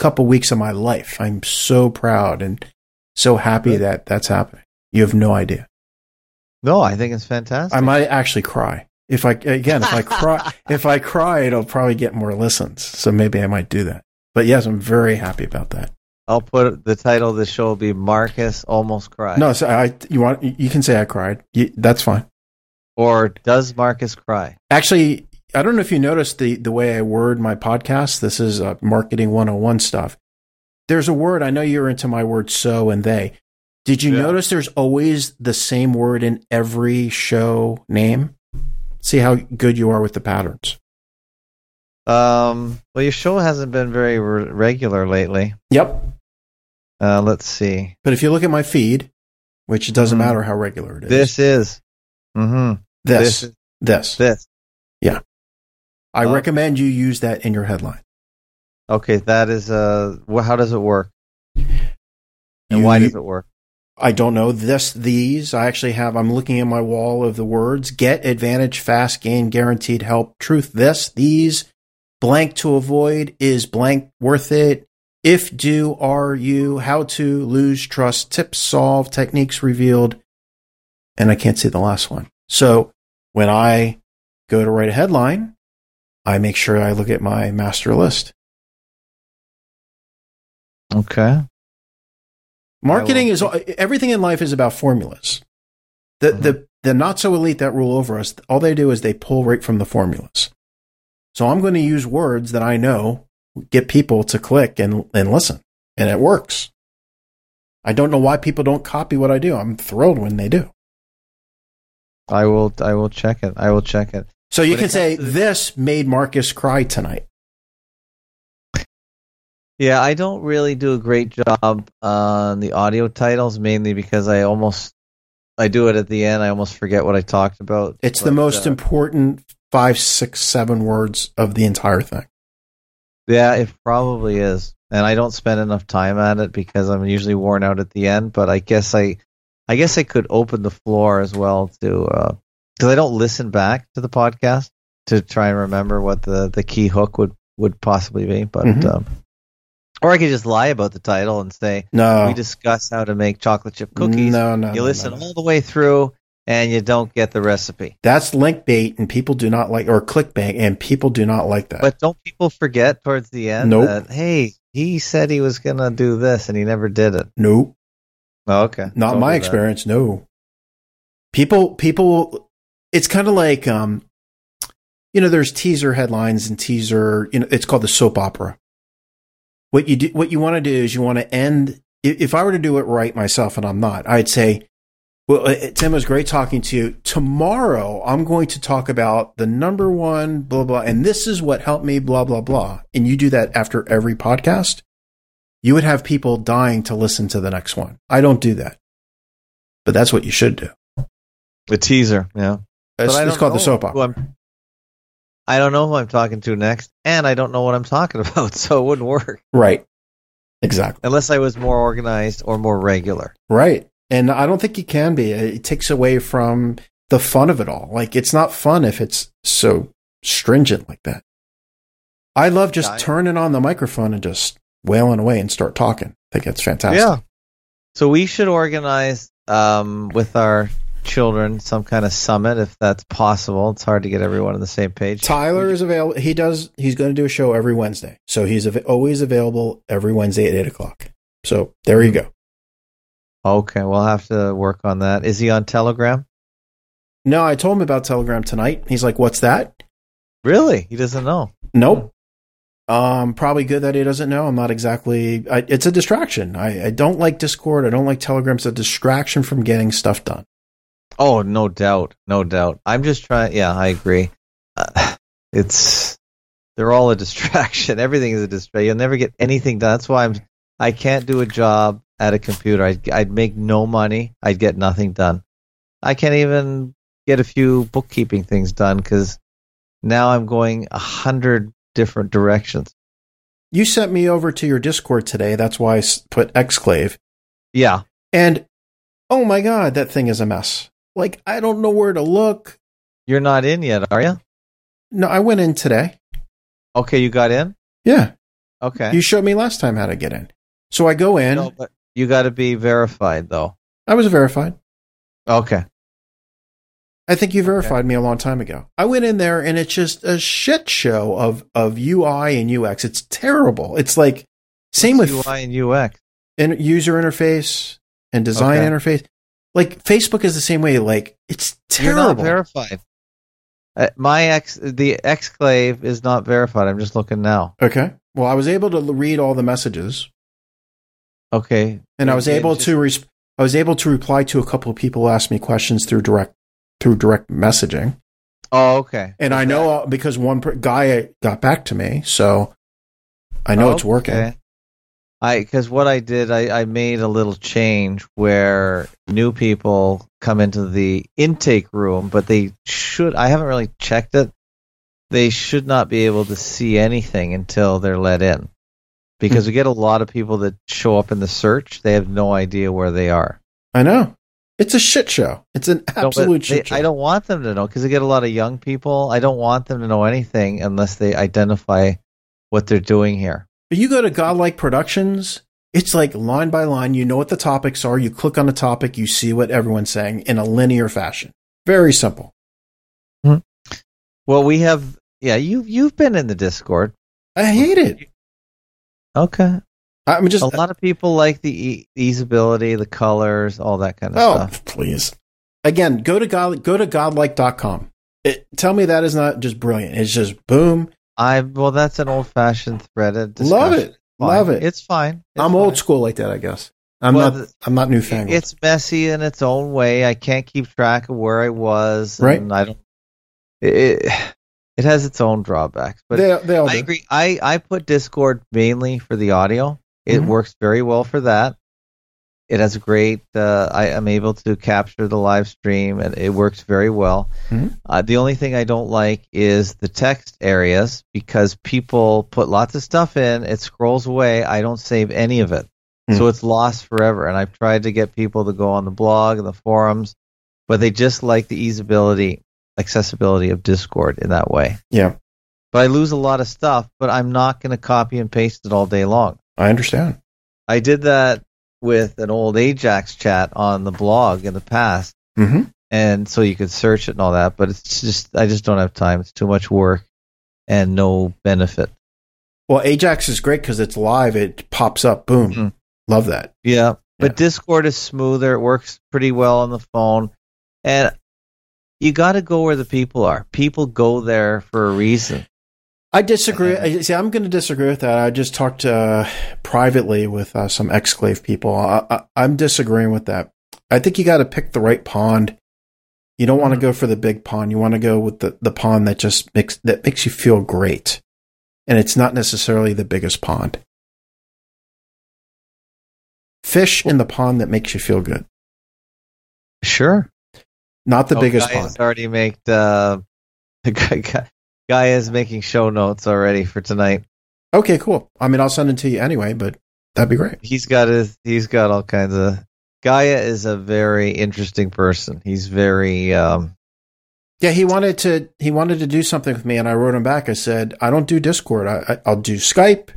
Speaker 1: couple weeks of my life. I'm so proud and so happy that that's happening. You have no idea.
Speaker 2: No, I think it's fantastic.
Speaker 1: I might actually cry. If I again, if I cry, if I cry, it'll probably get more listens. So maybe I might do that. But yes, I'm very happy about that.
Speaker 2: I'll put the title of the show will be Marcus almost cried.
Speaker 1: No, so I you want you can say I cried. You, that's fine.
Speaker 2: Or does Marcus cry?
Speaker 1: Actually, I don't know if you noticed the the way I word my podcast. This is uh, marketing 101 stuff. There's a word I know you're into my word so and they. Did you
Speaker 2: Yeah.
Speaker 1: notice there's always the same word in every show name? See how good you are with the patterns.
Speaker 2: Um, well, your show hasn't been very re- regular lately.
Speaker 1: Yep.
Speaker 2: Uh, let's see.
Speaker 1: But if you look at my feed, which it doesn't
Speaker 2: Mhm.
Speaker 1: matter how regular it is,
Speaker 2: This is. Mm-hmm.
Speaker 1: this,
Speaker 2: This
Speaker 1: this,
Speaker 2: is this.
Speaker 1: I
Speaker 2: Oh.
Speaker 1: recommend you use that in your headline.
Speaker 2: Okay, that is. Uh, how does it work? And
Speaker 1: You-
Speaker 2: why does it work?
Speaker 1: I don't know this, these. I actually have. I'm looking at my wall of the words: get, advantage, fast, gain, guaranteed help, truth. This, these, blank to avoid is blank worth it. If, do, are, you, how to lose trust, tips, solve, techniques revealed, and I can't see the last one. So when I go to write a headline, I make sure I look at my master list.
Speaker 2: Okay.
Speaker 1: Marketing is everything in life is about formulas. The
Speaker 2: Mhm.
Speaker 1: the the not so elite that rule over us, all they do is they pull right from the formulas. So I'm going to use words that I know get people to click and and listen, and it works. I don't know why people don't copy what I do. I'm thrilled when they do.
Speaker 2: I will. I will check it. I will check it.
Speaker 1: So you
Speaker 2: it
Speaker 1: can say this made Marcus cry tonight.
Speaker 2: Yeah, I don't really do a great job on the audio titles, mainly because I almost I do it at the end. I almost forget what I talked about.
Speaker 1: It's the most
Speaker 2: uh,
Speaker 1: important five, six, seven words of the entire thing.
Speaker 2: Yeah, it probably is, and I don't spend enough time at it because I'm usually worn out at the end. But I guess I, I guess I could open the floor as well to because I don't listen back to the podcast to try and remember what the the key hook would would possibly be. But
Speaker 1: Mhm.
Speaker 2: um, or I could just lie about the title and say
Speaker 1: No,
Speaker 2: we discuss how to make chocolate chip cookies.
Speaker 1: No, no,
Speaker 2: you
Speaker 1: no,
Speaker 2: listen
Speaker 1: no,
Speaker 2: all the way through and you don't get the recipe.
Speaker 1: That's link bait, and people do not like, or clickbait, and people do not like that.
Speaker 2: But don't people forget towards the end
Speaker 1: Nope.
Speaker 2: that hey, he said he was gonna do this and he never did it.
Speaker 1: nope,
Speaker 2: Oh, okay.
Speaker 1: not
Speaker 2: Don't
Speaker 1: my
Speaker 2: do that.
Speaker 1: experience. No, people, people, it's kind of like, um, you know, there's teaser headlines and teaser. You know, it's called the soap opera. What you do, what you want to do is you want to end. If I were to do it right myself, and I'm not, I'd say, "Well, uh, Tim, it was great talking to you. Tomorrow, I'm going to talk about the number one blah blah, and this is what helped me blah blah blah." And you do that after every podcast, you would have people dying to listen to the next one. I don't do that, but that's what you should do.
Speaker 2: The teaser, yeah.
Speaker 1: It's, it's called the soap opera.
Speaker 2: I'm- I don't know who I'm talking to next, and I don't know what I'm talking about, so it wouldn't work
Speaker 1: Right. Exactly.
Speaker 2: unless I was more organized or more regular.
Speaker 1: Right. And I don't think you can be. It takes away from the fun of it all. Like it's not fun if it's so stringent like that. I love just
Speaker 2: Yeah,
Speaker 1: turning on the microphone and just wailing away and start talking. I think it's fantastic.
Speaker 2: Yeah. So we should organize um, with our children some kind of summit if that's possible. It's hard to get everyone on the same page.
Speaker 1: Tyler is available. He does. He's going to do a show every Wednesday, so he's av- always available every Wednesday at eight o'clock. So there you go.
Speaker 2: Okay, we'll have to work on that. Is he on Telegram?
Speaker 1: No, I told him about Telegram tonight. He's like, "What's that?"
Speaker 2: Really? He doesn't know.
Speaker 1: Nope. Um, probably good that he doesn't know. I'm not exactly. I, it's a distraction. I, I don't like Discord. I don't like Telegram. It's a distraction from getting stuff done.
Speaker 2: Oh, no doubt, no doubt. I'm just trying. Yeah, I agree. Uh, it's they're all a distraction. Everything is a distraction. You'll never get anything done. That's why I'm. I can't do a job at a computer. I'd, I'd make no money. I'd get nothing done. I can't even get a few bookkeeping things done because now I'm going a hundred different directions.
Speaker 1: You sent me over to your Discord today. That's why I put Exclave.
Speaker 2: Yeah.
Speaker 1: And oh my god, that thing is a mess. Like I don't know where to look.
Speaker 2: You're not in yet, are you?
Speaker 1: No, I went in today.
Speaker 2: Okay, you got in.
Speaker 1: Yeah,
Speaker 2: Okay.
Speaker 1: you showed me last time how to get in. So I go in.
Speaker 2: No, but you got to be verified though.
Speaker 1: I was verified.
Speaker 2: Okay.
Speaker 1: I think you verified me a long time ago. I went in there and it's just a shit show of of UI and UX. It's terrible. It's like same with
Speaker 2: UI and UX.
Speaker 1: in, user interface and design
Speaker 2: Okay.
Speaker 1: interface. Like Facebook is the same way. Like it's terrible.
Speaker 2: verified. Uh, my ex, the exclave is not verified. I'm just looking now.
Speaker 1: okay. Well, I was able to read all the messages,
Speaker 2: Okay.
Speaker 1: and I was able
Speaker 2: just-
Speaker 1: to res- I was able to reply to a couple of people who asked me questions through direct through direct messaging.
Speaker 2: Oh, okay.
Speaker 1: And I know uh, because one per- guy got back to me, so I know it's working.
Speaker 2: I because what I did, I, I made a little change where new people come into the intake room, but they should. I haven't really checked it. They should not be able to see anything until they're let in, because we get a lot of people that show up in the search. They have no idea where they are.
Speaker 1: I know. It's a shit show. It's an
Speaker 2: No,
Speaker 1: absolute
Speaker 2: they-
Speaker 1: shit show.
Speaker 2: I don't want them to know because I get a lot of young people. I don't want them to know anything unless they identify what they're doing here.
Speaker 1: But you go to Godlike Productions, it's like line by line. You know what the topics are. You click on the topic, you see what everyone's saying in a linear fashion. Very simple. Hmm.
Speaker 2: Well, we have. Yeah, you you've been in the Discord.
Speaker 1: I hate it.
Speaker 2: Okay.
Speaker 1: I'm just.
Speaker 2: a lot of people like the e- easeability, the colors, all that kind of
Speaker 1: oh,
Speaker 2: stuff.
Speaker 1: Oh, please. Again, go to God. Go to godlike.com. It, tell me that is not just brilliant. It's just boom.
Speaker 2: I well, that's an old-fashioned threaded.
Speaker 1: Love it.
Speaker 2: Fine.
Speaker 1: Love it.
Speaker 2: It's fine. It's
Speaker 1: I'm old school like that. I guess. I'm
Speaker 2: Well,
Speaker 1: not. I'm not newfangled.
Speaker 2: It's messy in its own way. I can't keep track of where I was.
Speaker 1: Right.
Speaker 2: And I don't. It, it has its own drawbacks, but
Speaker 1: they, they all
Speaker 2: I
Speaker 1: do.
Speaker 2: agree. I, I put Discord mainly for the audio. It
Speaker 1: Mhm.
Speaker 2: works very well for that. It has great. Uh, I am able to capture the live stream, and it works very well.
Speaker 1: Mhm.
Speaker 2: Uh, the only thing I don't like is the text areas because people put lots of stuff in. It scrolls away. I don't save any of it,
Speaker 1: Hmm.
Speaker 2: so it's lost forever. And I've tried to get people to go on the blog and the forums, but they just like the easeability, accessibility of Discord in that way.
Speaker 1: Yeah,
Speaker 2: But I lose a lot of stuff, but I'm not going to copy and paste it all day long.
Speaker 1: I understand.
Speaker 2: I did that with an old Ajax chat on the blog in the past,
Speaker 1: hmm
Speaker 2: and so you could search it and all that, but it's just, I just don't have time. It's too much work and no benefit.
Speaker 1: Well, Ajax is great because it's live. It pops up. Boom.
Speaker 2: Mhm.
Speaker 1: Love that.
Speaker 2: Yeah. But
Speaker 1: Yeah.
Speaker 2: Discord is smoother. It works pretty well on the phone. And you got to go where the people are. People go there for a reason.
Speaker 1: I disagree. I, see, I'm going to disagree with that. I just talked uh, privately with uh, some exclave people. I, I'm disagreeing with that. I think you got to pick the right pond. You don't want to go for the big pond. You want to go with the, the pond that just makes that makes you feel great, and it's not necessarily the biggest pond. Fish in the pond that makes you feel good,
Speaker 2: Sure.
Speaker 1: not the
Speaker 2: Oh,
Speaker 1: biggest pond.
Speaker 2: already made uh, guy, is making show notes already for tonight.
Speaker 1: Okay, cool. I mean, I'll send it to you anyway, but that'd be great.
Speaker 2: He's got his he's got all kinds of Gaia is a very interesting person. He's very um,
Speaker 1: Yeah, he wanted to he wanted to do something with me, and I wrote him back. I said, I don't do Discord. I, I, I'll do Skype.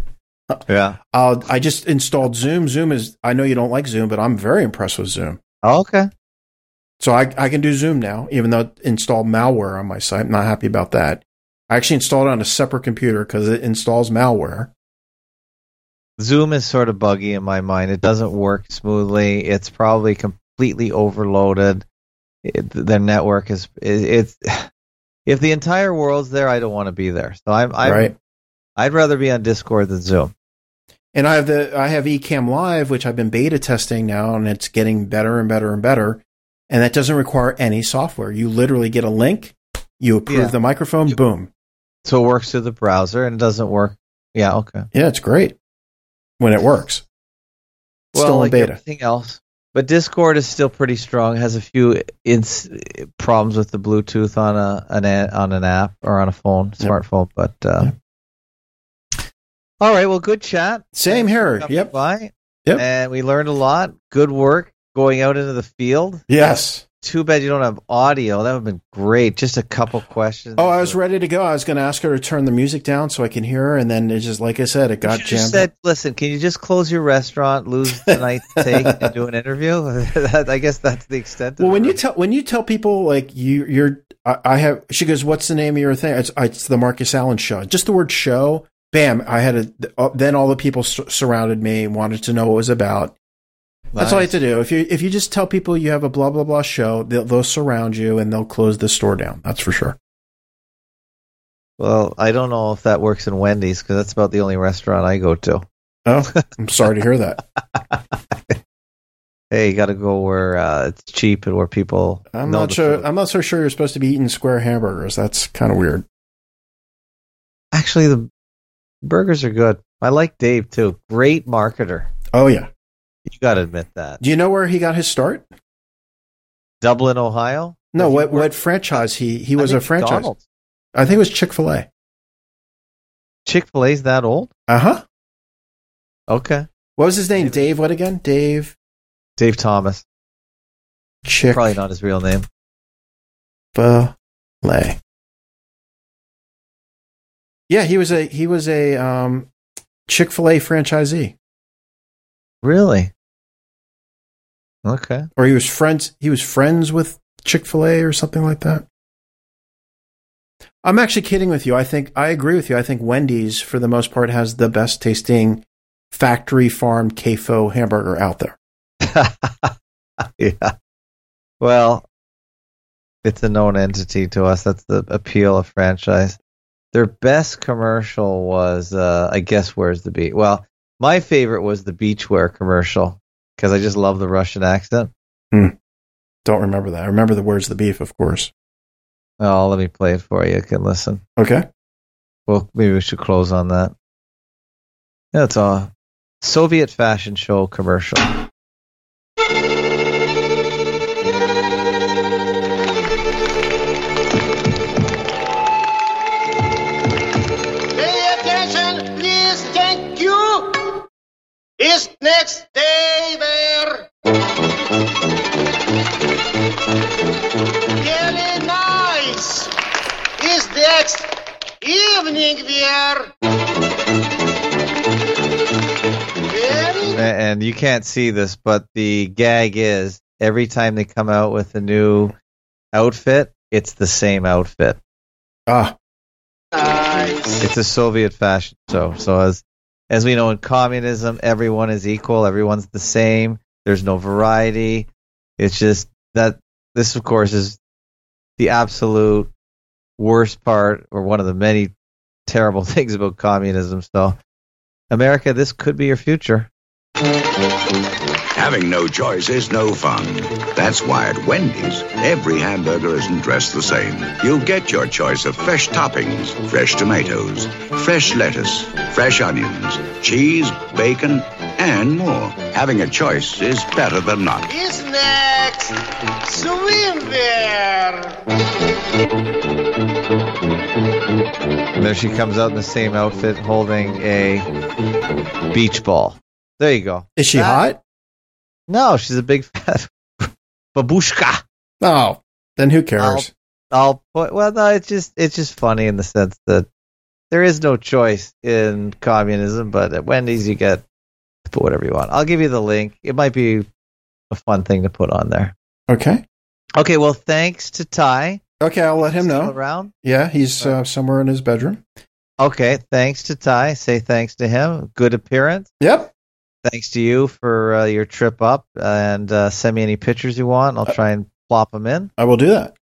Speaker 2: yeah.
Speaker 1: I'll, I just installed Zoom. Zoom is I know you don't like Zoom, but I'm very impressed with Zoom.
Speaker 2: Oh, okay.
Speaker 1: So I, I can do Zoom now, even though it installed malware on my site. I'm not happy about that. I actually installed it on a separate computer because it installs malware.
Speaker 2: Zoom is sort of buggy in my mind. It doesn't work smoothly. It's probably completely overloaded. It, their network is it, it's if the entire world's there, I don't want to be there. So I'm, I'm
Speaker 1: right.
Speaker 2: I'd rather be on Discord than Zoom.
Speaker 1: And I have the I have Ecamm Live, which I've been beta testing now, and it's getting better and better and better. And that doesn't require any software. You literally get a link, you approve
Speaker 2: Yeah.
Speaker 1: the microphone, boom.
Speaker 2: So it works through the browser and it doesn't work. Yeah, okay.
Speaker 1: Yeah, it's great when it works.
Speaker 2: Well,
Speaker 1: Still in
Speaker 2: like
Speaker 1: beta.
Speaker 2: everything else. But Discord is still pretty strong. Has a few ins- problems with the Bluetooth on a an a- on an app or on a phone,
Speaker 1: Yep.
Speaker 2: smartphone. But uh, all right, well, good chat.
Speaker 1: Same
Speaker 2: Thanks
Speaker 1: here. Yep.
Speaker 2: by.
Speaker 1: Yep.
Speaker 2: And we learned a lot. Good work going out into the field.
Speaker 1: Yes.
Speaker 2: Too bad you don't have audio. That would have been great. Just a couple questions.
Speaker 1: Oh, I was ready to go. I was going to ask her to turn the music down so I can hear her, and then it just like I said, it
Speaker 2: You
Speaker 1: got
Speaker 2: just
Speaker 1: jammed.
Speaker 2: said, "Listen, can you just close your restaurant, lose the night take, and do an interview?" That- I guess that's the extent. Of
Speaker 1: well, when
Speaker 2: it.
Speaker 1: you tell when you tell people like you you're I, I have she goes, "What's the name of your thing?" It's it's the Marcus Allen show. Just the word show. Bam! I had a uh, then all the people sur- surrounded me, wanted to know what it was about. That's all you have to do. If you if you just tell people you have a blah blah blah show, they'll, they'll surround you and they'll close the store down. That's for sure.
Speaker 2: Well, I don't know if that works in Wendy's because that's about the only restaurant I go to.
Speaker 1: Oh, I'm sorry to hear that.
Speaker 2: Hey, you got to go where uh, it's cheap and where people.
Speaker 1: I'm not sure.
Speaker 2: food.
Speaker 1: I'm not so sure you're supposed to be eating square hamburgers. That's kind of weird.
Speaker 2: Actually, the burgers are good. I like Dave too. Great marketer.
Speaker 1: Oh yeah.
Speaker 2: You got to admit that.
Speaker 1: Do you know where he got his start?
Speaker 2: Dublin, Ohio.
Speaker 1: No, what what franchise he he was a franchise.
Speaker 2: McDonald's.
Speaker 1: I think it was Chick Fil A.
Speaker 2: Chick Fil A's that old?
Speaker 1: Uh huh.
Speaker 2: Okay.
Speaker 1: What was his name? Dave. What again? Dave
Speaker 2: Dave Thomas.
Speaker 1: Chick
Speaker 2: Probably not his real name.
Speaker 1: Fil A. Yeah, he was a he was a um, Chick Fil A franchisee,
Speaker 2: Really? Okay.
Speaker 1: or he was friends. He was friends with Chick Fil A or something like that. I'm actually kidding with you. I think I agree with you. I think Wendy's, for the most part, has the best tasting factory farm CAFO hamburger out there.
Speaker 2: yeah. Well, it's a known entity to us. That's the appeal of franchise. Their best commercial was, uh, I guess, Where's the Beef? Well, my favorite was the beachwear commercial because I just love the Russian accent. Hmm.
Speaker 1: Don't remember that. I remember the words the beef, of course.
Speaker 2: Oh, let me play it for you. You can listen.
Speaker 1: Okay.
Speaker 2: Well, maybe we should close on that. Yeah, it's a Soviet fashion show commercial.
Speaker 5: Is next day there? Really nice. Is next evening there? Very
Speaker 2: And you can't see this, but the gag is every time they come out with a new outfit, it's the same outfit.
Speaker 1: Ah,
Speaker 5: nice.
Speaker 2: It's a Soviet fashion show. So as as we know in communism, everyone is equal, everyone's the same. There's no variety. It's just that this of course is the absolute worst part or one of the many terrible things about communism. So America, this could be your future.
Speaker 6: Having no choice is no fun. That's why at Wendy's, every hamburger isn't dressed the same. You'll get your choice of fresh toppings, fresh tomatoes, fresh lettuce, fresh onions, cheese, bacon, and more. Having a choice is better than not.
Speaker 5: Is next swim there?
Speaker 2: And there she comes out in the same outfit holding a beach ball. There you go.
Speaker 1: is she
Speaker 2: That-
Speaker 1: hot?
Speaker 2: No, she's a big fat babushka.
Speaker 1: Oh, then who cares?
Speaker 2: I'll put. Well, no, it's just it's just funny in the sense that there is no choice in communism, but at Wendy's you get to put whatever you want. I'll give you the link. It might be a fun thing to put on there.
Speaker 1: Okay.
Speaker 2: Okay, well, thanks to Ty.
Speaker 1: Okay, I'll let him
Speaker 2: Still
Speaker 1: know.
Speaker 2: around.
Speaker 1: Yeah, he's uh, somewhere in his bedroom.
Speaker 2: Okay, thanks to Ty. Say thanks to him. Good appearance.
Speaker 1: Yep.
Speaker 2: Thanks to you for uh, your trip up, and uh, send me any pictures you want. I'll try and plop them in,
Speaker 1: I will do that.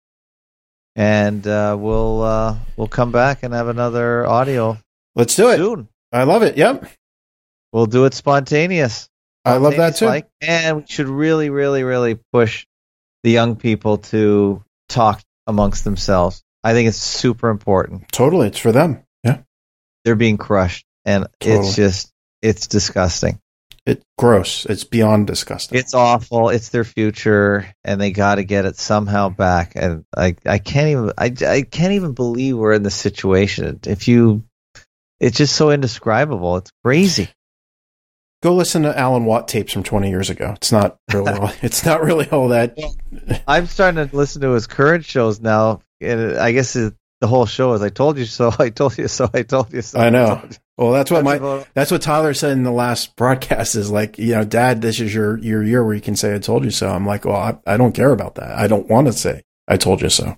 Speaker 2: and uh, we'll uh, we'll come back and have another audio
Speaker 1: Let's do it.
Speaker 2: soon.
Speaker 1: I love it. Yep.
Speaker 2: We'll do it spontaneous.
Speaker 1: I love that too.
Speaker 2: like, and we should really, really, really push the young people to talk amongst themselves. I think it's super important.
Speaker 1: Totally. It's for them. Yeah.
Speaker 2: They're being crushed, and
Speaker 1: Totally.
Speaker 2: it's just it's disgusting.
Speaker 1: It's gross. It's beyond disgusting.
Speaker 2: It's awful. It's their future, and they got to get it somehow back. And I, I can't even, I, I can't even believe we're in this situation. If you, it's just so indescribable. It's crazy.
Speaker 1: Go listen to Alan Watt tapes from 20 years ago. It's not really. all, it's not really all that.
Speaker 2: I'm starting to listen to his current shows now, and I guess it, the whole show is "I told you so, I told you so, I told you so."
Speaker 1: I know.
Speaker 2: you."
Speaker 1: Well, that's what my that's what Tyler said in the last broadcast. Is like, you know, Dad, this is your your year where you can say "I told you so." I'm like, well, I, I don't care about that. I don't want to say "I told you so."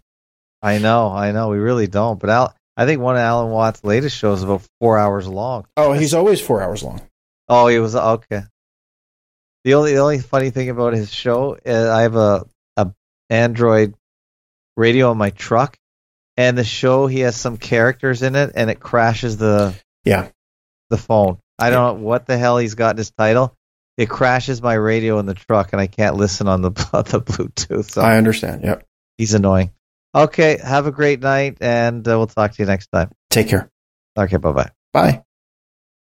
Speaker 2: I know, I know, we really don't. But Al, I think one of Alan Watt's latest shows is about four hours long.
Speaker 1: Oh, he's always four hours long.
Speaker 2: Oh, he was okay. The only the only funny thing about his show, is I have a a Android radio in my truck, and the show he has some characters in it, and it crashes the
Speaker 1: Yeah.
Speaker 2: the phone. I don't know what the hell he's got in his title. It crashes my radio in the truck, and I can't listen on the on the Bluetooth. So
Speaker 1: I understand. Yep.
Speaker 2: he's annoying. Okay, have a great night, and uh, we'll talk to you next time.
Speaker 1: Take care.
Speaker 2: Okay, bye bye.
Speaker 1: Bye.